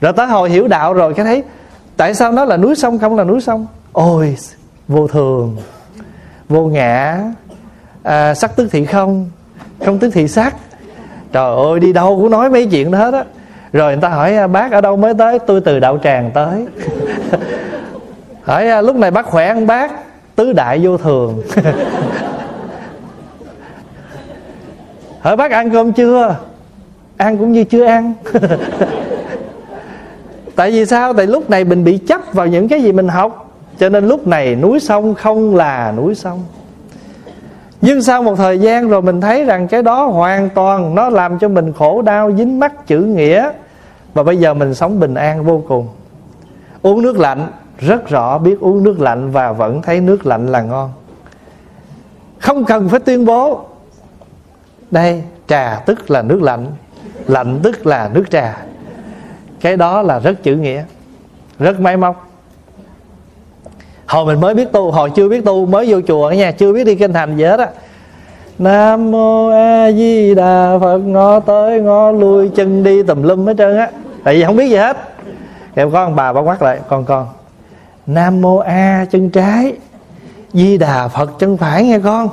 Rồi tới hồi hiểu đạo rồi, cái thấy, tại sao nó là núi sông không là núi sông? Ôi vô thường vô ngã. À, sắc tức thị không không tức thị sắc. Trời ơi đi đâu cũng nói mấy chuyện đó hết á. Rồi người ta hỏi à, bác ở đâu mới tới? Tôi từ đạo tràng tới. Hỏi à, lúc này bác khỏe không bác? Tứ đại vô thường. Hỏi bác ăn cơm chưa? Ăn cũng như chưa ăn. Tại vì sao? Tại lúc này mình bị chấp vào những cái gì mình học cho nên lúc này núi sông không là núi sông. Nhưng sau một thời gian rồi mình thấy rằng cái đó hoàn toàn nó làm cho mình khổ đau, dính mắc chữ nghĩa. Và bây giờ mình sống bình an vô cùng. Uống nước lạnh, rất rõ biết uống nước lạnh và vẫn thấy nước lạnh là ngon. Không cần phải tuyên bố, đây, trà tức là nước lạnh lạnh tức là nước trà. Cái đó là rất chữ nghĩa. Rất máy móc hồi mình mới biết tu, hồi chưa biết tu, mới vô chùa nha chưa biết đi kinh hành gì hết á. Nam mô a di đà phật, ngó tới, ngó lui, chân đi tùm lum hết trơn á. Tại vì không biết gì hết. Kêu con, bà bà quát lại, con con. Nam mô a chân trái, di đà phật chân phải nghe con.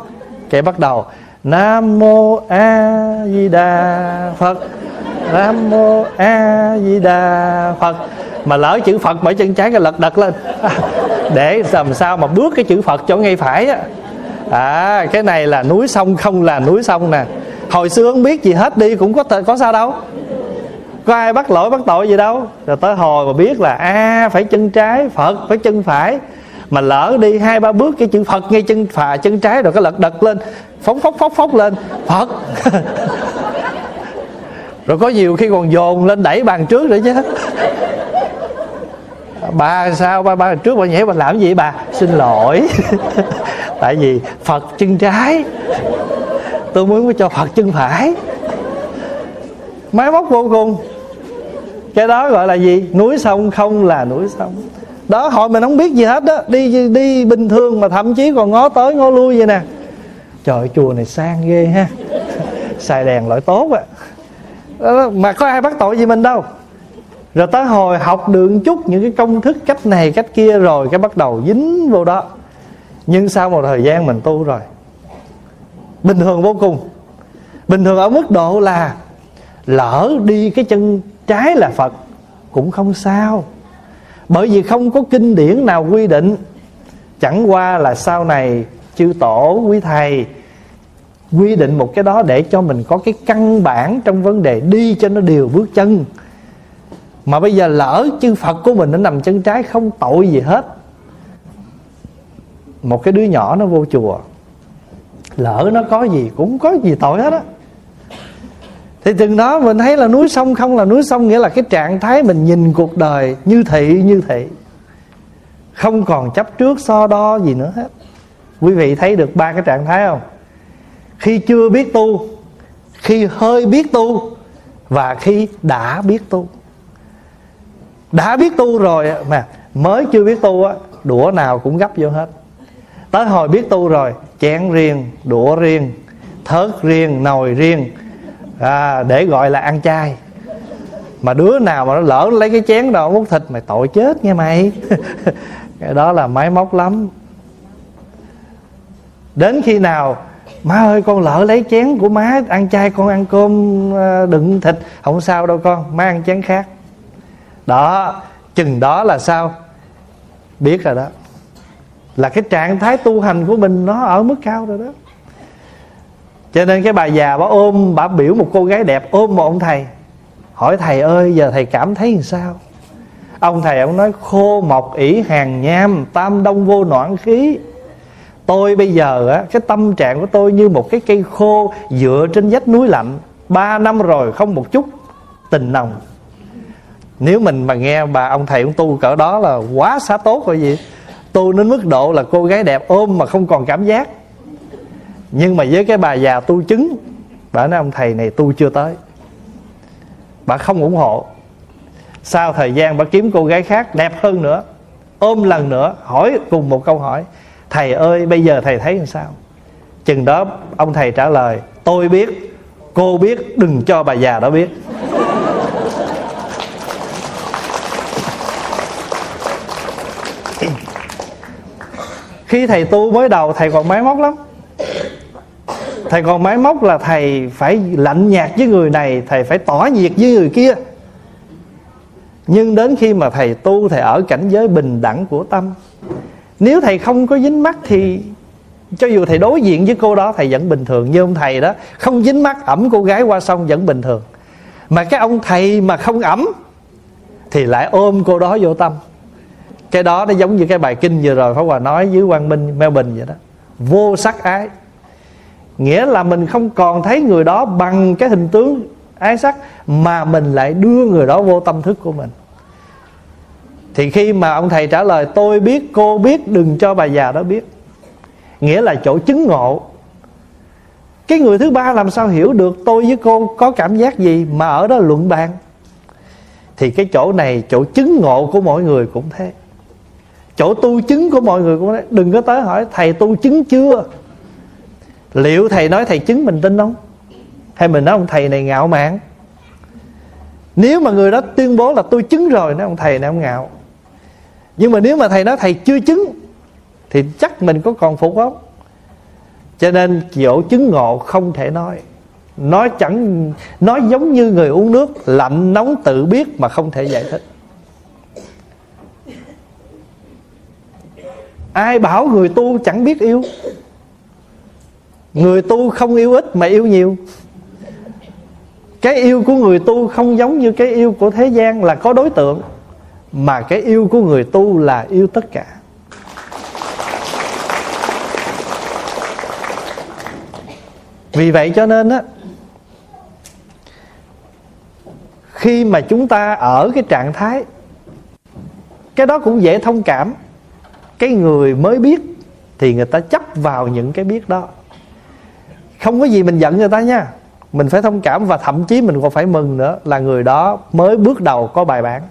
Kệ bắt đầu, nam mô a di đà phật, nam mô a di đà phật mà lỡ chữ phật bởi chân trái cái lật đật lên. Để làm sao mà bước cái chữ phật chỗ ngay phải á. À cái này là núi sông không là núi sông nè. Hồi xưa không biết gì hết đi cũng có có sao đâu. Có ai bắt lỗi bắt tội gì đâu. Rồi tới hồi mà biết là a à, phải chân trái phật phải chân phải. Mà lỡ đi hai ba bước cái chữ phật ngay chân phà chân trái rồi cái lật đật lên. Phóng phóng phóng phóng lên. Phật. Rồi có nhiều khi còn dồn lên đẩy bàn trước nữa chứ bà sao? Ba ba trước bà nhảy bà làm gì bà? Xin lỗi. Tại vì phật chân trái. Tôi muốn cho phật chân phải. Máy móc vô cùng. Cái đó gọi là gì? Núi sông không là núi sông. Đó hồi mình không biết gì hết đó đi đi bình thường mà thậm chí còn ngó tới ngó lui vậy nè. Trời, chùa này sang ghê ha. Xài đèn loại tốt á. Mà có ai bắt tội gì mình đâu? Rồi tới hồi học được chút những cái công thức cách này, cách kia rồi, cái bắt đầu dính vô đó. Nhưng sau một thời gian mình tu rồi, bình thường vô cùng. Bình thường ở mức độ là lỡ đi cái chân trái là phật, cũng không sao. Bởi vì không có kinh điển nào quy định, chẳng qua là sau này chư tổ, quý thầy quy định một cái đó để cho mình có cái căn bản trong vấn đề đi cho nó đều bước chân mà bây giờ lỡ chư phật của mình nó nằm chân trái không tội gì hết. Một cái đứa nhỏ nó vô chùa, lỡ nó có gì cũng có gì tội hết á. Thì từng đó mình thấy là núi sông không là núi sông, nghĩa là cái trạng thái mình nhìn cuộc đời như thị như thị. Không còn chấp trước, so đo gì nữa hết. Quý vị thấy được ba cái trạng thái không? Khi chưa biết tu, khi hơi biết tu và khi đã biết tu đã biết tu rồi mà mới chưa biết tu á đũa nào cũng gấp vô hết. Tới hồi biết tu rồi chén riêng đũa riêng thớt riêng nồi riêng à, để gọi là ăn chay. Mà đứa nào mà nó lỡ lấy cái chén đó múc thịt mày tội chết nghe mày. Cái đó là máy móc lắm. Đến khi nào má ơi con lỡ lấy chén của má ăn chay con ăn cơm à, đựng thịt không sao đâu con má ăn chén khác đó, chừng đó là sao? Biết rồi đó. Là cái trạng thái tu hành của mình nó ở mức cao rồi đó. Cho nên cái bà già bà ôm, bà biểu một cô gái đẹp ôm một ông thầy. Hỏi, thầy ơi, giờ thầy cảm thấy làm sao? Ông thầy ông nói, khô mộc ỉ hàng nham, tam đông vô noãn khí. Tôi bây giờ á, cái tâm trạng của tôi như một cái cây khô dựa trên vách núi lạnh, ba năm rồi không một chút tình nồng nếu mình mà nghe bà ông thầy ông tu cỡ đó là quá xá tốt rồi gì? Tu đến mức độ là cô gái đẹp ôm mà không còn cảm giác. Nhưng mà với cái bà già tu chứng, bà nói, ông thầy này tu chưa tới. Bà không ủng hộ. Sau thời gian bà kiếm cô gái khác đẹp hơn nữa, ôm lần nữa, hỏi cùng một câu hỏi, thầy ơi, bây giờ thầy thấy làm sao? Chừng đó, ông thầy trả lời, tôi biết, cô biết, đừng cho bà già đó biết. Khi thầy tu mới đầu, thầy còn máy móc lắm. Thầy còn máy móc là thầy phải lạnh nhạt với người này, thầy phải tỏ nhiệt với người kia. Nhưng đến khi mà thầy tu, thầy ở cảnh giới bình đẳng của tâm. Nếu thầy không có dính mắt thì, cho dù thầy đối diện với cô đó, thầy vẫn bình thường. Như ông thầy đó, không dính mắt, ẩm cô gái qua sông vẫn bình thường. Mà cái ông thầy mà không ẩm, thì lại ôm cô đó vô tâm cái đó nó giống như cái bài kinh vừa rồi Pháp Hòa nói dưới Quang Minh, Melbourne vậy đó. Vô sắc ái. Nghĩa là mình không còn thấy người đó bằng cái hình tướng ái sắc, mà mình lại đưa người đó vô tâm thức của mình. Thì khi mà ông thầy trả lời, tôi biết, cô biết, đừng cho bà già đó biết. Nghĩa là chỗ chứng ngộ. Cái người thứ ba làm sao hiểu được tôi với cô có cảm giác gì mà ở đó luận bàn? Thì cái chỗ này, chỗ chứng ngộ của mỗi người cũng thế chỗ tu chứng của mọi người cũng đấy đừng có tới hỏi, thầy tu chứng chưa? Liệu thầy nói thầy chứng mình tin không? Hay mình nói ông thầy này ngạo mạn? Nếu mà người đó tuyên bố là tôi chứng rồi, nói ông thầy này ông ngạo. Nhưng mà nếu mà thầy nói thầy chưa chứng, thì chắc mình có còn phục không? Cho nên chỗ chứng ngộ không thể nói. Nói chẳng, nói giống như người uống nước, lạnh nóng tự biết mà không thể giải thích. Ai bảo người tu chẳng biết yêu? Người tu không yêu ít mà yêu nhiều. Cái yêu của người tu không giống như cái yêu của thế gian là có đối tượng, mà cái yêu của người tu là yêu tất cả. Vì vậy cho nên á, khi mà chúng ta ở cái trạng thái, cái đó cũng dễ thông cảm cái người mới biết thì người ta chấp vào những cái biết đó. Không có gì mình giận người ta nha. Mình phải thông cảm và thậm chí mình còn phải mừng nữa là người đó mới bước đầu có bài bản.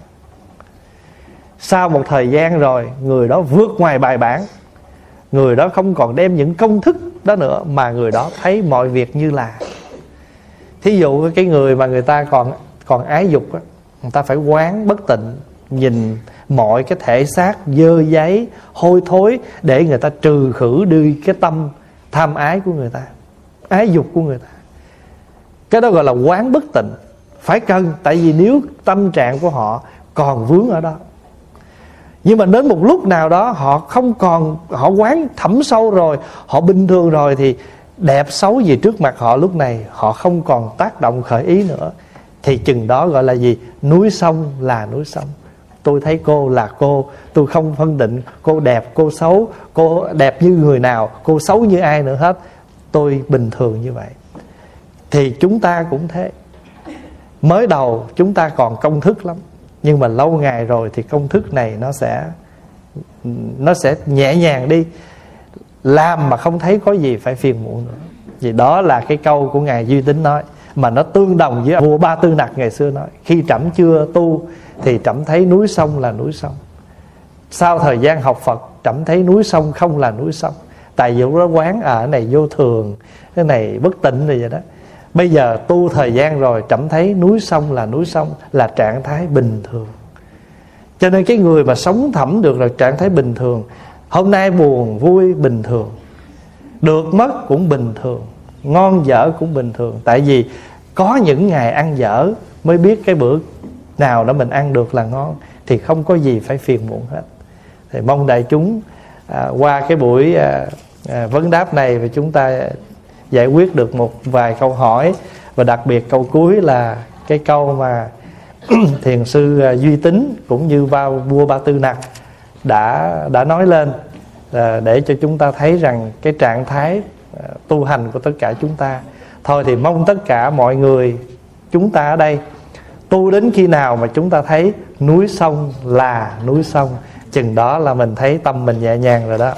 Sau một thời gian rồi, người đó vượt ngoài bài bản. Người đó không còn đem những công thức đó nữa mà người đó thấy mọi việc như là. Thí dụ cái người mà người ta còn còn ái dục á, người ta phải quán bất tịnh, nhìn mọi cái thể xác, dơ giấy, hôi thối để người ta trừ khử đi cái tâm, tham ái của người ta, ái dục của người ta. Cái đó gọi là quán bất tịnh. Phải cần, tại vì nếu tâm trạng của họ còn vướng ở đó. Nhưng mà đến một lúc nào đó, họ không còn, họ quán thẩm sâu rồi, họ bình thường rồi thì đẹp xấu gì trước mặt họ lúc này, họ không còn tác động khởi ý nữa. Thì chừng đó gọi là gì? Núi sông là núi sông tôi thấy cô là cô. Tôi không phân định cô đẹp, cô xấu, cô đẹp như người nào, cô xấu như ai nữa hết. Tôi bình thường như vậy. Thì chúng ta cũng thế. Mới đầu chúng ta còn công thức lắm, nhưng mà lâu ngày rồi thì công thức này nó sẽ nó sẽ nhẹ nhàng đi. Làm mà không thấy có gì phải phiền muộn nữa. Vì đó là cái câu của ngài duy tính nói, mà nó tương đồng với vua ba tư nặc ngày xưa nói, khi trẫm chưa tu thì trẫm thấy núi sông là núi sông. Sau thời gian học phật trẫm thấy núi sông không là núi sông. Tại vì nó quán ở à, này vô thường cái này bất tịnh rồi vậy đó. Bây giờ tu thời gian rồi trẫm thấy núi sông là núi sông là trạng thái bình thường. Cho nên cái người mà sống thẩm được là trạng thái bình thường hôm nay buồn vui bình thường. Được mất cũng bình thường ngon dở cũng bình thường. Tại vì có những ngày ăn dở mới biết cái bữa nào đó mình ăn được là ngon thì không có gì phải phiền muộn hết. Thì mong đại chúng à, qua cái buổi à, à, vấn đáp này và chúng ta giải quyết được một vài câu hỏi và đặc biệt câu cuối là cái câu mà thiền sư à, duy tín cũng như bao vua ba tư nặc đã đã nói lên à, để cho chúng ta thấy rằng cái trạng thái à, tu hành của tất cả chúng ta. Thôi thì mong tất cả mọi người chúng ta ở đây tu đến khi nào mà chúng ta thấy núi sông là núi sông, chừng đó là mình thấy tâm mình nhẹ nhàng rồi đó.